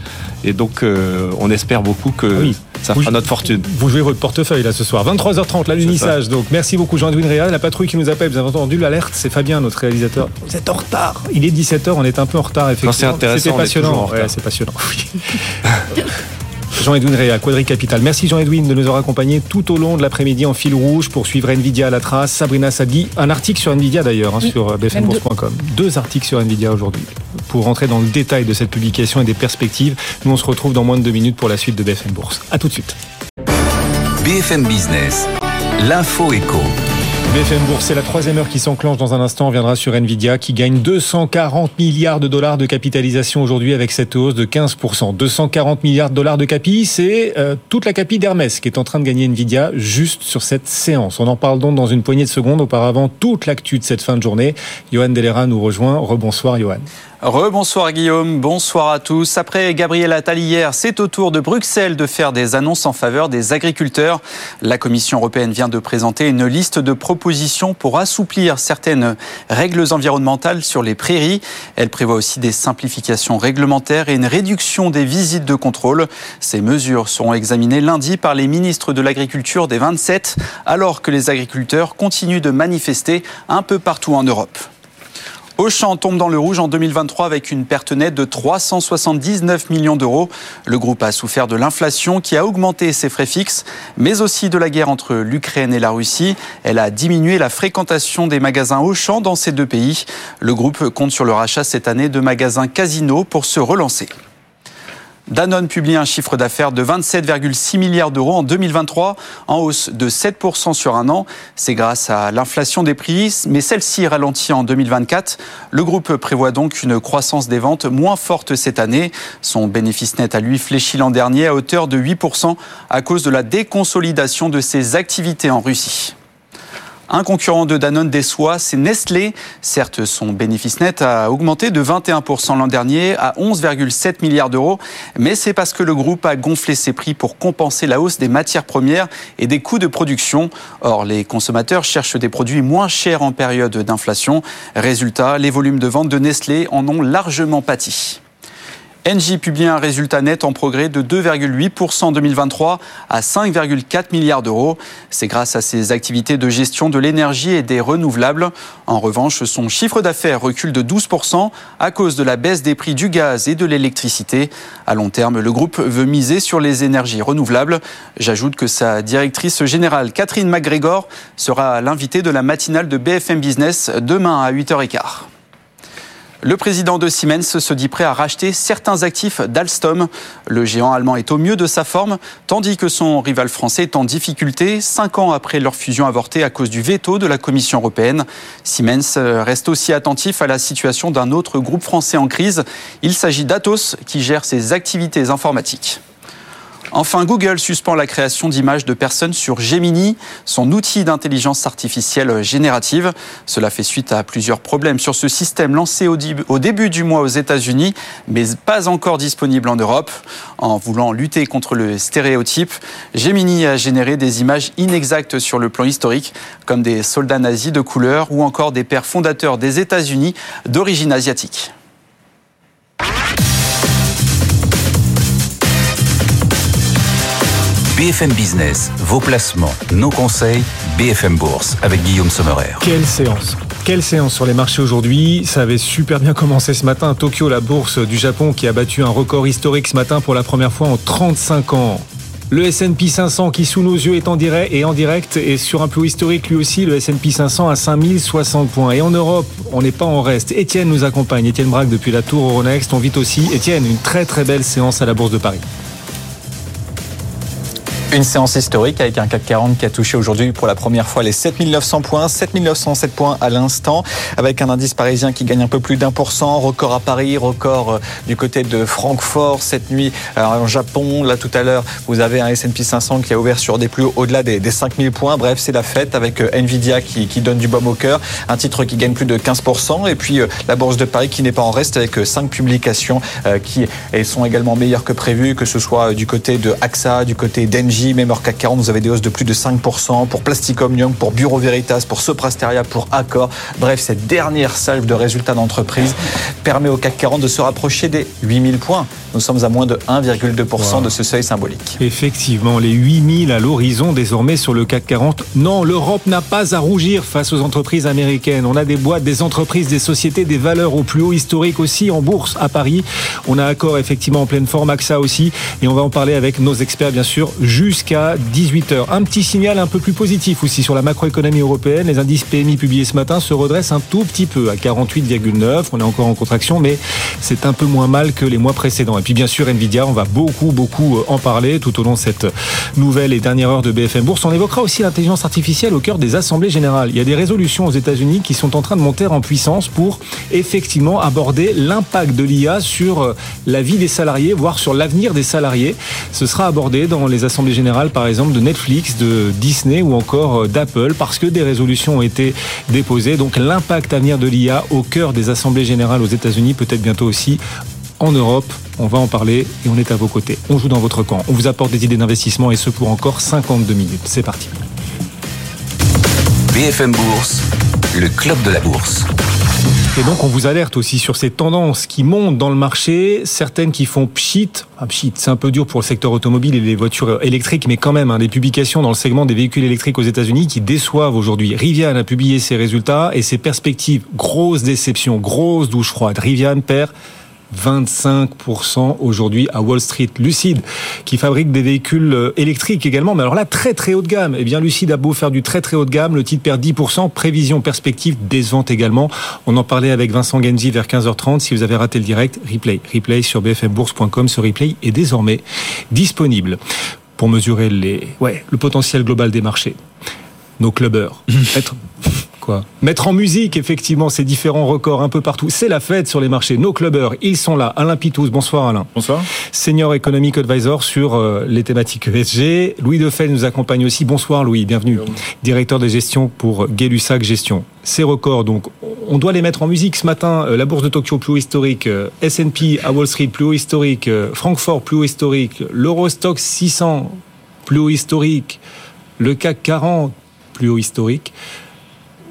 Et donc euh, on espère beaucoup que Ah oui. Ça fera notre fortune. Vous jouez votre portefeuille là ce soir. 23h30, l'alunissage. Donc merci beaucoup Jean-Edwin Réal. La patrouille qui nous appelle, vous avez entendu l'alerte, c'est Fabien, notre réalisateur. Vous êtes en retard. Il est 17h, on est un peu en retard effectivement. c'est passionnant. en retard. Ouais, c'est passionnant. Oui. Jean-Edwin Réa, Quadri Capital. Merci Jean-Edwin de nous avoir accompagnés tout au long de l'après-midi en fil rouge pour suivre Nvidia à la trace. Sabrina Sadi, un article sur Nvidia d'ailleurs, hein, Oui, sur bfmbourse.com. Deux articles sur Nvidia aujourd'hui pour rentrer dans le détail de cette publication et des perspectives. Nous on se retrouve dans moins de deux minutes pour la suite de BFM Bourse. À tout de suite. BFM Business, l'info éco. BFM Bourse, c'est la troisième heure qui s'enclenche dans un instant. On viendra sur Nvidia qui gagne 240 milliards de dollars de capitalisation aujourd'hui avec cette hausse de 15%. 240 milliards de dollars de capi, c'est euh, toute la capi d'Hermès qui est en train de gagner Nvidia juste sur cette séance. On en parle donc dans une poignée de secondes. Auparavant, toute l'actu de cette fin de journée. Johan Delera nous rejoint. Rebonsoir Johan. Rebonsoir Guillaume, bonsoir à tous. Après Gabriel Attal hier, c'est au tour de Bruxelles de faire des annonces en faveur des agriculteurs. La Commission européenne vient de présenter une liste de propositions pour assouplir certaines règles environnementales sur les prairies. Elle prévoit aussi des simplifications réglementaires et une réduction des visites de contrôle. Ces mesures seront examinées lundi par les ministres de l'Agriculture des 27, alors que les agriculteurs continuent de manifester un peu partout en Europe. Auchan tombe dans le rouge en 2023 avec une perte nette de 379 millions d'euros. Le groupe a souffert de l'inflation qui a augmenté ses frais fixes, mais aussi de la guerre entre l'Ukraine et la Russie. Elle a diminué la fréquentation des magasins Auchan dans ces deux pays. Le groupe compte sur le rachat cette année de magasins Casino pour se relancer. Danone publie un chiffre d'affaires de 27,6 milliards d'euros en 2023, en hausse de 7% sur un an. C'est grâce à l'inflation des prix, mais celle-ci ralentit en 2024. Le groupe prévoit donc une croissance des ventes moins forte cette année. Son bénéfice net a lui fléchi l'an dernier à hauteur de 8% à cause de la déconsolidation de ses activités en Russie. Un concurrent de Danone déçoit, c'est Nestlé. Certes, son bénéfice net a augmenté de 21% l'an dernier à 11,7 milliards d'euros, mais c'est parce que le groupe a gonflé ses prix pour compenser la hausse des matières premières et des coûts de production. Or, les consommateurs cherchent des produits moins chers en période d'inflation. Résultat, les volumes de vente de Nestlé en ont largement pâti. Engie publie un résultat net en progrès de 2,8% en 2023 à 5,4 milliards d'euros. C'est grâce à ses activités de gestion de l'énergie et des renouvelables. En revanche, son chiffre d'affaires recule de 12% à cause de la baisse des prix du gaz et de l'électricité. À long terme, le groupe veut miser sur les énergies renouvelables. J'ajoute que sa directrice générale, Catherine McGregor, sera l'invitée de la matinale de BFM Business demain à 8h15. Le président de Siemens se dit prêt à racheter certains actifs d'Alstom. Le géant allemand est au mieux de sa forme, tandis que son rival français est en difficulté, cinq ans après leur fusion avortée à cause du veto de la Commission européenne. Siemens reste aussi attentif à la situation d'un autre groupe français en crise. Il s'agit d'Atos, qui gère ses activités informatiques. Enfin, Google suspend la création d'images de personnes sur Gemini, son outil d'intelligence artificielle générative. Cela fait suite à plusieurs problèmes sur ce système lancé au, début du mois aux États-Unis, mais pas encore disponible en Europe. En voulant lutter contre le stéréotype, Gemini a généré des images inexactes sur le plan historique, comme des soldats nazis de couleur ou encore des pères fondateurs des États-Unis d'origine asiatique. BFM Business, vos placements, nos conseils, BFM Bourse avec Guillaume Sommerer. Quelle séance quelle séance sur les marchés aujourd'hui Ça avait super bien commencé ce matin. Tokyo, la bourse du Japon, qui a battu un record historique ce matin pour la première fois en 35 ans. Le S&P 500 qui sous nos yeux est en direct et en direct et sur un plus historique lui aussi le S&P 500 à 5060 points et en Europe on n'est pas en reste. Étienne nous accompagne, Étienne Braque depuis la Tour Euronext. On vit aussi Étienne une très très belle séance à la Bourse de Paris. Une séance historique avec un CAC 40 qui a touché aujourd'hui pour la première fois les 7900 points, 7907 points à l'instant, avec un indice parisien qui gagne un peu plus d'un pour cent, record à Paris, record euh, du côté de Francfort cette nuit en Japon. Là tout à l'heure, vous avez un S&P 500 qui a ouvert sur des plus au-delà des, des 5000 points. Bref, c'est la fête avec euh, Nvidia qui, qui, donne du baume au cœur, un titre qui gagne plus de 15%, et puis euh, la bourse de Paris qui n'est pas en reste avec cinq publications qui sont également meilleures que prévues, que ce soit du côté de AXA, du côté d'Engie même hors CAC 40, vous avez des hausses de plus de 5% pour Plastic Omnium, pour Bureau Veritas, pour Soprasteria, pour Accor. Bref, cette dernière salve de résultats d'entreprise permet au CAC 40 de se rapprocher des 8000 points. Nous sommes à moins de 1,2% de ce seuil symbolique. Effectivement, les 8000 à l'horizon désormais sur le CAC 40. Non, l'Europe n'a pas à rougir face aux entreprises américaines. On a des boîtes, des entreprises, des sociétés, des valeurs au plus haut historique aussi en bourse à Paris. On a Accor effectivement en pleine forme, AXA aussi. Et on va en parler avec nos experts bien sûr. Juste jusqu'à 18h. Un petit signal un peu plus positif aussi sur la macroéconomie européenne. Les indices PMI publiés ce matin se redressent un tout petit peu à 48,9. On est encore en contraction, mais c'est un peu moins mal que les mois précédents. Et puis bien sûr, Nvidia, on va beaucoup, beaucoup en parler tout au long de cette nouvelle et dernière heure de BFM Bourse. On évoquera aussi l'intelligence artificielle au cœur des assemblées générales. Il y a des résolutions aux États-Unis qui sont en train de monter en puissance pour effectivement aborder l'impact de l'IA sur euh, la vie des salariés, voire sur l'avenir des salariés. Ce sera abordé dans les assemblées par exemple, de Netflix, de Disney ou encore euh, d'Apple, parce que des résolutions ont été déposées. Donc l'impact à venir de l'IA au cœur des assemblées générales aux États-Unis, peut-être bientôt aussi en Europe. On va en parler et on est à vos côtés. On joue dans votre camp. On vous apporte des idées d'investissement et ce pour encore 52 minutes. C'est parti. BFM Bourse, le club de la bourse. Et donc on vous alerte aussi sur ces tendances qui montent dans le marché, certaines qui font pchit. Ah, c'est un peu dur pour le secteur automobile et les voitures électriques, mais quand même, hein, des publications dans le segment des véhicules électriques aux États-Unis qui déçoivent aujourd'hui. Rivian a publié ses résultats et ses perspectives. Grosse déception, grosse douche froide. Rivian perd 25% aujourd'hui à Wall Street. Lucide, qui fabrique des véhicules euh, électriques également, mais alors là, très très haut de gamme. Eh bien, Lucide a beau faire du très très haut de gamme, le titre perd 10%, prévision, perspective, décevante également. On en parlait avec Vincent Genzi vers 15h30. Si vous avez raté le direct, replay. Replay sur bfmbourse.com. Ce replay est désormais disponible pour mesurer les, ouais, le potentiel global des marchés. Nos clubbers. être Mettre en musique, effectivement, ces différents records un peu partout. C'est la fête sur les marchés. Nos clubbers, ils sont là. Alain Pitous, bonsoir Alain. Bonsoir. Senior Economic Advisor sur euh, les thématiques ESG. Louis Defel nous accompagne aussi. Bonsoir Louis, bienvenue. Directeur de gestion pour Gay-Lussac Gestion. Ces records, donc, on doit les mettre en musique. Ce matin, euh, la bourse de Tokyo plus haut historique, euh, S&P à Wall Street plus haut historique, Francfort plus haut historique, l'Eurostock 600 plus haut historique, le CAC 40 plus haut historique.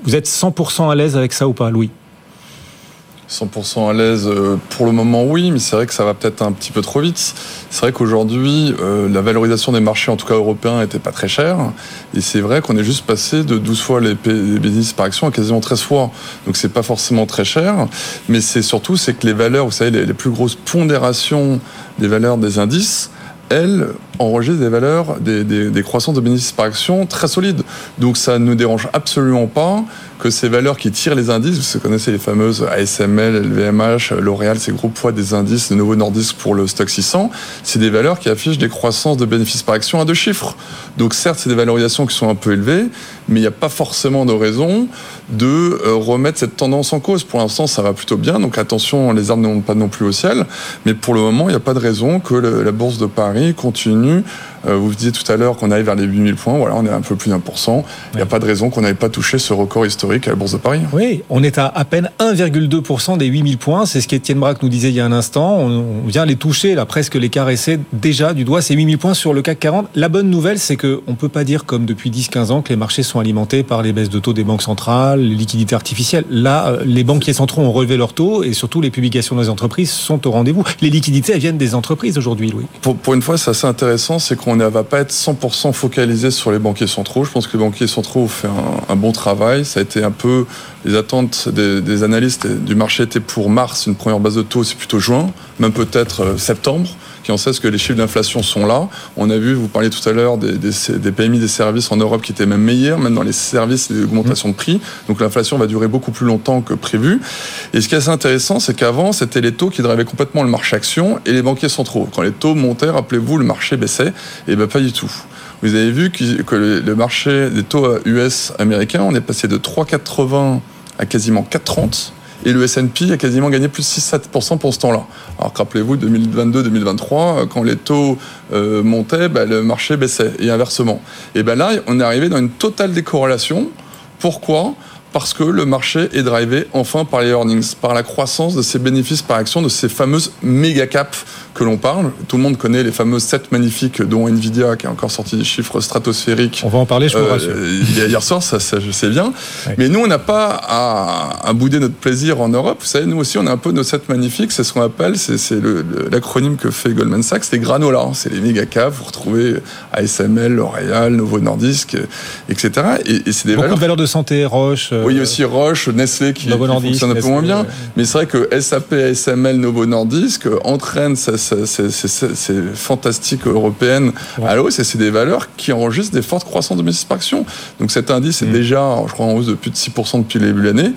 Vous êtes 100% à l'aise avec ça ou pas, Louis? 100% à l'aise euh, pour le moment oui, mais c'est vrai que ça va peut-être un petit peu trop vite. C'est vrai qu'aujourd'hui, euh, la valorisation des marchés, en tout cas européens, n'était pas très chère. Et c'est vrai qu'on est juste passé de 12 fois les, bénéfices par action à quasiment 13 fois. Donc c'est pas forcément très cher. Mais c'est surtout, c'est que les valeurs, vous savez, les plus grosses pondérations des valeurs des indices, elles enregistrent des valeurs, des, des, des, croissances de bénéfices par action très solides. Donc ça ne nous dérange absolument pas que ces valeurs qui tirent les indices, vous connaissez les fameuses ASML, LVMH, L'Oréal, ces gros poids des indices de Novo Nordisk pour le stock 600, c'est des valeurs qui affichent des croissances de bénéfices par action à deux chiffres. Donc certes, c'est des valorisations qui sont un peu élevées, mais il n'y a pas forcément de raison de euh, remettre cette tendance en cause. Pour l'instant, ça va plutôt bien, donc attention, les arbres ne montent pas non plus au ciel, mais pour le moment, il n'y a pas de raison que la bourse de Paris continue euh, vous disiez tout à l'heure qu'on arrive vers les 8000 points. Voilà, on est un peu plus d'un pour cent. Il n'y a pas de raison qu'on n'avait pas touché ce record historique à la Bourse de Paris. Oui, on est à à peine 1,2% des 8000 points. C'est ce qu'Étienne Braque nous disait il y a un instant. On vient les toucher, là, presque les caresser déjà du doigt. Ces 8000 points sur le CAC 40. La bonne nouvelle, c'est qu'on ne peut pas dire, comme depuis 10-15 ans, que les marchés sont alimentés par les baisses de taux des banques centrales, les liquidités artificielles. Là, euh, les banquiers centraux ont relevé leurs taux et surtout les publications des entreprises sont au rendez-vous. Les liquidités, elles viennent des entreprises aujourd'hui, Louis. Pour, une fois, c'est assez intéressant, c'est qu'on ne va pas être 100% focalisé sur les banquiers centraux. Je pense que les banquiers centraux ont fait un, un bon travail. Ça a été un peu les attentes des, des, analystes du marché étaient pour mars une première base de taux, c'est plutôt juin, même peut-être euh, septembre qui sait que les chiffres d'inflation sont là. On a vu, vous parliez tout à l'heure des, des, des, PMI des services en Europe qui étaient même meilleurs, même dans les services, les augmentations de prix. Donc l'inflation va durer beaucoup plus longtemps que prévu. Et ce qui est assez intéressant, c'est qu'avant, c'était les taux qui drivaient complètement le marché action et les banquiers centraux. Quand les taux montaient, rappelez-vous, le marché baissait. Et bien pas du tout. Vous avez vu que le marché des taux US américains, on est passé de 3,80 à quasiment 4,30 et le S&P a quasiment gagné plus de 6-7% pour ce temps-là. Alors rappelez-vous, 2022-2023, quand les taux euh, montaient, bah, le marché baissait, et inversement. Et ben là, on est arrivé dans une totale décorrélation. Pourquoi? Parce que le marché est drivé enfin par les earnings, par la croissance de ces bénéfices par action, de ces fameuses méga caps que l'on parle. Tout le monde connaît les fameuses 7 magnifiques, dont Nvidia qui a encore sorti des chiffres stratosphériques. On va en parler, je vous rassure. Euh, hier soir, ça, ça, je sais bien. Oui. Mais nous, on n'a pas à, à, bouder notre plaisir en Europe. Vous savez, nous aussi, on a un peu nos 7 magnifiques. C'est ce qu'on appelle, c'est l'acronyme que fait Goldman Sachs, c'est granola. C'est les méga caps. Vous retrouvez ASML, L'Oréal, Novo Nordisk, etc. Et, et c'est des Beaucoup valeurs... de valeurs de santé, Roche. Oui, oui, aussi Roche, Nestlé qui, qui fonctionne un peu moins bien. Mais c'est vrai que SAP, ASML, Novo Nordisk entraînent ces, fantastiques européennes à la hausse et c'est des valeurs qui enregistrent des fortes croissances de par action. Donc cet indice est déjà, je crois, en hausse de plus de 6% depuis le début de l'année.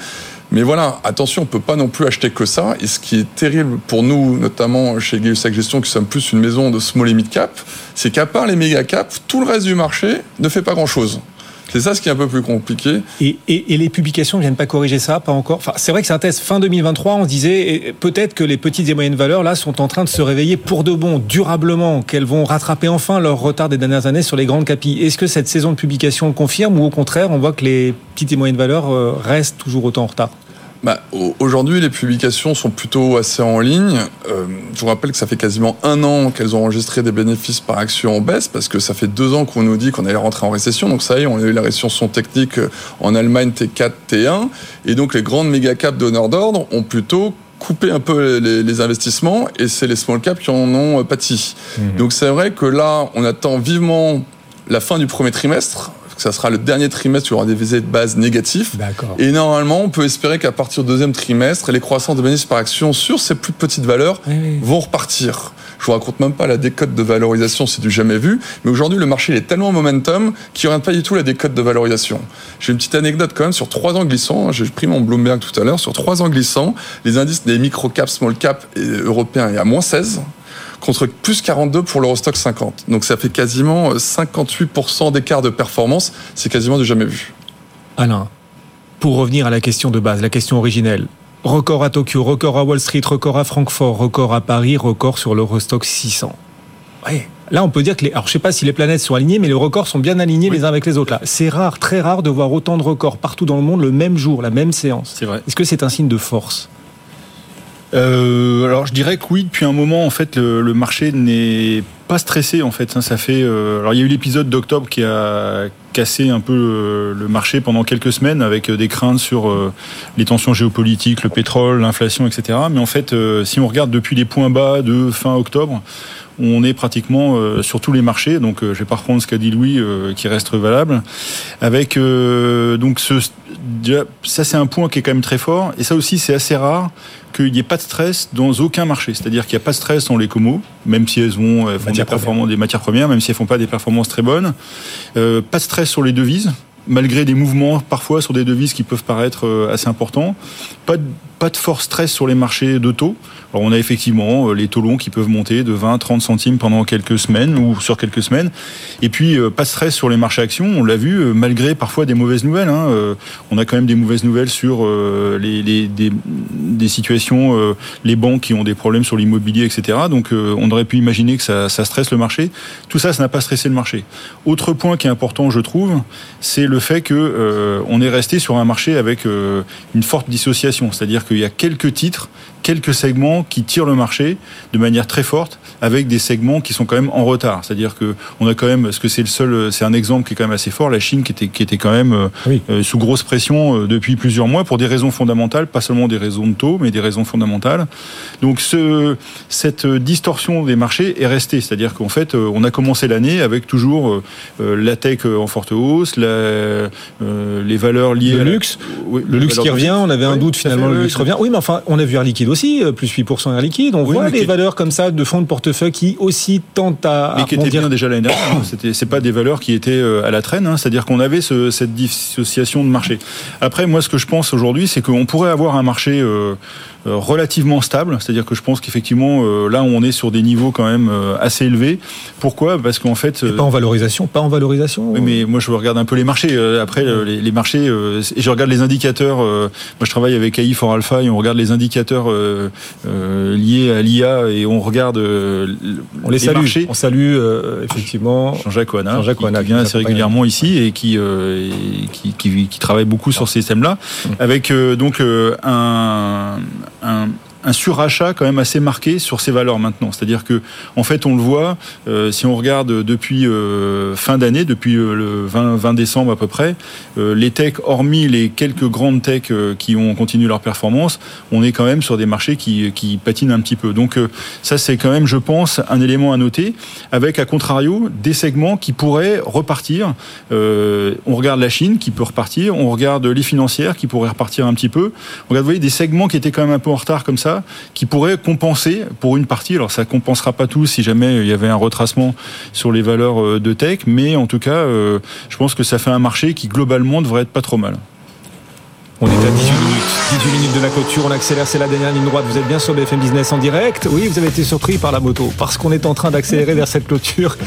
Mais voilà, attention, on peut pas non plus acheter que ça. Et ce qui est terrible pour nous, notamment chez Gay-Lussac Gestion, qui sommes plus une maison de small et mid cap, c'est qu'à part les méga cap, tout le reste du marché ne fait pas grand chose. C'est ça ce qui est un peu plus compliqué. Et, les publications ne viennent pas corriger ça, pas encore. C'est vrai que c'est un test fin 2023. On disait peut-être que les petites et moyennes valeurs là sont en train de se réveiller pour de bon, durablement, qu'elles vont rattraper enfin leur retard des dernières années sur les grandes capilles. Est-ce que cette saison de publication le confirme ou au contraire, on voit que les petites et moyennes valeurs euh, restent toujours autant en retard? Bah, au- Aujourd'hui, les publications sont plutôt assez en ligne. Euh, je vous rappelle que ça fait quasiment un an qu'elles ont enregistré des bénéfices par action en baisse, parce que ça fait deux ans qu'on nous dit qu'on allait rentrer en récession. Donc ça y est, on a eu la récession technique euh, en Allemagne T4, T1. Et donc les grandes méga caps donneurs d'ordre ont plutôt coupé un peu les, les investissements, et c'est les small caps qui en ont euh, pâti. Donc c'est vrai que là, on attend vivement la fin du premier trimestre. Que Ça sera le dernier trimestre où il y aura des visées de base négatifs. Et normalement, on peut espérer qu'à partir du deuxième trimestre, les croissances de bénéfices par action sur ces plus petites valeurs vont repartir. Je vous raconte même pas la décote de valorisation, c'est du jamais vu. Mais aujourd'hui, le marché il est tellement en momentum qu'il n'y aura pas du tout la décote de valorisation. J'ai une petite anecdote quand même sur trois ans glissants. J'ai pris mon Bloomberg tout à l'heure. Sur trois ans glissants, les indices des micro-caps, small-caps européens est à moins 16 contre plus 42 pour l'Eurostock 50. Donc ça fait quasiment euh, 58% d'écart de performance. C'est quasiment du jamais vu. Alain, pour revenir à la question de base, la question originelle. Record à Tokyo, record à Wall Street, record à Francfort, record à Paris, record sur l'Eurostock 600. Ouais. Là, on peut dire que les. Alors, je sais pas si les planètes sont alignées, mais les records sont bien alignés les uns avec les autres. Là, c'est rare, très rare de voir autant de records partout dans le monde le même jour, la même séance. C'est vrai. Est-ce que c'est un signe de force? Euh, alors je dirais que oui, depuis un moment en fait le, le marché n'est pas stressé en fait. Ça fait. euh, alors il y a eu l'épisode d'octobre qui a cassé un peu le, le marché pendant quelques semaines avec euh, des craintes sur euh, les tensions géopolitiques, le pétrole, l'inflation, etc. Mais en fait, euh, si on regarde depuis les points bas de fin octobre. On est pratiquement euh, sur tous les marchés, donc euh, je vais pas reprendre ce qu'a dit Louis, euh, qui reste valable. Avec euh, donc ce, ça c'est un point qui est quand même très fort, et ça aussi c'est assez rare qu'il n'y ait pas de stress dans aucun marché. C'est-à-dire qu'il n'y a pas de stress dans les comos, même si elles ont elles font des performances, des matières premières, même si elles font pas des performances très bonnes. Euh, pas de stress sur les devises, malgré des mouvements parfois sur des devises qui peuvent paraître euh, assez importants. Pas de, pas de fort stress sur les marchés de taux. Alors on a effectivement euh, les taux longs qui peuvent monter de 20, 30 centimes pendant quelques semaines ou sur quelques semaines. Et puis euh, pas de stress sur les marchés actions. On l'a vu euh, malgré parfois des mauvaises nouvelles. hein. On a quand même des mauvaises nouvelles sur les, les- des, des situations, les banques qui ont des problèmes sur l'immobilier, etc. Donc on aurait pu imaginer que ça, ça stresse le marché. Tout ça, ça n'a pas stressé le marché. Autre point qui est important, je trouve, c'est le fait que on est resté sur un marché avec une forte dissociation. C'est-à-dire qu'il y a quelques titres, quelques segments qui tirent le marché de manière très forte, avec des segments qui sont quand même en retard. C'est-à-dire que on a quand même, parce que c'est le seul, c'est un exemple qui est quand même assez fort, la Chine qui était qui était quand même euh, euh, sous grosse pression euh, depuis plusieurs mois pour des raisons fondamentales, pas seulement des raisons de taux, mais des raisons fondamentales. Donc ce, cette distorsion des marchés est restée, c'est-à-dire qu'en fait, on a commencé l'année avec toujours euh, la tech en forte hausse, la, euh, les valeurs liées Le la- luxe, Oui, le luxe qui revient, on avait un doute finalement, fait, le luxe revient. Oui, mais enfin, on a vu Air Liquide aussi, euh, plus 8% Air Liquide. On Oui, voit des valeurs comme ça de fonds de portefeuille qui aussi tentent à. mais qui rebondir. bien déjà l'année dernière. hein. C'était, c'est pas des valeurs qui étaient euh, à la traîne. hein. C'est-à-dire qu'on avait ce- cette dissociation de marché. Après, moi, ce que je pense aujourd'hui, c'est qu'on pourrait avoir un marché euh, relativement stable. C'est-à-dire que je pense qu'effectivement, euh, là, on est sur des niveaux quand même euh, assez élevés. Pourquoi? Parce qu'en fait, Et Pas en valorisation, pas en valorisation. oui, mais moi je regarde un peu les marchés. Euh, Après, euh, les, les marchés, euh, et je regarde les indicateurs. euh, moi, je travaille avec AI for Alpha et on regarde les indicateurs euh, euh, liés à l'IA et on regarde euh, on les, salue. marchés. On salue euh, effectivement Jean-Jacques Ouana, Jean-Jacques qui, qui vient assez régulièrement ici et qui, euh, et qui, qui, qui travaille beaucoup sur ces thèmes-là, Mmh. avec euh, donc euh, un, un, un surachat quand même assez marqué sur ces valeurs maintenant. C'est-à-dire que, en fait, on le voit, euh, si on regarde depuis euh, fin d'année, depuis euh, le 20, 20, décembre à peu près, les techs, hormis les quelques grandes techs qui ont continué leur performance, on est quand même sur des marchés qui, qui patinent un petit peu. Donc ça, c'est quand même, je pense, un élément à noter, avec à contrario des segments qui pourraient repartir. on regarde la Chine qui peut repartir, on regarde les financières qui pourraient repartir un petit peu. On regarde, vous voyez, des segments qui étaient quand même un peu en retard comme ça qui pourrait compenser pour une partie. Alors ça compensera pas tout si jamais il y avait un retracement sur les valeurs euh, de tech, mais en tout cas, euh, je pense que ça fait un marché qui globalement devrait être pas trop mal. On est à 18 minutes. 18 minutes de la clôture, on accélère, c'est la dernière ligne droite. Vous êtes bien sur BFM Business en direct. Oui, vous avez été surpris par la moto, parce qu'on est en train d'accélérer vers cette clôture.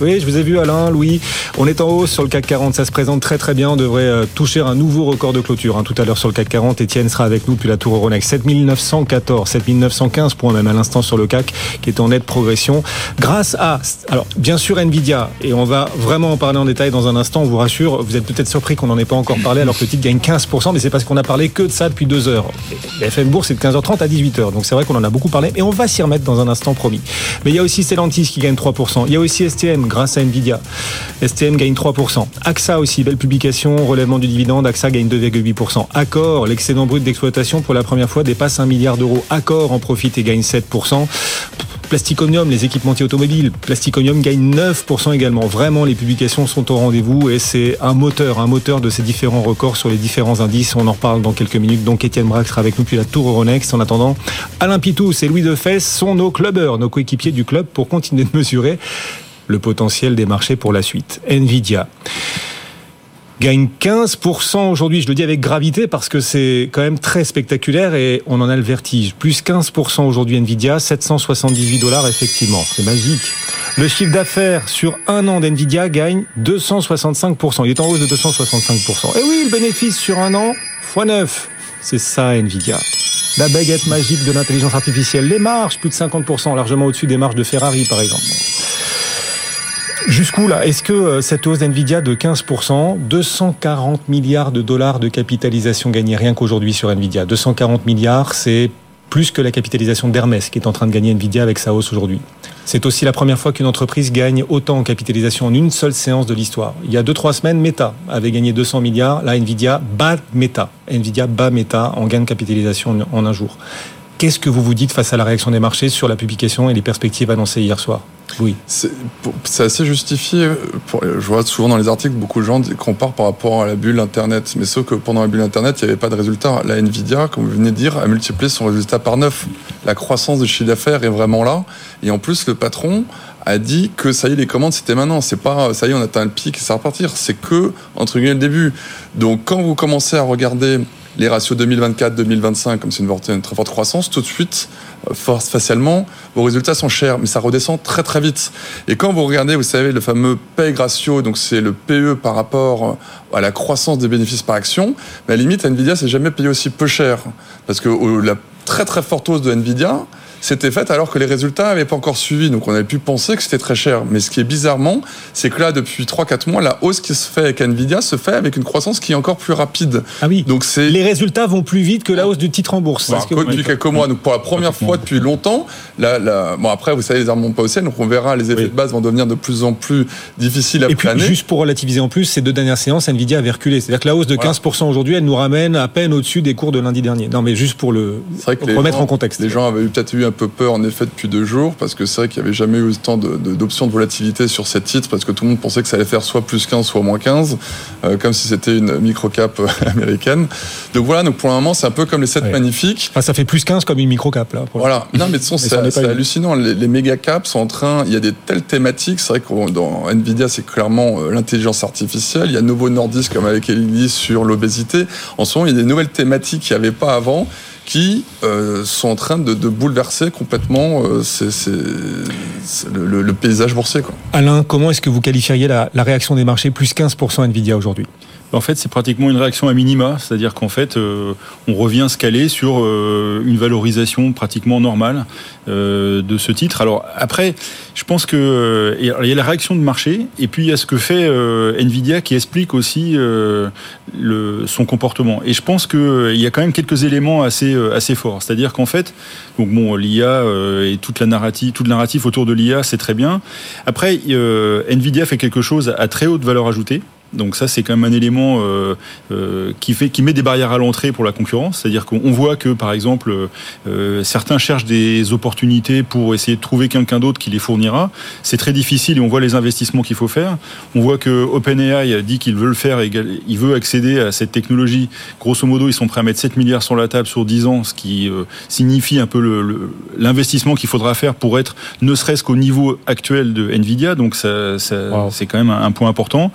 Oui, je vous ai vu Alain, Louis. On est en hausse sur le CAC 40, ça se présente très très bien. On devrait euh, toucher un nouveau record de clôture. Hein. Tout à l'heure sur le CAC 40, Etienne sera avec nous depuis la tour Euronext. 7914, 7915 points même à l'instant sur le CAC, qui est en nette progression. Grâce à, alors bien sûr Nvidia, et on va vraiment en parler en détail dans un instant, on vous rassure, vous êtes peut-être surpris qu'on n'en ait pas encore parlé alors que le titre gagne 15%, mais c'est parce qu'on a parlé que de ça depuis deux heures. FM Bourse, c'est de 15h30 à 18h. Donc c'est vrai qu'on en a beaucoup parlé, et on va s'y remettre dans un instant promis. Mais il y a aussi Stellantis qui gagne 3%. Il y a aussi STM grâce à Nvidia. STM gagne 3%. AXA aussi, belle publication, relèvement du dividende. AXA gagne 2,8%. Accor, l'excédent brut d'exploitation pour la première fois dépasse 1 milliard d'euros. Accor en profite et gagne 7%. Plasticonium, les équipementiers automobiles, Plasticonium gagne 9% également. Vraiment, les publications sont au rendez-vous et c'est un moteur, un moteur de ces différents records sur les différents indices. On en reparle dans quelques minutes. Donc, Étienne Braque sera avec nous puis la Tour Euronext. En attendant, Alain Pitous et Louis Defesse sont nos clubbers, nos coéquipiers du club pour continuer de mesurer le potentiel des marchés pour la suite. Nvidia gagne 15% aujourd'hui. Je le dis avec gravité parce que c'est quand même très spectaculaire et on en a le vertige. Plus 15% aujourd'hui Nvidia, 778 dollars effectivement. C'est magique. Le chiffre d'affaires sur un an d'Nvidia gagne 265%. Il est en hausse de 265%. Et oui, le bénéfice sur un an, x 9. C'est ça Nvidia. La baguette magique de l'intelligence artificielle. Les marges, plus de 50%, largement au-dessus des marges de Ferrari par exemple. Jusqu'où là Est-ce que euh, cette hausse d'NVIDIA de 15%, 240 milliards de dollars de capitalisation gagnée rien qu'aujourd'hui sur NVIDIA 240 milliards, c'est plus que la capitalisation d'Hermès qui est en train de gagner Nvidia avec sa hausse aujourd'hui. C'est aussi la première fois qu'une entreprise gagne autant en capitalisation en une seule séance de l'histoire. Il y a 2-3 semaines, Meta avait gagné 200 milliards. Là, Nvidia bat Meta. Nvidia bat Meta en gain de capitalisation en un jour. Qu'est-ce que vous vous dites face à la réaction des marchés sur la publication et les perspectives annoncées hier soir? Oui. C'est assez justifié. Je vois souvent dans les articles beaucoup de gens comparent par rapport à la bulle Internet. Mais sauf que pendant la bulle Internet, il n'y avait pas de résultat. La Nvidia, comme vous venez de dire, a multiplié son résultat par 9. La croissance du chiffre d'affaires est vraiment là. Et en plus, le patron a dit que ça y est, les commandes, c'était maintenant. C'est pas, ça y est, on atteint le pic et ça va repartir. C'est que, entre guillemets, le début. Donc, quand vous commencez à regarder les ratios 2024-2025, comme c'est une, très forte croissance, tout de suite, euh, force facialement, vos résultats sont chers, mais ça redescend très très vite. Et quand vous regardez, vous savez, le fameux PEG ratio, donc c'est le PE par rapport euh, à la croissance des bénéfices par action, mais à la limite, Nvidia s'est jamais payé aussi peu cher. Parce que la très très forte hausse de Nvidia, c'était fait alors que les résultats n'avaient pas encore suivi. Donc on avait pu penser que c'était très cher. Mais ce qui est bizarrement, c'est que là, depuis 3-4 mois, la hausse qui se fait avec Nvidia se fait avec une croissance qui est encore plus rapide. Ah oui. Donc c'est les résultats vont plus vite que la hausse du titre en bourse. Bah, depuis quelques mois, donc pour la première fois depuis longtemps. Là, bon après, vous savez, les armes pas au ciel, donc on verra les effets de base vont devenir de plus en plus difficiles à Et planer. Puis, juste pour relativiser en plus, ces deux dernières séances, Nvidia avait reculé. C'est-à-dire que la hausse de 15% aujourd'hui, elle nous ramène à peine au-dessus des cours de lundi dernier. Non, mais juste pour le remettre en contexte. Les gens avaient peut-être eu un peu peur en effet depuis deux jours, parce que c'est vrai qu'il n'y avait jamais eu autant d'options de, volatilité sur cette titre, parce que tout le monde pensait que ça allait faire soit plus 15, soit moins 15, euh, comme si c'était une micro-cap euh, américaine. Donc voilà, donc pour le moment, c'est un peu comme les 7 magnifiques. ça fait plus 15 comme une micro-cap, là. voilà. Non, mais de toute façon, c'est hallucinant. Les, les méga-caps sont en train, il y a des telles thématiques. C'est vrai que dans Nvidia, c'est clairement euh, l'intelligence artificielle. Il y a Novo Nordisk, comme avec Ellie, sur l'obésité. En ce moment, il y a des nouvelles thématiques qu'il n'y avait pas avant qui euh, sont en train de, bouleverser complètement euh, le, paysage boursier. Quoi. Alain, comment est-ce que vous qualifieriez la, réaction des marchés plus 15% Nvidia aujourd'hui? En fait, c'est pratiquement une réaction à minima, c'est-à-dire qu'en fait, euh, on revient se caler sur euh, une valorisation pratiquement normale euh, de ce titre. Alors après, je pense que il y a la réaction de marché, et puis il y a ce que fait Nvidia qui explique aussi son comportement. Et je pense qu'il y a quand même quelques éléments assez forts, c'est-à-dire qu'en fait, donc bon, l'IA et toute la narrative, tout le narratif autour de l'IA, c'est très bien. Après, Nvidia fait quelque chose à très haute valeur ajoutée. Donc ça, c'est quand même un élément euh, euh, qui fait, qui met des barrières à l'entrée pour la concurrence. C'est-à-dire qu'on voit que, par exemple, euh, certains cherchent des opportunités pour essayer de trouver quelqu'un d'autre qui les fournira. C'est très difficile et on voit les investissements qu'il faut faire. On voit que OpenAI dit qu'il veut le faire, et il veut accéder à cette technologie. Grosso modo, ils sont prêts à mettre 7 milliards sur la table sur 10 ans, ce qui signifie un peu l'investissement qu'il faudra faire pour être ne serait-ce qu'au niveau actuel de Nvidia. Donc ça, c'est quand même un point important.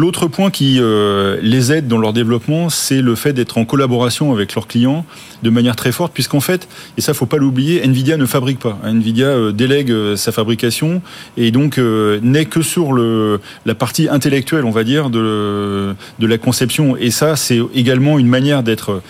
L'autre point qui euh, les aide dans leur développement, c'est le fait d'être en collaboration avec leurs clients de manière très forte, puisqu'en fait, et ça faut pas l'oublier, Nvidia ne fabrique pas. Nvidia euh, délègue euh, sa fabrication et donc n'est que sur la partie intellectuelle, on va dire, de la conception. Et ça, c'est également une manière d'être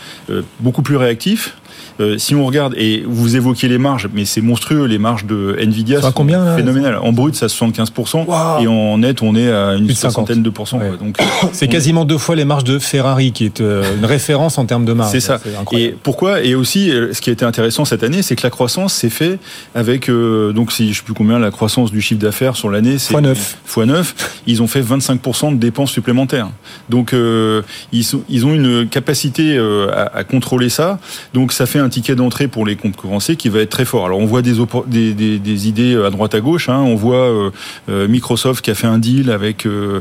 beaucoup plus réactif euh, si on regarde, et vous évoquiez les marges, mais c'est monstrueux, les marges de Nvidia sont combien, phénoménales. En brut, à 75%, et en net, on est à une soixantaine de pourcents. Donc, c'est quasiment deux fois les marges de Ferrari, qui est euh, une référence en termes de marge. C'est ça. Et pourquoi Et aussi, euh, ce qui a été intéressant cette année, c'est que la croissance s'est fait avec, donc si je sais plus combien, la croissance du chiffre d'affaires sur l'année, c'est x 9. Fois 9. Ils ont fait 25% de dépenses supplémentaires. Donc, ils, sont, ils ont une capacité à, à contrôler ça. Donc, ça fait un ticket d'entrée pour les concurrencés qui va être très fort. Alors on voit des, des, des, idées à droite à gauche. Hein. On voit euh, euh, Microsoft qui a fait un deal avec euh,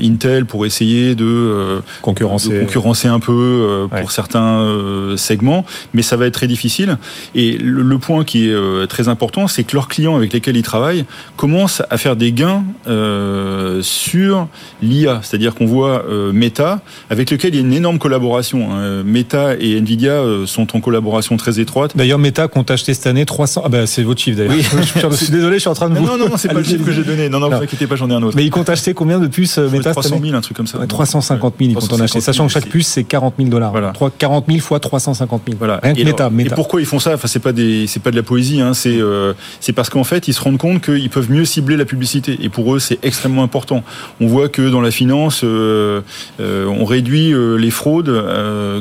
Intel pour essayer de concurrencer, concurrencer un peu pour certains segments, mais ça va être très difficile. Et le, point qui est très important, c'est que leurs clients avec lesquels ils travaillent commencent à faire des gains sur l'IA. C'est-à-dire qu'on voit Meta, avec lequel il y a une énorme collaboration. Hein. Meta et Nvidia sont en collaboration très étroite. D'ailleurs, Meta compte acheter cette année 300. Ah bah c'est votre chiffre d'ailleurs. je suis désolé, je suis en train de vous. Non, non, non c'est pas le chiffre que j'ai donné. Non, non, vous inquiétez pas, j'en ai un autre. Mais ils comptent acheter combien de puces euh, Meta 300 000, un truc comme ça. 350 000, ils comptent en acheter. Sachant que chaque puce, c'est 40 000 dollars. Voilà. 40 000 fois 350 000. Voilà. Rien que et Meta, Et pourquoi ils font ça? Enfin, c'est pas des, c'est pas de la poésie. Hein. C'est, euh, c'est parce qu'en fait, ils se rendent compte qu'ils peuvent mieux cibler la publicité. Et pour eux, c'est extrêmement important. On voit que dans la finance, euh, on réduit les fraudes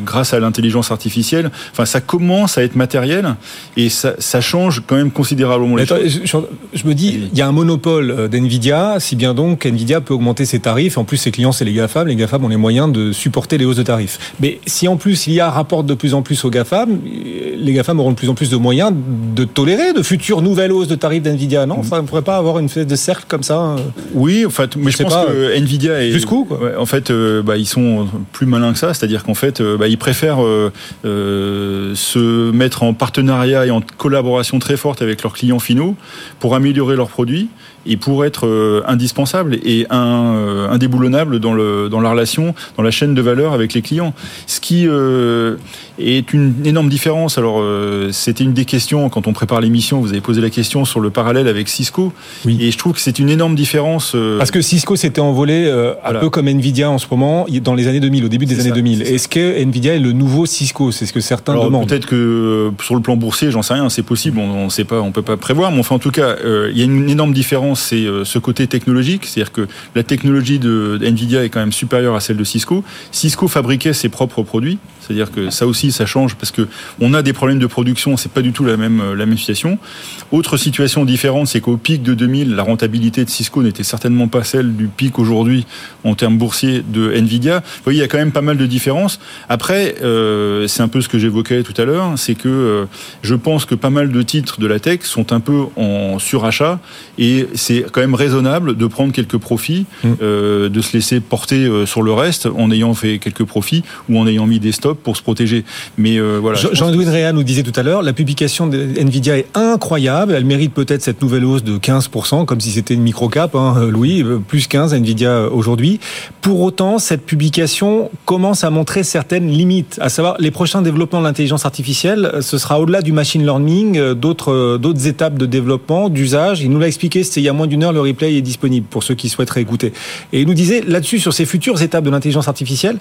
grâce à l'intelligence artificielle. Enfin, ça commence à être matériel et ça, ça change quand même considérablement les choses. Je, me dis, il y a un monopole euh, d'NVIDIA, si bien donc NVIDIA peut augmenter ses tarifs. En plus, ses clients, c'est les GAFAM. Les GAFAM ont les moyens de supporter les hausses de tarifs. Mais si en plus, il y a rapporte de plus en plus aux GAFAM, les GAFAM auront de plus en plus de moyens de tolérer de futures nouvelles hausses de tarifs d'NVIDIA. Non, ça ne pourrait pas avoir une espèce de cercle comme ça euh Oui, en fait, mais je, pense que euh, NVIDIA est... Jusqu'où En fait, bah, ils sont plus malins que ça. C'est-à-dire qu'en fait, bah, ils préfèrent se mettre en partenariat et en collaboration très forte avec leurs clients finaux pour améliorer leurs produits et pour être euh, indispensable et un, euh, indéboulonnable dans, le, dans la relation, dans la chaîne de valeur avec les clients. Ce qui euh, est une énorme différence. Alors, c'était une des questions quand on prépare l'émission. Vous avez posé la question sur le parallèle avec Cisco. Oui. Et je trouve que c'est une énorme différence. Parce que Cisco s'était envolé un peu comme Nvidia en ce moment, dans les années 2000, au début des années 2000. Est-ce que Nvidia est le nouveau Cisco? C'est ce que certains demandent. Peut-être que sur le plan boursier, j'en sais rien, c'est possible, on ne sait pas, on peut pas prévoir. Mais enfin, en tout cas, il y a une énorme différence c'est euh, ce côté technologique, c'est-à-dire que la technologie de Nvidia est quand même supérieure à celle de Cisco. Cisco fabriquait ses propres produits, c'est-à-dire que ça aussi, ça change parce que on a des problèmes de production, c'est pas du tout la même euh, la même situation. Autre situation différente, c'est qu'au pic de 2000, la rentabilité de Cisco n'était certainement pas celle du pic aujourd'hui en termes boursiers de Nvidia. Vous voyez, il y a quand même pas mal de différences. Après, euh, c'est un peu ce que j'évoquais tout à l'heure, c'est que je pense que pas mal de titres de la tech sont un peu en surachat et c'est quand même raisonnable de prendre quelques profits, mm. euh, de se laisser porter euh, sur le reste en ayant fait quelques profits ou en ayant mis des pour se protéger. Mais euh, voilà. Jean-Louis Réa nous disait tout à l'heure, la publication de Nvidia est incroyable. Elle mérite peut-être cette nouvelle hausse de 15%, comme si c'était une micro-cap, hein, Louis, plus 15 Nvidia aujourd'hui. Pour autant, cette publication commence à montrer certaines limites, à savoir les prochains développements de l'intelligence artificielle, ce sera au-delà du machine learning, d'autres d'autres étapes de développement, d'usage. Il nous l'a expliqué, c'était il y a a moins d'une heure, le replay est disponible pour ceux qui souhaiteraient écouter. Et il nous disait là-dessus, sur ces futures étapes de l'intelligence artificielle,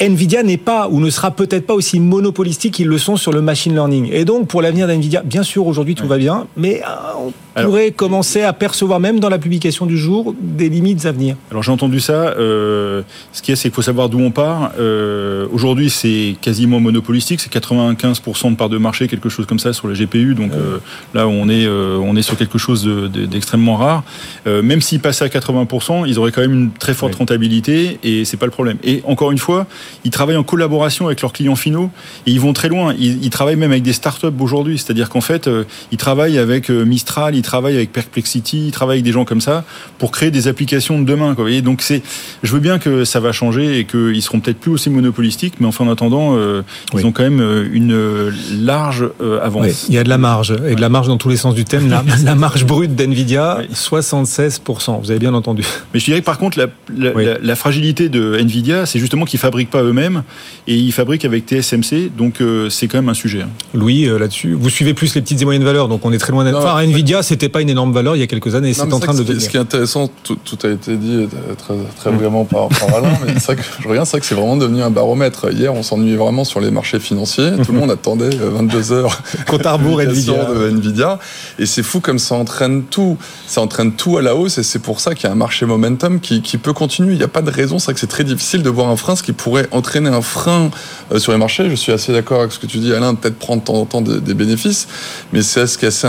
Nvidia n'est pas ou ne sera peut-être pas aussi monopolistique qu'ils le sont sur le machine learning. Et donc, pour l'avenir d'Nvidia, bien sûr, aujourd'hui tout va bien, mais euh, on pourrait commencer à percevoir, même dans la publication du jour, des limites à venir. Alors j'ai entendu ça. Euh, ce qui est, c'est qu'il faut savoir d'où on part. Euh, aujourd'hui, c'est quasiment monopolistique. C'est 95% de part de marché, quelque chose comme ça sur la GPU. Donc euh, là, on est, on est sur quelque chose de- de- d'extrêmement rare. Même s'ils passaient à 80%, ils auraient quand même une très forte rentabilité et c'est pas le problème. Et encore une fois, ils travaillent en collaboration avec leurs clients finaux et ils vont très loin. Ils, ils travaillent même avec des startups aujourd'hui. C'est-à-dire qu'en fait, euh, ils travaillent avec euh, Mistral, ils travaillent avec Perplexity, ils travaillent avec des gens comme ça pour créer des applications de demain. Quoi. Vous voyez Donc c'est, je veux bien que ça va changer et qu'ils seront peut-être plus aussi monopolistiques, mais enfin en attendant, euh, ils ont quand même euh, une large euh, avance. Oui, il y a de la marge, et de la marge dans tous les sens du thème. La, la marge brute d'NVIDIA, 76%. Vous avez bien entendu. Mais je dirais que par contre, la, la- la- la fragilité de Nvidia, c'est justement qu'ils fabriquent pas eux-mêmes et ils fabriquent avec TSMC, donc euh, c'est quand même un sujet. hein. Louis, euh, là-dessus, vous suivez plus les petites et moyennes valeurs, donc on est très loin d'être. Enfin, Nvidia, c'était pas une énorme valeur il y a quelques années, c'est en train de que ce, qui, devenir. ce qui est intéressant, tout, tout a été dit euh, très, très brillamment par, par Alain, mais c'est vrai que je regarde, c'est vrai que c'est vraiment devenu un baromètre. Hier, on s'ennuyait vraiment sur les marchés financiers. Tout le monde attendait euh, 22 heures. Compte à rebours Nvidia. de Nvidia. Et c'est fou comme ça entraîne tout. Ça entraîne tout à la hausse et c'est pour ça qu'il y a un marché momentum qui, qui peut continuer. Il n'y a pas de raison. C'est vrai que c'est très difficile de voir un frein, ce qui pourrait entraîner un frein sur les marchés. Je suis assez d'accord avec ce que tu dis, Alain, peut-être prendre de temps en temps des, bénéfices. Mais c'est ce qui est assez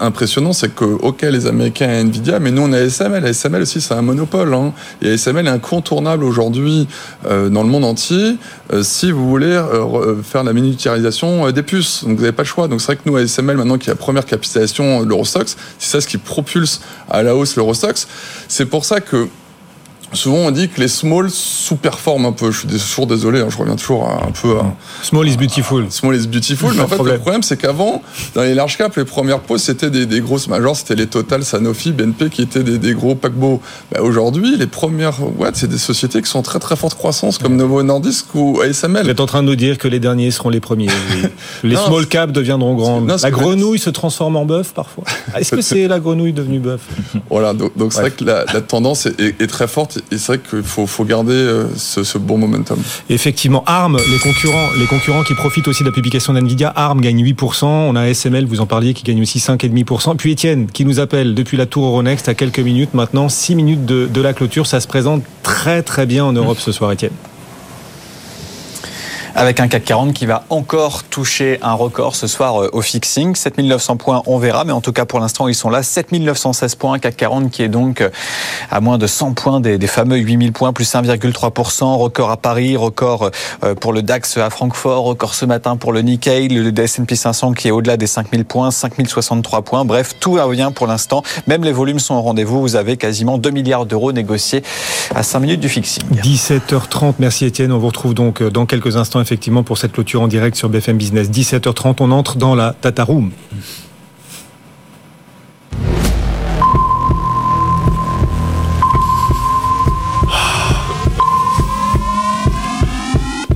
impressionnant, c'est que, OK, les Américains et Nvidia, mais nous, on a ASML. ASML aussi, c'est un monopole. Hein. Et ASML est incontournable aujourd'hui euh, dans le monde entier euh, si vous voulez euh, re- euh, faire la miniaturisation euh, des puces. Donc vous n'avez pas le choix. Donc c'est vrai que nous, ASML, maintenant qui est la première capitalisation de l'Eurostox, c'est ça ce qui propulse à la hausse l'Eurostox. C'est pour ça que Souvent, on dit que les small sous-performent un peu. Je suis toujours désolé, hein, je reviens toujours à- un peu à... Small is beautiful. Small is beautiful, mais en fait, problème. le problème, c'est qu'avant, dans les large caps, les premières pauses, c'était des, des grosses majors, c'était les Total, Sanofi, BNP, qui étaient des, des gros paquebots. Bah, Aujourd'hui, les premières boîtes, c'est des sociétés qui sont en très très forte croissance, comme Novo Nordisk ou ASML. Vous êtes en train de nous dire que les derniers seront les premiers. Les, Non, small caps deviendront non, ce la grenouille se transforme en bœuf parfois. Est-ce que c'est la grenouille devenue bœuf? Voilà, donc donc c'est vrai que la, la tendance est, est- est très forte, c'est vrai qu'il faut, garder euh, ce, ce bon momentum. Effectivement, ARM, les concurrents, les concurrents qui profitent aussi de la publication d'NVIDIA, ARM gagne 8%, on a SML, vous en parliez, qui gagne aussi 5,5%. Puis Étienne, qui nous appelle depuis la tour Euronext à quelques minutes maintenant, 6 minutes de, de la clôture, ça se présente très très bien en Europe ce soir, Étienne. Avec un CAC 40 qui va encore toucher un record ce soir euh, au fixing. 7900 points, on verra. Mais en tout cas, pour l'instant, ils sont là. 7916 points. CAC 40 qui est donc euh, à moins de 100 points des, des fameux 8000 points, plus 1,3%. Record à Paris, record euh, pour le DAX à Francfort, record ce matin pour le Nikkei, le S&P 500 qui est au-delà des 5000 points, 5063 points. Bref, tout va bien pour l'instant. Même les volumes sont au rendez-vous. Vous avez quasiment 2 milliards d'euros négociés à 5 minutes du fixing. 17h30, merci Étienne. On vous retrouve donc dans quelques instants effectivement pour cette clôture en direct sur BFM Business. 17h30, on entre dans la Tata Room.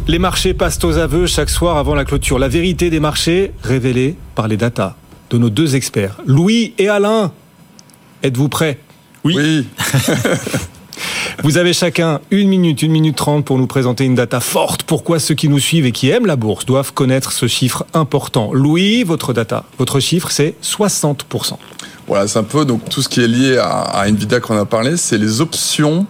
Les marchés passent aux aveux chaque soir avant la clôture. La vérité des marchés révélée par les datas de nos deux experts, Louis et Alain. Êtes-vous prêts? Oui. Vous avez chacun une minute, une minute trente pour nous présenter une data forte. Pourquoi ceux qui nous suivent et qui aiment la bourse doivent connaître ce chiffre important? Louis, votre data, votre chiffre, c'est 60%. Voilà, c'est un peu donc tout ce qui est lié à, à Nvidia qu'on a parlé, c'est les options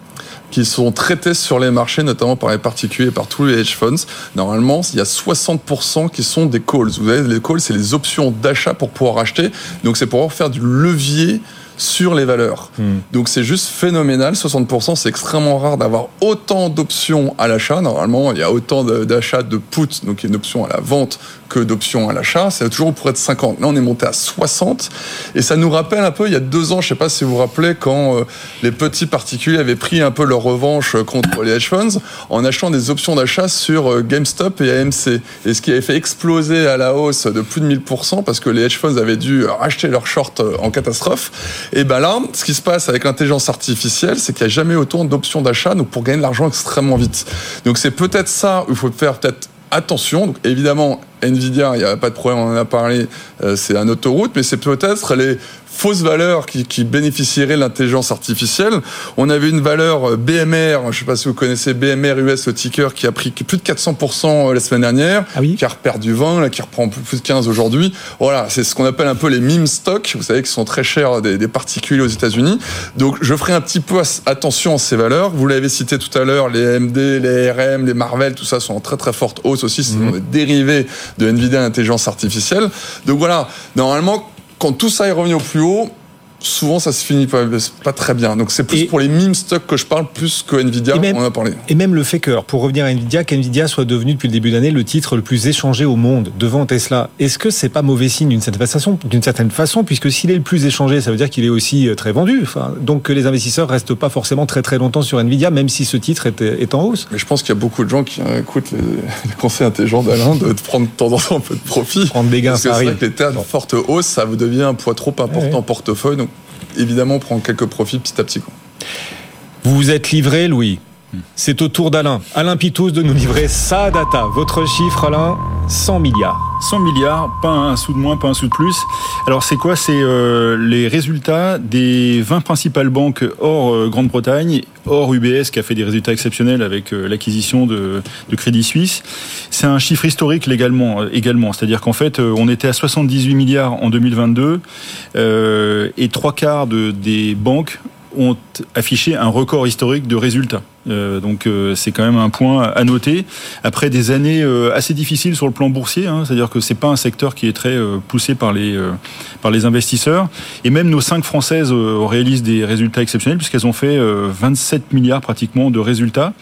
qui sont traitées sur les marchés, notamment par les particuliers et par tous les hedge funds. Normalement, il y a 60% qui sont des calls. Vous savez, les calls, c'est les options d'achat pour pouvoir acheter. Donc, c'est pour pouvoir faire du levier sur les valeurs. Donc c'est juste phénoménal, 60%, c'est extrêmement rare d'avoir autant d'options à l'achat. Normalement, il y a autant d'achats de put, donc il y a une option à la vente, que d'options à l'achat. C'est toujours pour être 50. Là, on est monté à 60. Et ça nous rappelle un peu, il y a deux ans, je sais pas si vous vous rappelez, quand euh, les petits particuliers avaient pris un peu leur revanche euh, contre les hedge funds en achetant des options d'achat sur euh, GameStop et AMC. Et ce qui avait fait exploser à la hausse de plus de 1000% parce que les hedge funds avaient dû racheter leurs shorts en catastrophe. Et ben là, ce qui se passe avec l'intelligence artificielle, c'est qu'il n'y a jamais autant d'options d'achat, pour gagner de l'argent extrêmement vite. Donc c'est peut-être ça où il faut faire peut-être attention. Évidemment, Nvidia, il n'y a pas de problème, on en a parlé, euh, c'est un autoroute, mais c'est peut-être les fausse valeur qui, qui bénéficierait de l'intelligence artificielle. On avait une valeur euh, BMR, je ne sais pas si vous connaissez BMR US, le ticker, qui a pris plus de 400% la semaine dernière, ah oui qui a reperdu 20, là, qui reprend plus de 15 aujourd'hui. Voilà, c'est ce qu'on appelle un peu les meme stocks, vous savez, qui sont très chers des, des particuliers aux États-Unis. Donc je ferai un petit peu attention à ces valeurs. Vous l'avez cité tout à l'heure, les AMD, les RM, les Marvel, tout ça sont en très très forte hausse aussi. Ce sont des dérivés de Nvidia l'intelligence artificielle. Donc voilà, normalement, quand tout ça est revenu au plus haut, souvent ça se finit pas, pas très bien. Donc c'est plus Et- pour les meme stocks que je parle plus que Nvidia, même- on en a parlé. Et même le fait que, pour revenir à Nvidia, qu'Nvidia soit devenu depuis le début d'année le titre le plus échangé au monde devant Tesla, est-ce que c'est pas mauvais signe d'une certaine façon, d'une certaine façon, puisque s'il est le plus échangé, ça veut dire qu'il est aussi euh, très vendu. Enfin, donc que les investisseurs restent pas forcément très très longtemps sur Nvidia, même si ce titre est, est en hausse. Mais je pense qu'il y a beaucoup de gens qui euh, écoutent les, les conseils intelligents d'Alain de, prendre de temps en temps un peu de profit. Prendre des gains, Parce que ça arrive. que les terres de forte hausse, ça vous devient un poids trop important Ouais. portefeuille. Donc évidemment, prendre quelques profits petit à petit. Quoi. Vous vous êtes livré, Louis? C'est au tour d'Alain. Alain Pitous de nous livrer sa data. Votre chiffre, Alain, 100 milliards. 100 milliards, pas un sou de moins, pas un sou de plus. Alors c'est quoi? C'est euh, les résultats des 20 principales banques hors euh, Grande-Bretagne, hors UBS qui a fait des résultats exceptionnels avec euh, l'acquisition de, Crédit Suisse. C'est un chiffre historique légalement, également. C'est-à-dire qu'en fait, on était à 78 milliards en 2022 euh, et trois quarts de, des banques ont affiché un record historique de résultats. Euh, donc euh, c'est quand même un point à noter. Après des années euh, assez difficiles sur le plan boursier, hein, c'est-à-dire que c'est pas un secteur qui est très poussé par les par les investisseurs. Et même nos cinq françaises réalisent des résultats exceptionnels puisqu'elles ont fait euh, 27 milliards pratiquement de résultats.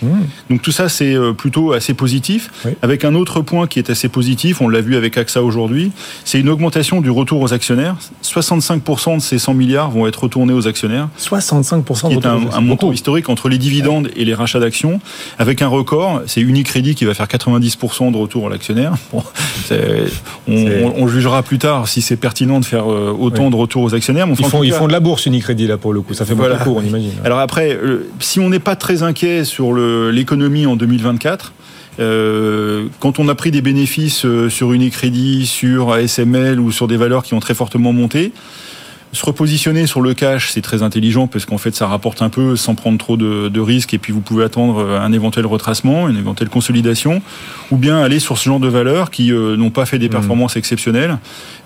Donc tout ça c'est plutôt assez positif. Avec un autre point qui est assez positif, on l'a vu avec AXA aujourd'hui, c'est une augmentation du retour aux actionnaires. 65% de ces 100 milliards vont être retournés aux actionnaires. 65% qui de est un, retour. un montant historique entre les dividendes et les rachats d'actions, avec un record. C'est Unicredit qui va faire 90% de retour à l'actionnaire. Bon, on, jugera plus tard si c'est pertinent de faire euh, autant Oui. de retour aux actionnaires. enfin, Ils font, ils de la bourse Unicredit là pour le coup. Ça fait Voilà. beaucoup de cours, on imagine. alors après, euh, si on n'est pas très inquiet sur l'économie en 2024, euh, quand on a pris des bénéfices sur Unicredit, sur ASML ou sur des valeurs qui ont très fortement monté, se repositionner sur le cash, c'est très intelligent parce qu'en fait, ça rapporte un peu sans prendre trop de, de risques et puis vous pouvez attendre euh, un éventuel retracement, une éventuelle consolidation, ou bien aller sur ce genre de valeurs qui euh, n'ont pas fait des performances exceptionnelles.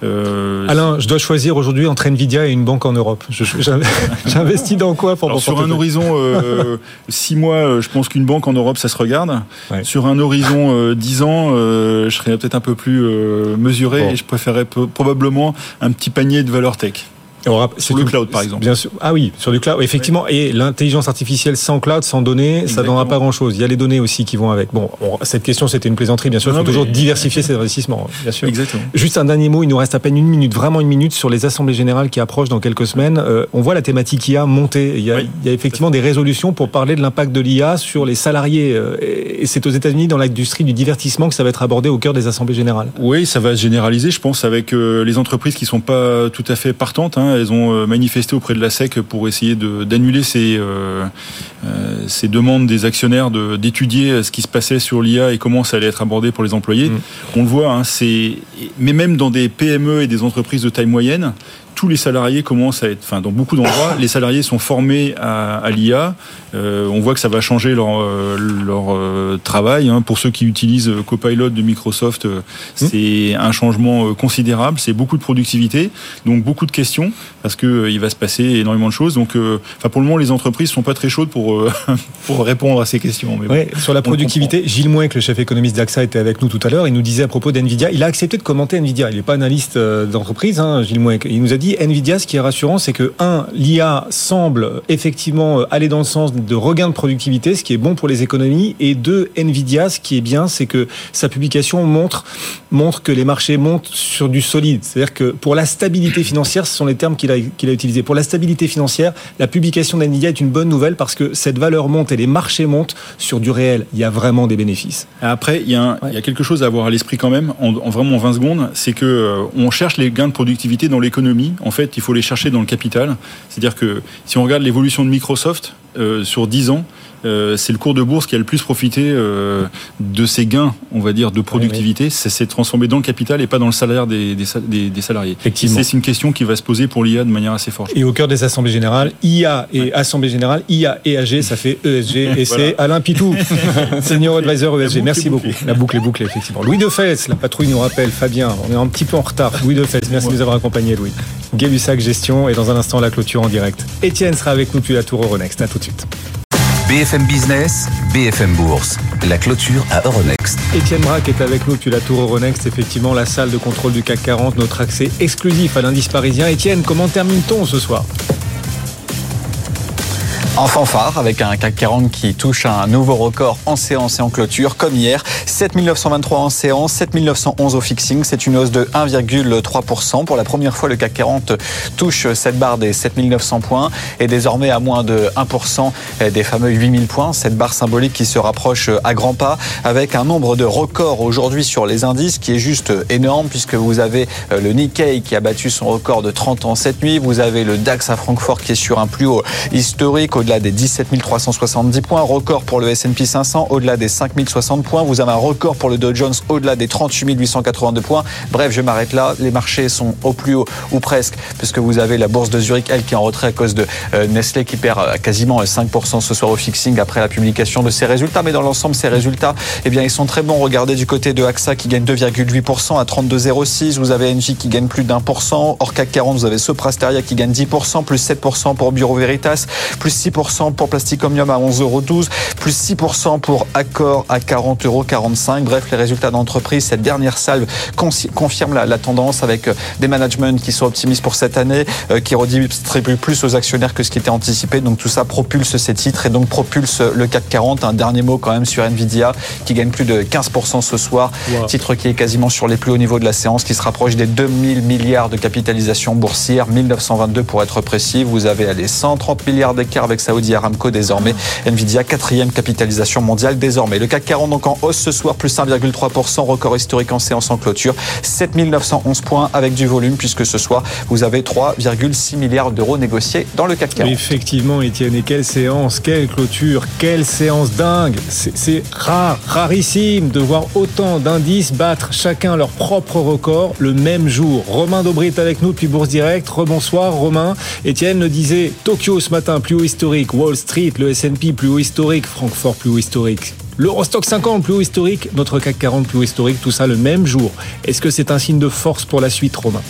Euh, Alain, je dois choisir aujourd'hui entre Nvidia et une banque en Europe. J'investis dans quoi pour Alors, sur un horizon euh, 6 mois, je pense qu'une banque en Europe, ça se regarde. Sur un horizon euh, 10 ans, je serais peut-être un peu plus mesuré Bon. et je préférerais probablement un petit panier de valeurs tech. Et on rapp- Sur le cloud, par exemple. Bien sûr. Ah oui, sur du cloud, effectivement. Et l'intelligence artificielle sans cloud, sans données, ça donnera pas grand-chose. Il y a les données aussi qui vont avec. Bon, on- cette question, c'était une plaisanterie, bien sûr. Il faut toujours diversifier ses investissements, bien sûr. Exactement. Juste un dernier mot, il nous reste à peine une minute, vraiment une minute sur les assemblées générales qui approchent dans quelques semaines. Euh, on voit la thématique IA monter. Il y a, il y a effectivement des résolutions pour parler de l'impact de l'IA sur les salariés. Euh, Et c'est aux États-Unis, dans l'industrie du divertissement, que ça va être abordé au cœur des assemblées générales. Oui, ça va se généraliser, je pense, avec euh, les entreprises qui sont pas tout à fait partantes. hein. Elles ont euh, manifesté auprès de la SEC pour essayer de- d'annuler ces, euh, euh, ces demandes des actionnaires de- d'étudier ce qui se passait sur l'IA et comment ça allait être abordé pour les employés. On le voit, hein, c'est mais même dans des PME et des entreprises de taille moyenne, tous les salariés commencent à être, enfin dans beaucoup d'endroits, les salariés sont formés à, à l'IA. Euh, on voit que ça va changer leur, euh, leur euh, travail. hein. Pour ceux qui utilisent Copilot de Microsoft, euh, c'est un changement considérable. C'est beaucoup de productivité, donc beaucoup de questions parce que il va se passer énormément de choses. Donc, enfin pour le moment, les entreprises sont pas très chaudes pour pour répondre à ces questions. Mais bon, sur la productivité, Gilles Mouek, le chef économiste d'AXA, était avec nous tout à l'heure. Il nous disait à propos d'NVIDIA, il a accepté de commenter NVIDIA. Il n'est pas analyste d'entreprise, hein, Gilles Mouek. Il nous a dit NVIDIA, ce qui est rassurant, c'est que, un, l'IA semble effectivement euh, aller dans le sens de regain de productivité, ce qui est bon pour les économies. Et deux, NVIDIA, ce qui est bien, c'est que sa publication montre, montre que les marchés montent sur du solide. C'est-à-dire que pour la stabilité financière, ce sont les termes qu'il a, qu'il a utilisés. Pour la stabilité financière, la publication d'NVIDIA est une bonne nouvelle parce que cette valeur monte et les marchés montent sur du réel. Il y a vraiment des bénéfices. Après, il y, a un- il y a quelque chose à avoir à l'esprit quand même, en, en vraiment 20 secondes, c'est que euh, on cherche les gains de productivité dans l'économie. En fait, il faut les chercher dans le capital. C'est-à-dire que si on regarde l'évolution de Microsoft euh, sur 10 ans, euh, c'est le cours de bourse qui a le plus profité euh, de ces gains, on va dire, de productivité. Ça s'est transformé dans le capital et pas dans le salaire des, des, des- salariés. Effectivement. C'est une question qui va se poser pour l'IA de manière assez forte. Et au cœur des assemblées générales, IA et Assemblée générale, IA et AG, ça fait ESG. Et c'est Alain Pitou, senior advisor ESG. Merci beaucoup. La boucle est bouclée, effectivement. Louis de Fès, la patrouille nous rappelle, Fabien, on est un petit peu en retard. Louis de Fès, merci de nous avoir accompagnés, Louis. Gay-Lussac Gestion et dans un instant la clôture en direct. Étienne sera avec nous depuis la tour Euronext. À tout de suite. BFM Business, BFM Bourse, la clôture à Euronext. Étienne Braque est avec nous depuis la tour Euronext, effectivement la salle de contrôle du CAC 40, notre accès exclusif à l'indice parisien. Étienne, comment termine-t-on ce soir? En fanfare, avec un CAC 40 qui touche un nouveau record en séance et en clôture, comme hier. 7923 en séance, 7911 au fixing. C'est une hausse de 1,3%. Pour la première fois, le CAC 40 touche cette barre des 7900 points et désormais à moins de 1% des fameux 8000 points. Cette barre symbolique qui se rapproche à grands pas avec un nombre de records aujourd'hui sur les indices qui est juste énorme puisque vous avez euh, le Nikkei qui a battu son record de 30 ans cette nuit. Vous avez le DAX à Francfort qui est sur un plus haut historique au-delà des 17 370 points. Record pour le S&P 500 au-delà des 5 060 points. Vous avez un record pour le Dow Jones au-delà des 38 882 points. Bref, je m'arrête là. Les marchés sont au plus haut ou presque puisque vous avez la bourse de Zurich, elle qui est en retrait à cause de euh, Nestlé qui perd euh, quasiment 5% ce soir au fixing après la publication de ses résultats. Mais dans l'ensemble, ces résultats, eh bien, ils sont très bons. Regardez du côté de AXA qui gagne 2,8% à 32,06. Vous avez NJ qui gagne plus d'un pour cent. Hors CAC 40, vous avez Soprasteria qui gagne 10%, plus 7% pour Bureau Veritas, plus 6% pour Plastic Omnium à 11,12€, plus 6% pour Accor à 40,45€. Bref, les résultats d'entreprise, cette dernière salve confirme la, la tendance avec euh, des managements qui sont optimistes pour cette année, euh, qui redistribuent plus aux actionnaires que ce qui était anticipé. Donc tout ça propulse ces titres et donc propulse le CAC 40. Un dernier mot quand même sur Nvidia qui gagne plus de 15% ce soir. Wow. Titre qui est quasiment sur les plus hauts niveaux de la séance, qui se rapproche des 2000 milliards de capitalisation boursière, 1922 pour être précis. Vous avez les 130 milliards d'écart avec Saudi Aramco désormais. Nvidia, quatrième capitalisation mondiale désormais. Le CAC 40 donc en hausse ce soir, plus 1,3%, record historique en séance en clôture. 7911 points avec du volume puisque ce soir vous avez 3,6 milliards d'euros négociés dans le CAC 40. Effectivement, Étienne, et quelle séance, quelle clôture, quelle séance dingue. C'est rare, rarissime de voir autant d'indices battre chacun leur propre record le même jour. Romain Dobré est avec nous depuis Bourse Direct. Rebonsoir, Romain. Étienne le disait, Tokyo ce matin, plus haut historique. Wall Street, le S&P, plus haut historique. Francfort, plus haut historique. L'Eurostock 50, plus haut historique. Notre CAC 40, plus haut historique. Tout ça le même jour. Est-ce que c'est un signe de force pour la suite, Romain?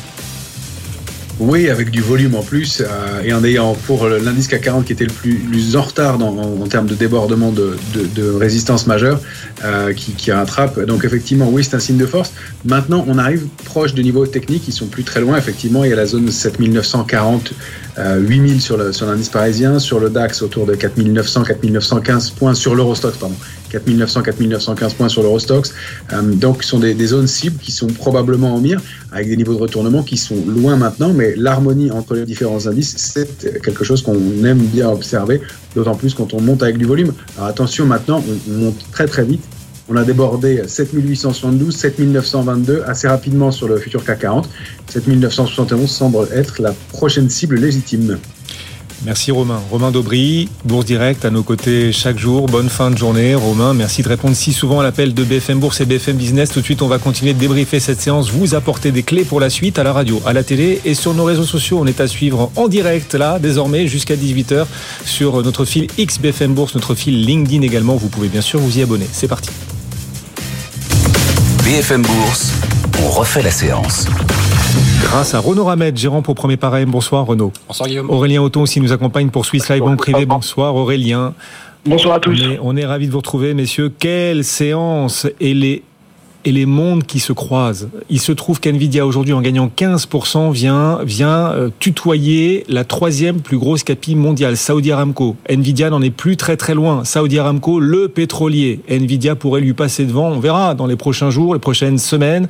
Oui, avec du volume en plus, euh, et en ayant pour l'indice CAC 40 qui était le plus, plus en retard dans- en, en termes de débordement de, de- de résistance majeure, euh, qui, qui rattrape. Donc effectivement, oui, c'est un signe de force. Maintenant, on arrive proche de niveaux techniques qui sont plus très loin. Effectivement, il y a la zone 7940, euh, 8000 sur le- sur l'indice parisien, sur le DAX autour de 4900, 4915 points sur l'Eurostox, pardon. 4900, 4915 points sur l'Eurostox. Euh, donc, ce sont des, des zones cibles qui sont probablement en mire, avec des niveaux de retournement qui sont loin maintenant, mais l'harmonie entre les différents indices, c'est quelque chose qu'on aime bien observer, d'autant plus quand on monte avec du volume. Alors attention, maintenant, on, on monte très très vite. On a débordé 7872, 7922 assez rapidement sur le futur CAC 40. 7971 semble être la prochaine cible légitime. Merci Romain. Romain Daubry, Bourse Direct à nos côtés chaque jour. Bonne fin de journée. Romain, merci de répondre si souvent à l'appel de BFM Bourse et BFM Business. Tout de suite, on va continuer de débriefer cette séance, vous apporter des clés pour la suite à la radio, à la télé et sur nos réseaux sociaux. On est à suivre en direct là, désormais, jusqu'à 18h sur notre fil X BFM Bourse, notre fil LinkedIn également. Vous pouvez bien sûr vous y abonner. C'est parti. BFM Bourse, on refait la séance. Grâce à Renaud Ramed, gérant pour Premier Parrain. Bonsoir Renaud. Bonsoir Guillaume. Aurélien Auton aussi nous accompagne pour Swiss Life Banque Privée. Bonsoir Aurélien. Bonsoir à tous. On est, on est ravis de vous retrouver, messieurs. Quelle séance et les et les mondes qui se croisent. Il se trouve qu'NVIDIA aujourd'hui, en gagnant 15%, vient, vient euh, tutoyer la troisième plus grosse capi mondiale, Saudi Aramco. NVIDIA n'en est plus très très loin. Saudi Aramco, le pétrolier. NVIDIA pourrait lui passer devant. On verra dans les prochains jours, les prochaines semaines.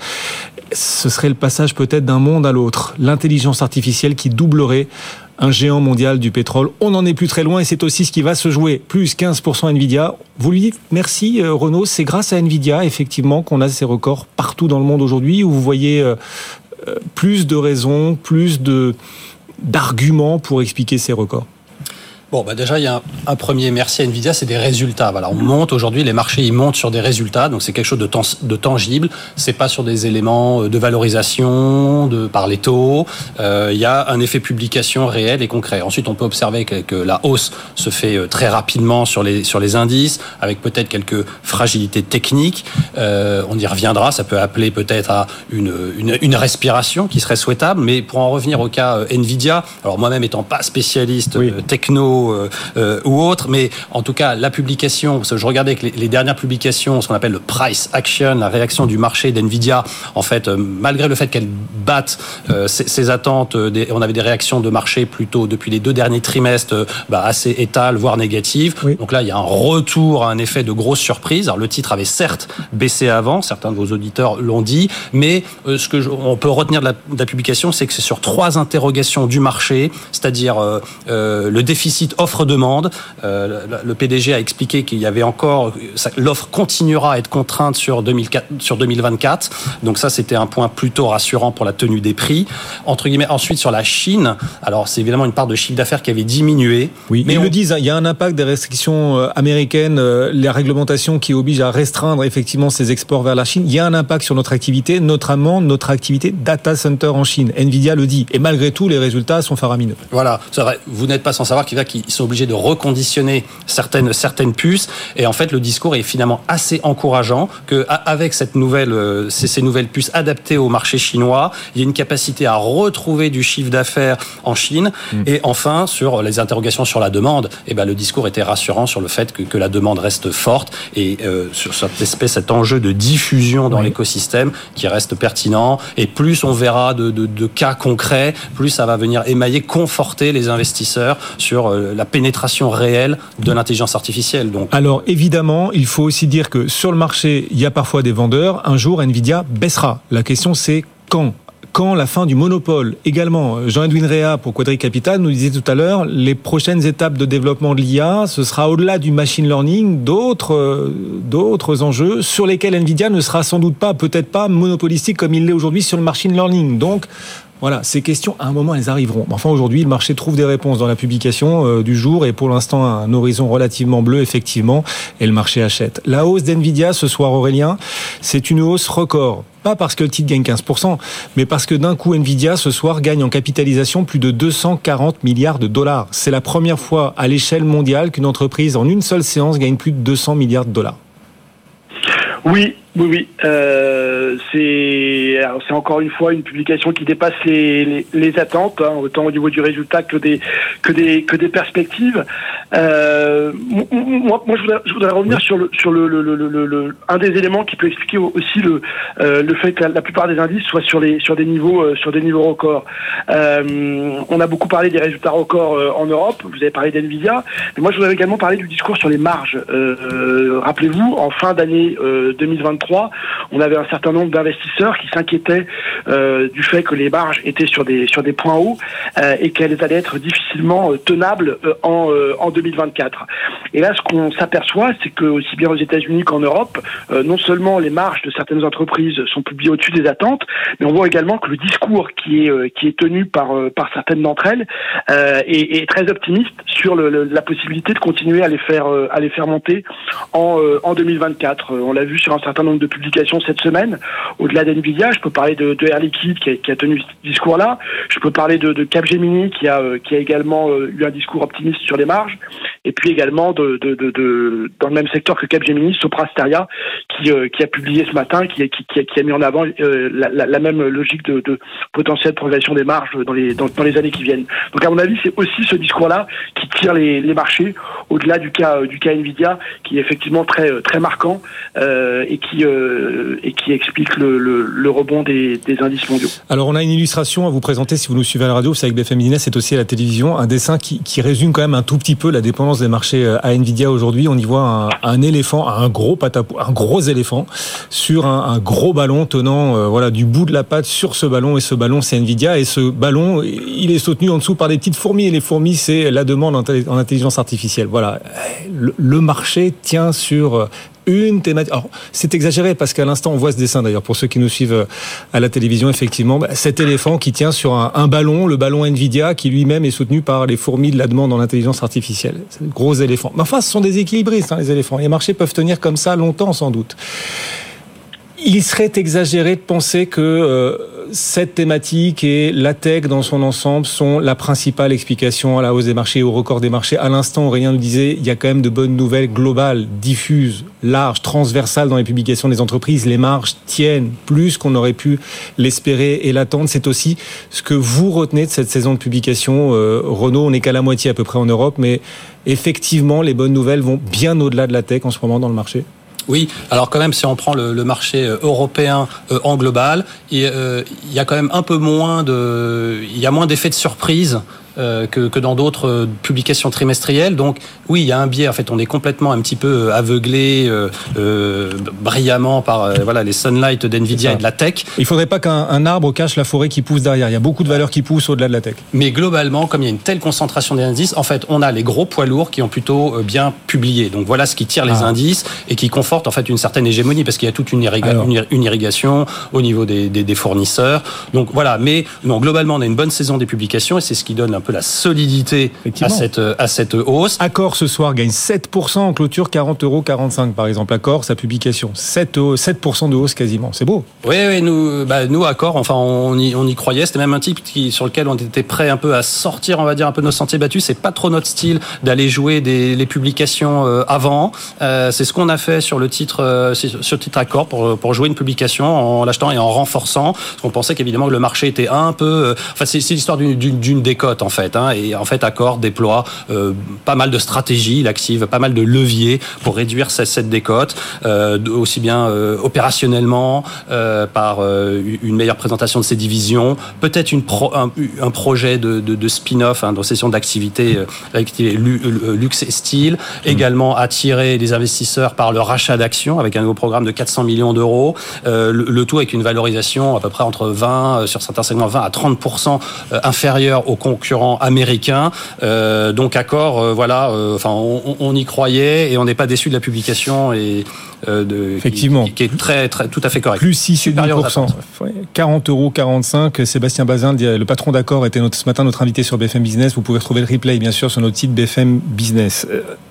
Ce serait le passage peut-être d'un monde à l'autre. L'intelligence artificielle qui doublerait un géant mondial du pétrole. On n'en est plus très loin et c'est aussi ce qui va se jouer. Plus 15% Nvidia. Vous lui dites merci euh, Renaud, c'est grâce à Nvidia effectivement qu'on a ces records partout dans le monde aujourd'hui où vous voyez euh, euh, plus de raisons, plus d'arguments pour expliquer ces records. Bon, bah déjà, il y a un, un premier merci à Nvidia, c'est des résultats. Voilà, on monte aujourd'hui, les marchés, ils montent sur des résultats, donc c'est quelque chose de, de tangible. C'est pas sur des éléments euh, de valorisation, de par les taux. Euh, il y a un effet publication réel et concret. Ensuite, on peut observer que, que la hausse se fait euh, très rapidement sur les sur les indices, avec peut-être quelques fragilités techniques. Euh, on y reviendra. Ça peut appeler peut-être à une, une une respiration qui serait souhaitable. Mais pour en revenir au cas Nvidia, alors moi-même étant pas spécialiste techno euh, euh, ou autre, mais en tout cas la publication, parce que je regardais que les, les dernières publications, ce qu'on appelle le price action, la réaction du marché d'Nvidia, en fait, euh, malgré le fait qu'elle batte ses, ses attentes, euh, des- on avait des réactions de marché plutôt depuis les deux derniers trimestres bah, assez étales, voire négatives. Donc là, il y a un retour à un effet de grosse surprise. Alors le titre avait certes baissé avant, certains de vos auditeurs l'ont dit, mais ce que je- on peut retenir de la, de la publication, c'est que c'est sur trois interrogations du marché, c'est-à-dire euh, euh, le déficit offre-demande. Euh, le, PDG a expliqué qu'il y avait encore l'offre continuera à être contrainte sur 2004, sur 2024. Donc ça, c'était un point plutôt rassurant pour la tenue des prix. Entre guillemets, ensuite sur la Chine, alors c'est évidemment une part de chiffre d'affaires qui avait diminué. Oui, mais ils on- le disent, hein, il y a un impact des restrictions euh, américaines, euh, les réglementations qui obligent à restreindre effectivement ces exports vers la Chine. Il y a un impact sur notre activité, notamment notre activité data center en Chine. Nvidia le dit. Et malgré tout, les résultats sont faramineux. Voilà, c'est vrai. Vous n'êtes pas sans savoir qu'il va qu'ils sont obligés de reconditionner certaines certaines puces. Et en fait, le discours est finalement assez encourageant que avec cette nouvelle euh, ces, nouvelles puces adaptées au marché chinois, il y a une capacité à retrouver du chiffre d'affaires en Chine. Et enfin, sur les interrogations sur la demande, eh ben le discours était rassurant sur le fait que, que la demande reste forte et euh, sur cette espèce cet enjeu de diffusion dans l'écosystème qui reste pertinent. Et plus on verra de, de, de cas concrets, plus ça va venir émailler, conforter les investisseurs sur euh, la pénétration réelle de l'intelligence artificielle. Donc Alors évidemment, il faut aussi dire que sur le marché, il y a parfois des vendeurs. Un jour, Nvidia baissera. La question c'est quand? Quand la fin du monopole? Également, Jean-Edwin Rea pour Quadri Capital nous disait tout à l'heure, les prochaines étapes de développement de l'IA, ce sera au-delà du machine learning, d'autres euh, d'autres enjeux sur lesquels Nvidia ne sera sans doute pas, peut-être pas monopolistique comme il l'est aujourd'hui sur le machine learning. Donc voilà, ces questions, à un moment, elles arriveront. Enfin, aujourd'hui, le marché trouve des réponses dans la publication euh, du jour et pour l'instant, un horizon relativement bleu, effectivement, et le marché achète. La hausse d'NVIDIA ce soir, Aurélien, c'est une hausse record. Pas parce que le titre gagne 15%, mais parce que d'un coup, Nvidia, ce soir, gagne en capitalisation plus de 240 milliards de dollars. C'est la première fois à l'échelle mondiale qu'une entreprise, en une seule séance, gagne plus de 200 milliards de dollars. Oui, oui, oui. Euh, c'est encore une fois une publication qui dépasse les, attentes, hein, autant au niveau du résultat que des que des perspectives. Euh, moi, je voudrais, je voudrais revenir sur le sur le, le, le, un des éléments qui peut expliquer aussi le euh, le fait que la, plupart des indices soient sur les sur des niveaux euh, sur des niveaux records. Euh, on a beaucoup parlé des résultats records euh, en Europe. Vous avez parlé d'Nvidia, mais moi je voudrais également parler du discours sur les marges. Euh, Rappelez-vous, en fin d'année euh, 2023, on avait un certain nombre d'investisseurs qui s'inquiétaient du fait que les marges étaient sur des sur des points hauts et qu'elles allaient être difficilement tenables en en 2024. Et là, ce qu'on s'aperçoit, c'est que aussi bien aux États-Unis qu'en Europe, euh, non seulement les marges de certaines entreprises sont publiées au-dessus des attentes, mais on voit également que le discours qui est euh, qui est tenu par euh, par certaines d'entre elles euh, est, est très optimiste sur le, le- la possibilité de continuer à les faire euh, à les faire monter en en 2024. Euh, On l'a vu sur un certain nombre de publications cette semaine. Au-delà d'Nvidia, je peux parler de, de Air Liquide qui a, qui a tenu ce discours-là. Je peux parler de, de Capgemini qui a qui a également eu un discours optimiste sur les marges. Et puis également de, de, de, de- dans le même secteur que Capgemini, Soprasteria qui euh, qui a publié ce matin, qui, qui, qui, a, qui a mis en avant euh, la, la, la même logique de, de potentielle progression des marges dans les dans, dans les années qui viennent. Donc à mon avis, c'est aussi ce discours-là qui tire les, les marchés au-delà du cas du cas Nvidia, qui est effectivement très euh, très marquant euh, et qui euh, et qui explique le, le, le rebond des, des indices mondiaux. Alors, on a une illustration à vous présenter si vous nous suivez à la radio, c'est avec BFM Business, c'est aussi à la télévision, un dessin qui, qui résume quand même un tout petit peu la dépendance des marchés euh, à Nvidia aujourd'hui. On y voit un, un éléphant, un gros patapou, un gros éléphant sur un, gros ballon tenant euh, voilà du bout de la patte sur ce ballon et ce ballon c'est Nvidia et ce ballon il est soutenu en dessous par des petites fourmis et les fourmis c'est la demande en intelligence artificielle. Voilà, le, le marché tient sur euh, une thématique. Alors, c'est exagéré parce qu'à l'instant, on voit ce dessin d'ailleurs, pour ceux qui nous suivent euh, à la télévision, effectivement, bah, cet éléphant qui tient sur un, ballon, le ballon Nvidia, qui lui-même est soutenu par les fourmis de la demande en intelligence artificielle. Gros éléphant. Mais enfin, ce sont des équilibristes, hein, les éléphants. Les marchés peuvent tenir comme ça longtemps, sans doute. Il serait exagéré de penser que euh, cette thématique et la tech dans son ensemble sont la principale explication à la hausse des marchés et au record des marchés. À l'instant, Aurélien le disait, il y a quand même de bonnes nouvelles globales, diffuses, larges, transversales dans les publications des entreprises. Les marges tiennent plus qu'on aurait pu l'espérer et l'attendre. C'est aussi ce que vous retenez de cette saison de publication. Euh, Renault, on n'est qu'à la moitié à peu près en Europe, mais effectivement, les bonnes nouvelles vont bien au-delà de la tech en ce moment dans le marché. Oui, alors quand même, si on prend le, marché euh, européen euh, en global, il, euh, il, y a quand même un peu moins de, il y a moins d'effets de surprise euh, que, que, dans d'autres euh, publications trimestrielles. Donc oui, il y a un biais. En fait, on est complètement un petit peu aveuglé euh, brillamment par voilà les sunlight d'Nvidia et de la tech. Il faudrait pas qu'un arbre cache la forêt qui pousse derrière. Il y a beaucoup de valeurs qui poussent au-delà de la tech. Mais globalement, comme il y a une telle concentration des indices, en fait, on a les gros poids lourds qui ont plutôt bien publié. Donc voilà ce qui tire les ah. indices et qui conforte en fait une certaine hégémonie parce qu'il y a toute une, irriga Alors. une, irrigation au niveau des, des, des, fournisseurs. Donc voilà. Mais non, globalement, on a une bonne saison des publications et c'est ce qui donne un peu la solidité à cette, à cette hausse. Accor ce soir gagne 7% en clôture, 40 euros 45 par exemple. Accor, sa publication, 7, 7% de hausse quasiment. C'est beau. Oui, oui, nous, bah, nous Accor, enfin, on y, on y croyait. C'était même un type qui, sur lequel on était prêt un peu à sortir, on va dire, un peu nos sentiers battus. C'est pas trop notre style d'aller jouer des, les publications euh, avant. Euh, c'est ce qu'on a fait sur le titre, euh, sur le titre Accor pour, pour jouer une publication en l'achetant et en renforçant. Parce qu'on pensait qu'évidemment que le marché était un peu. Euh, enfin, c'est l'histoire d'une décote en fait. Hein, et en fait, Accor déploie euh, pas mal de stratégies, il active pas mal de leviers pour réduire cette, cette décote, euh, aussi bien euh, opérationnellement par une meilleure présentation de ses divisions, peut-être pro, un, un, projet de, de, de spin-off, hein, de session d'activité luxe et style, mmh. également attirer les investisseurs par le rachat d'actions avec un nouveau programme de 400 millions d'euros, le, le, tout avec une valorisation à peu près entre 20 sur certains segments 20 à 30% inférieure aux concurrents américain. Euh, donc accord, euh, voilà, euh, enfin on, on, y croyait et on n'est pas déçu de la publication et de, effectivement qui, qui, est très très tout à fait correct. Plus 6 40 euros 45. Sébastien Bazin, le patron d'accord, était notre, ce matin notre invité sur BFM Business. Vous pouvez retrouver le replay bien sûr sur notre site BFM Business.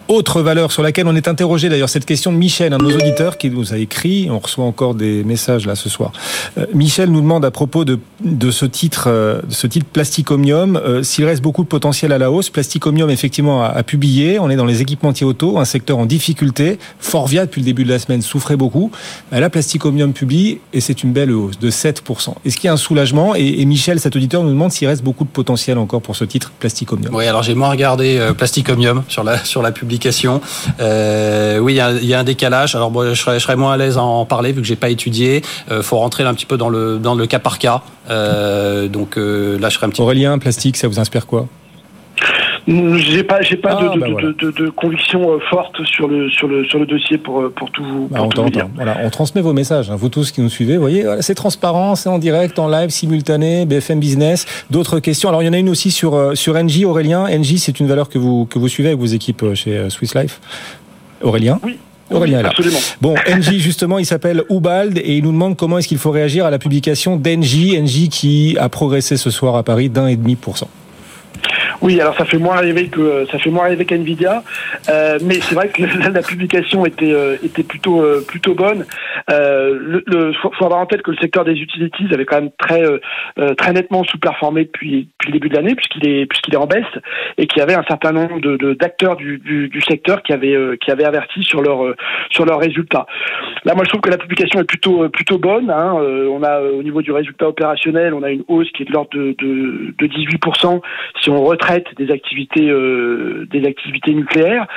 Autre valeur sur laquelle on est interrogé d'ailleurs cette question de Michel, un de nos auditeurs qui nous a écrit. On reçoit encore des messages là ce soir. Michel nous demande à propos de, de ce titre, de ce titre Plasticomium, s'il reste beaucoup de potentiel à la hausse. Plasticomium, effectivement, a, a, publié. On est dans les équipementiers auto, un secteur en difficulté. Forvia, depuis le début de la souffrait beaucoup. Là, Plasticomium publie et c'est une belle hausse de 7%. Est-ce qu'il y a un soulagement et, et, Michel, cet auditeur, nous demande s'il reste beaucoup de potentiel encore pour ce titre Plasticomium. Oui, alors j'ai moins regardé euh, Plasticomium sur la, sur la publication. Euh, oui, il y, a, il y, a, un décalage. Alors bon, je, serais, je serais moins à l'aise à en parler vu que j'ai pas étudié. Il euh, faut rentrer un petit peu dans le, dans le cas par cas. Euh, donc euh, là, je serais un petit Aurélien, plastique, ça vous inspire quoi? J'ai pas, j'ai pas ah, de, bah de, voilà. de, de, conviction euh, forte sur le sur le sur le dossier pour euh, pour tout vous. Bah, on, tout vous dire. Voilà, on transmet vos messages, hein, vous tous qui nous suivez. Vous voyez, c'est transparent, c'est en direct, en live, simultané, BFM Business. D'autres questions. Alors il y en a une aussi sur euh, sur NJ, Aurélien. NJ, c'est une valeur que vous que vous suivez avec vos équipes chez Swiss Life. Aurélien. Oui. Aurélien oui, là. Absolument. Bon, NJ justement, il s'appelle Ubald et il nous demande comment est-ce qu'il faut réagir à la publication d'NJ, NJ qui a progressé ce soir à Paris d'un et demi pour cent. Oui, alors ça fait moins rêver que ça fait moins rêver qu'Nvidia, euh, mais c'est vrai que la, publication était euh, était plutôt euh, plutôt bonne. Euh, le, le faut, avoir en tête que le secteur des utilities avait quand même très euh, très nettement sous-performé depuis depuis le début de l'année puisqu'il est puisqu'il est en baisse et qu'il y avait un certain nombre de d'acteurs du, du, du, secteur qui avaient qui avaient averti sur leur sur leurs résultats. Là, moi, je trouve que la publication est plutôt plutôt bonne. Hein. on a au niveau du résultat opérationnel, on a une hausse qui est de l'ordre de, de, de 18 si on retraite des activités euh, des activités nucléaires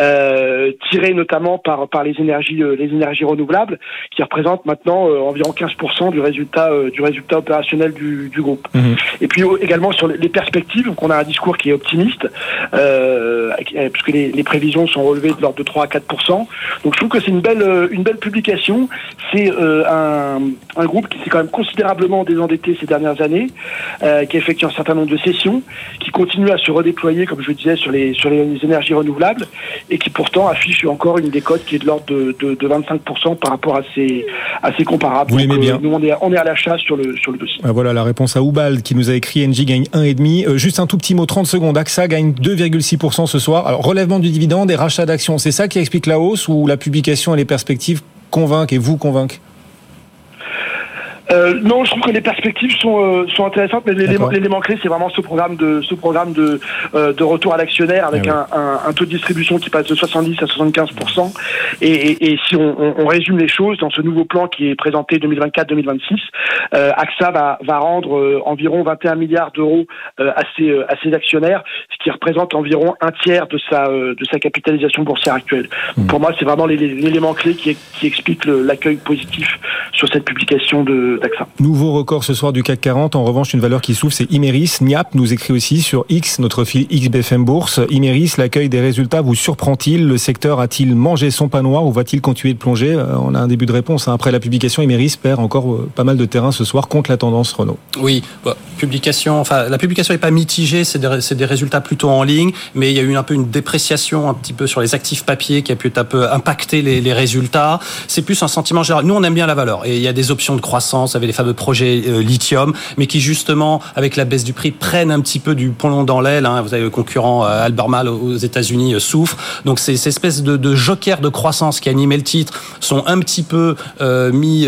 euh, tirées notamment par par les énergies euh, les énergies renouvelables qui représentent maintenant environ 15% du résultat du résultat opérationnel du, du groupe. Mmh. et puis également sur les perspectives donc on a un discours qui est optimiste puisque les, les, prévisions sont relevées de l'ordre de 3 à 4% donc je trouve que c'est une belle une belle publication. C'est un, un groupe qui s'est quand même considérablement désendetté ces dernières années qui a effectué un certain nombre de sessions qui continue continue à se redéployer, comme je le disais, sur les, sur les énergies renouvelables et qui pourtant affiche encore une décote qui est de l'ordre de, de, de 25% par rapport à ses, à ses comparables. Vous l'aimez bien. Nous, on est, on est à l'achat sur le, sur le dossier. Ah, Voilà la réponse à Oubald qui nous a écrit NJ gagne 1,5. Euh, juste un tout petit mot, 30 secondes. AXA gagne 2,6% ce soir. Alors, relèvement du dividende et rachat d'actions, c'est ça qui explique la hausse ou la publication et les perspectives convainquent et vous convainquent? Euh, non, je trouve que les perspectives sont, euh, sont intéressantes, mais l'élément clé, c'est vraiment ce programme de ce programme de, euh, de retour à l'actionnaire avec Ah un, un, un taux de distribution qui passe de 70 à 75 et, et, et si on, on, on résume les choses dans ce nouveau plan qui est présenté 2024-2026, euh, AXA va, va rendre euh, environ 21 milliards d'euros euh, à, ses, à ses actionnaires, ce qui représente environ un tiers de sa euh, de sa capitalisation boursière actuelle. Pour moi, c'est vraiment l'élé- l'élément clé qui, qui explique l'accueil positif sur cette publication de Nouveau record ce soir du CAC 40. En revanche, une valeur qui souffre, c'est Imeris. Niap nous écrit aussi sur X, notre fil XBFM Bourse. Imeris, l'accueil des résultats vous surprend-il? Le secteur a-t-il mangé son pain noir ou va-t-il continuer de plonger? Euh, On a un début de réponse. hein. Après la publication, Imeris perd encore euh, pas mal de terrain ce soir contre la tendance Renault. Oui, bah, publication. Enfin, la publication n'est pas mitigée, c'est des, résultats plutôt en ligne, mais il y a eu un peu une dépréciation un petit peu sur les actifs papiers qui a pu un peu impacter les, les résultats. C'est plus un sentiment général. Nous, on aime bien la valeur et il y a des options de croissance avec les fameux projets euh, lithium, mais qui justement, avec la baisse du prix, prennent un petit peu du plomb dans l'aile. hein. Vous avez le concurrent euh, Albemarle aux États-Unis euh, souffre. Donc ces, ces espèces de, jokers de croissance qui animaient le titre sont un petit peu euh, mis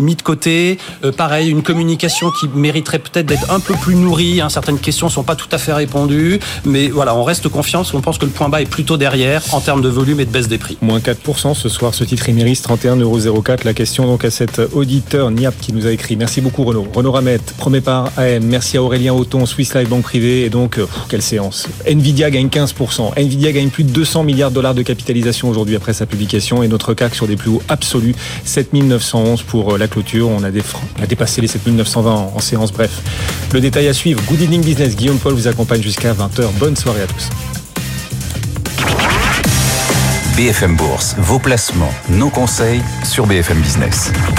mis de côté. Pareil, une communication qui mériterait peut-être d'être un peu plus nourrie. hein. Certaines questions sont pas tout à fait répondues, mais voilà, on reste confiant qu'on pense que le point bas est plutôt derrière en termes de volume et de baisse des prix. Moins 4% ce soir, ce titre Imeris, 31,04€. La question donc à cet auditeur Niap qui nous a écrit. Merci beaucoup Renaud. Renaud Ramette, premier par AM. Merci à Aurélien Auton, Swiss Life Banque Privée. Et donc, euh, quelle séance. Nvidia gagne 15%. Nvidia gagne plus de 200 milliards de dollars de capitalisation aujourd'hui après sa publication. Et notre CAC sur des plus hauts absolus, 7911 pour euh, la clôture. On a, des, on a dépassé les 7920 en, en séance. Bref, le détail à suivre. Good evening business. Guillaume Paul vous accompagne jusqu'à 20h. Bonne soirée à tous. BFM Bourse, vos placements, nos conseils sur BFM Business.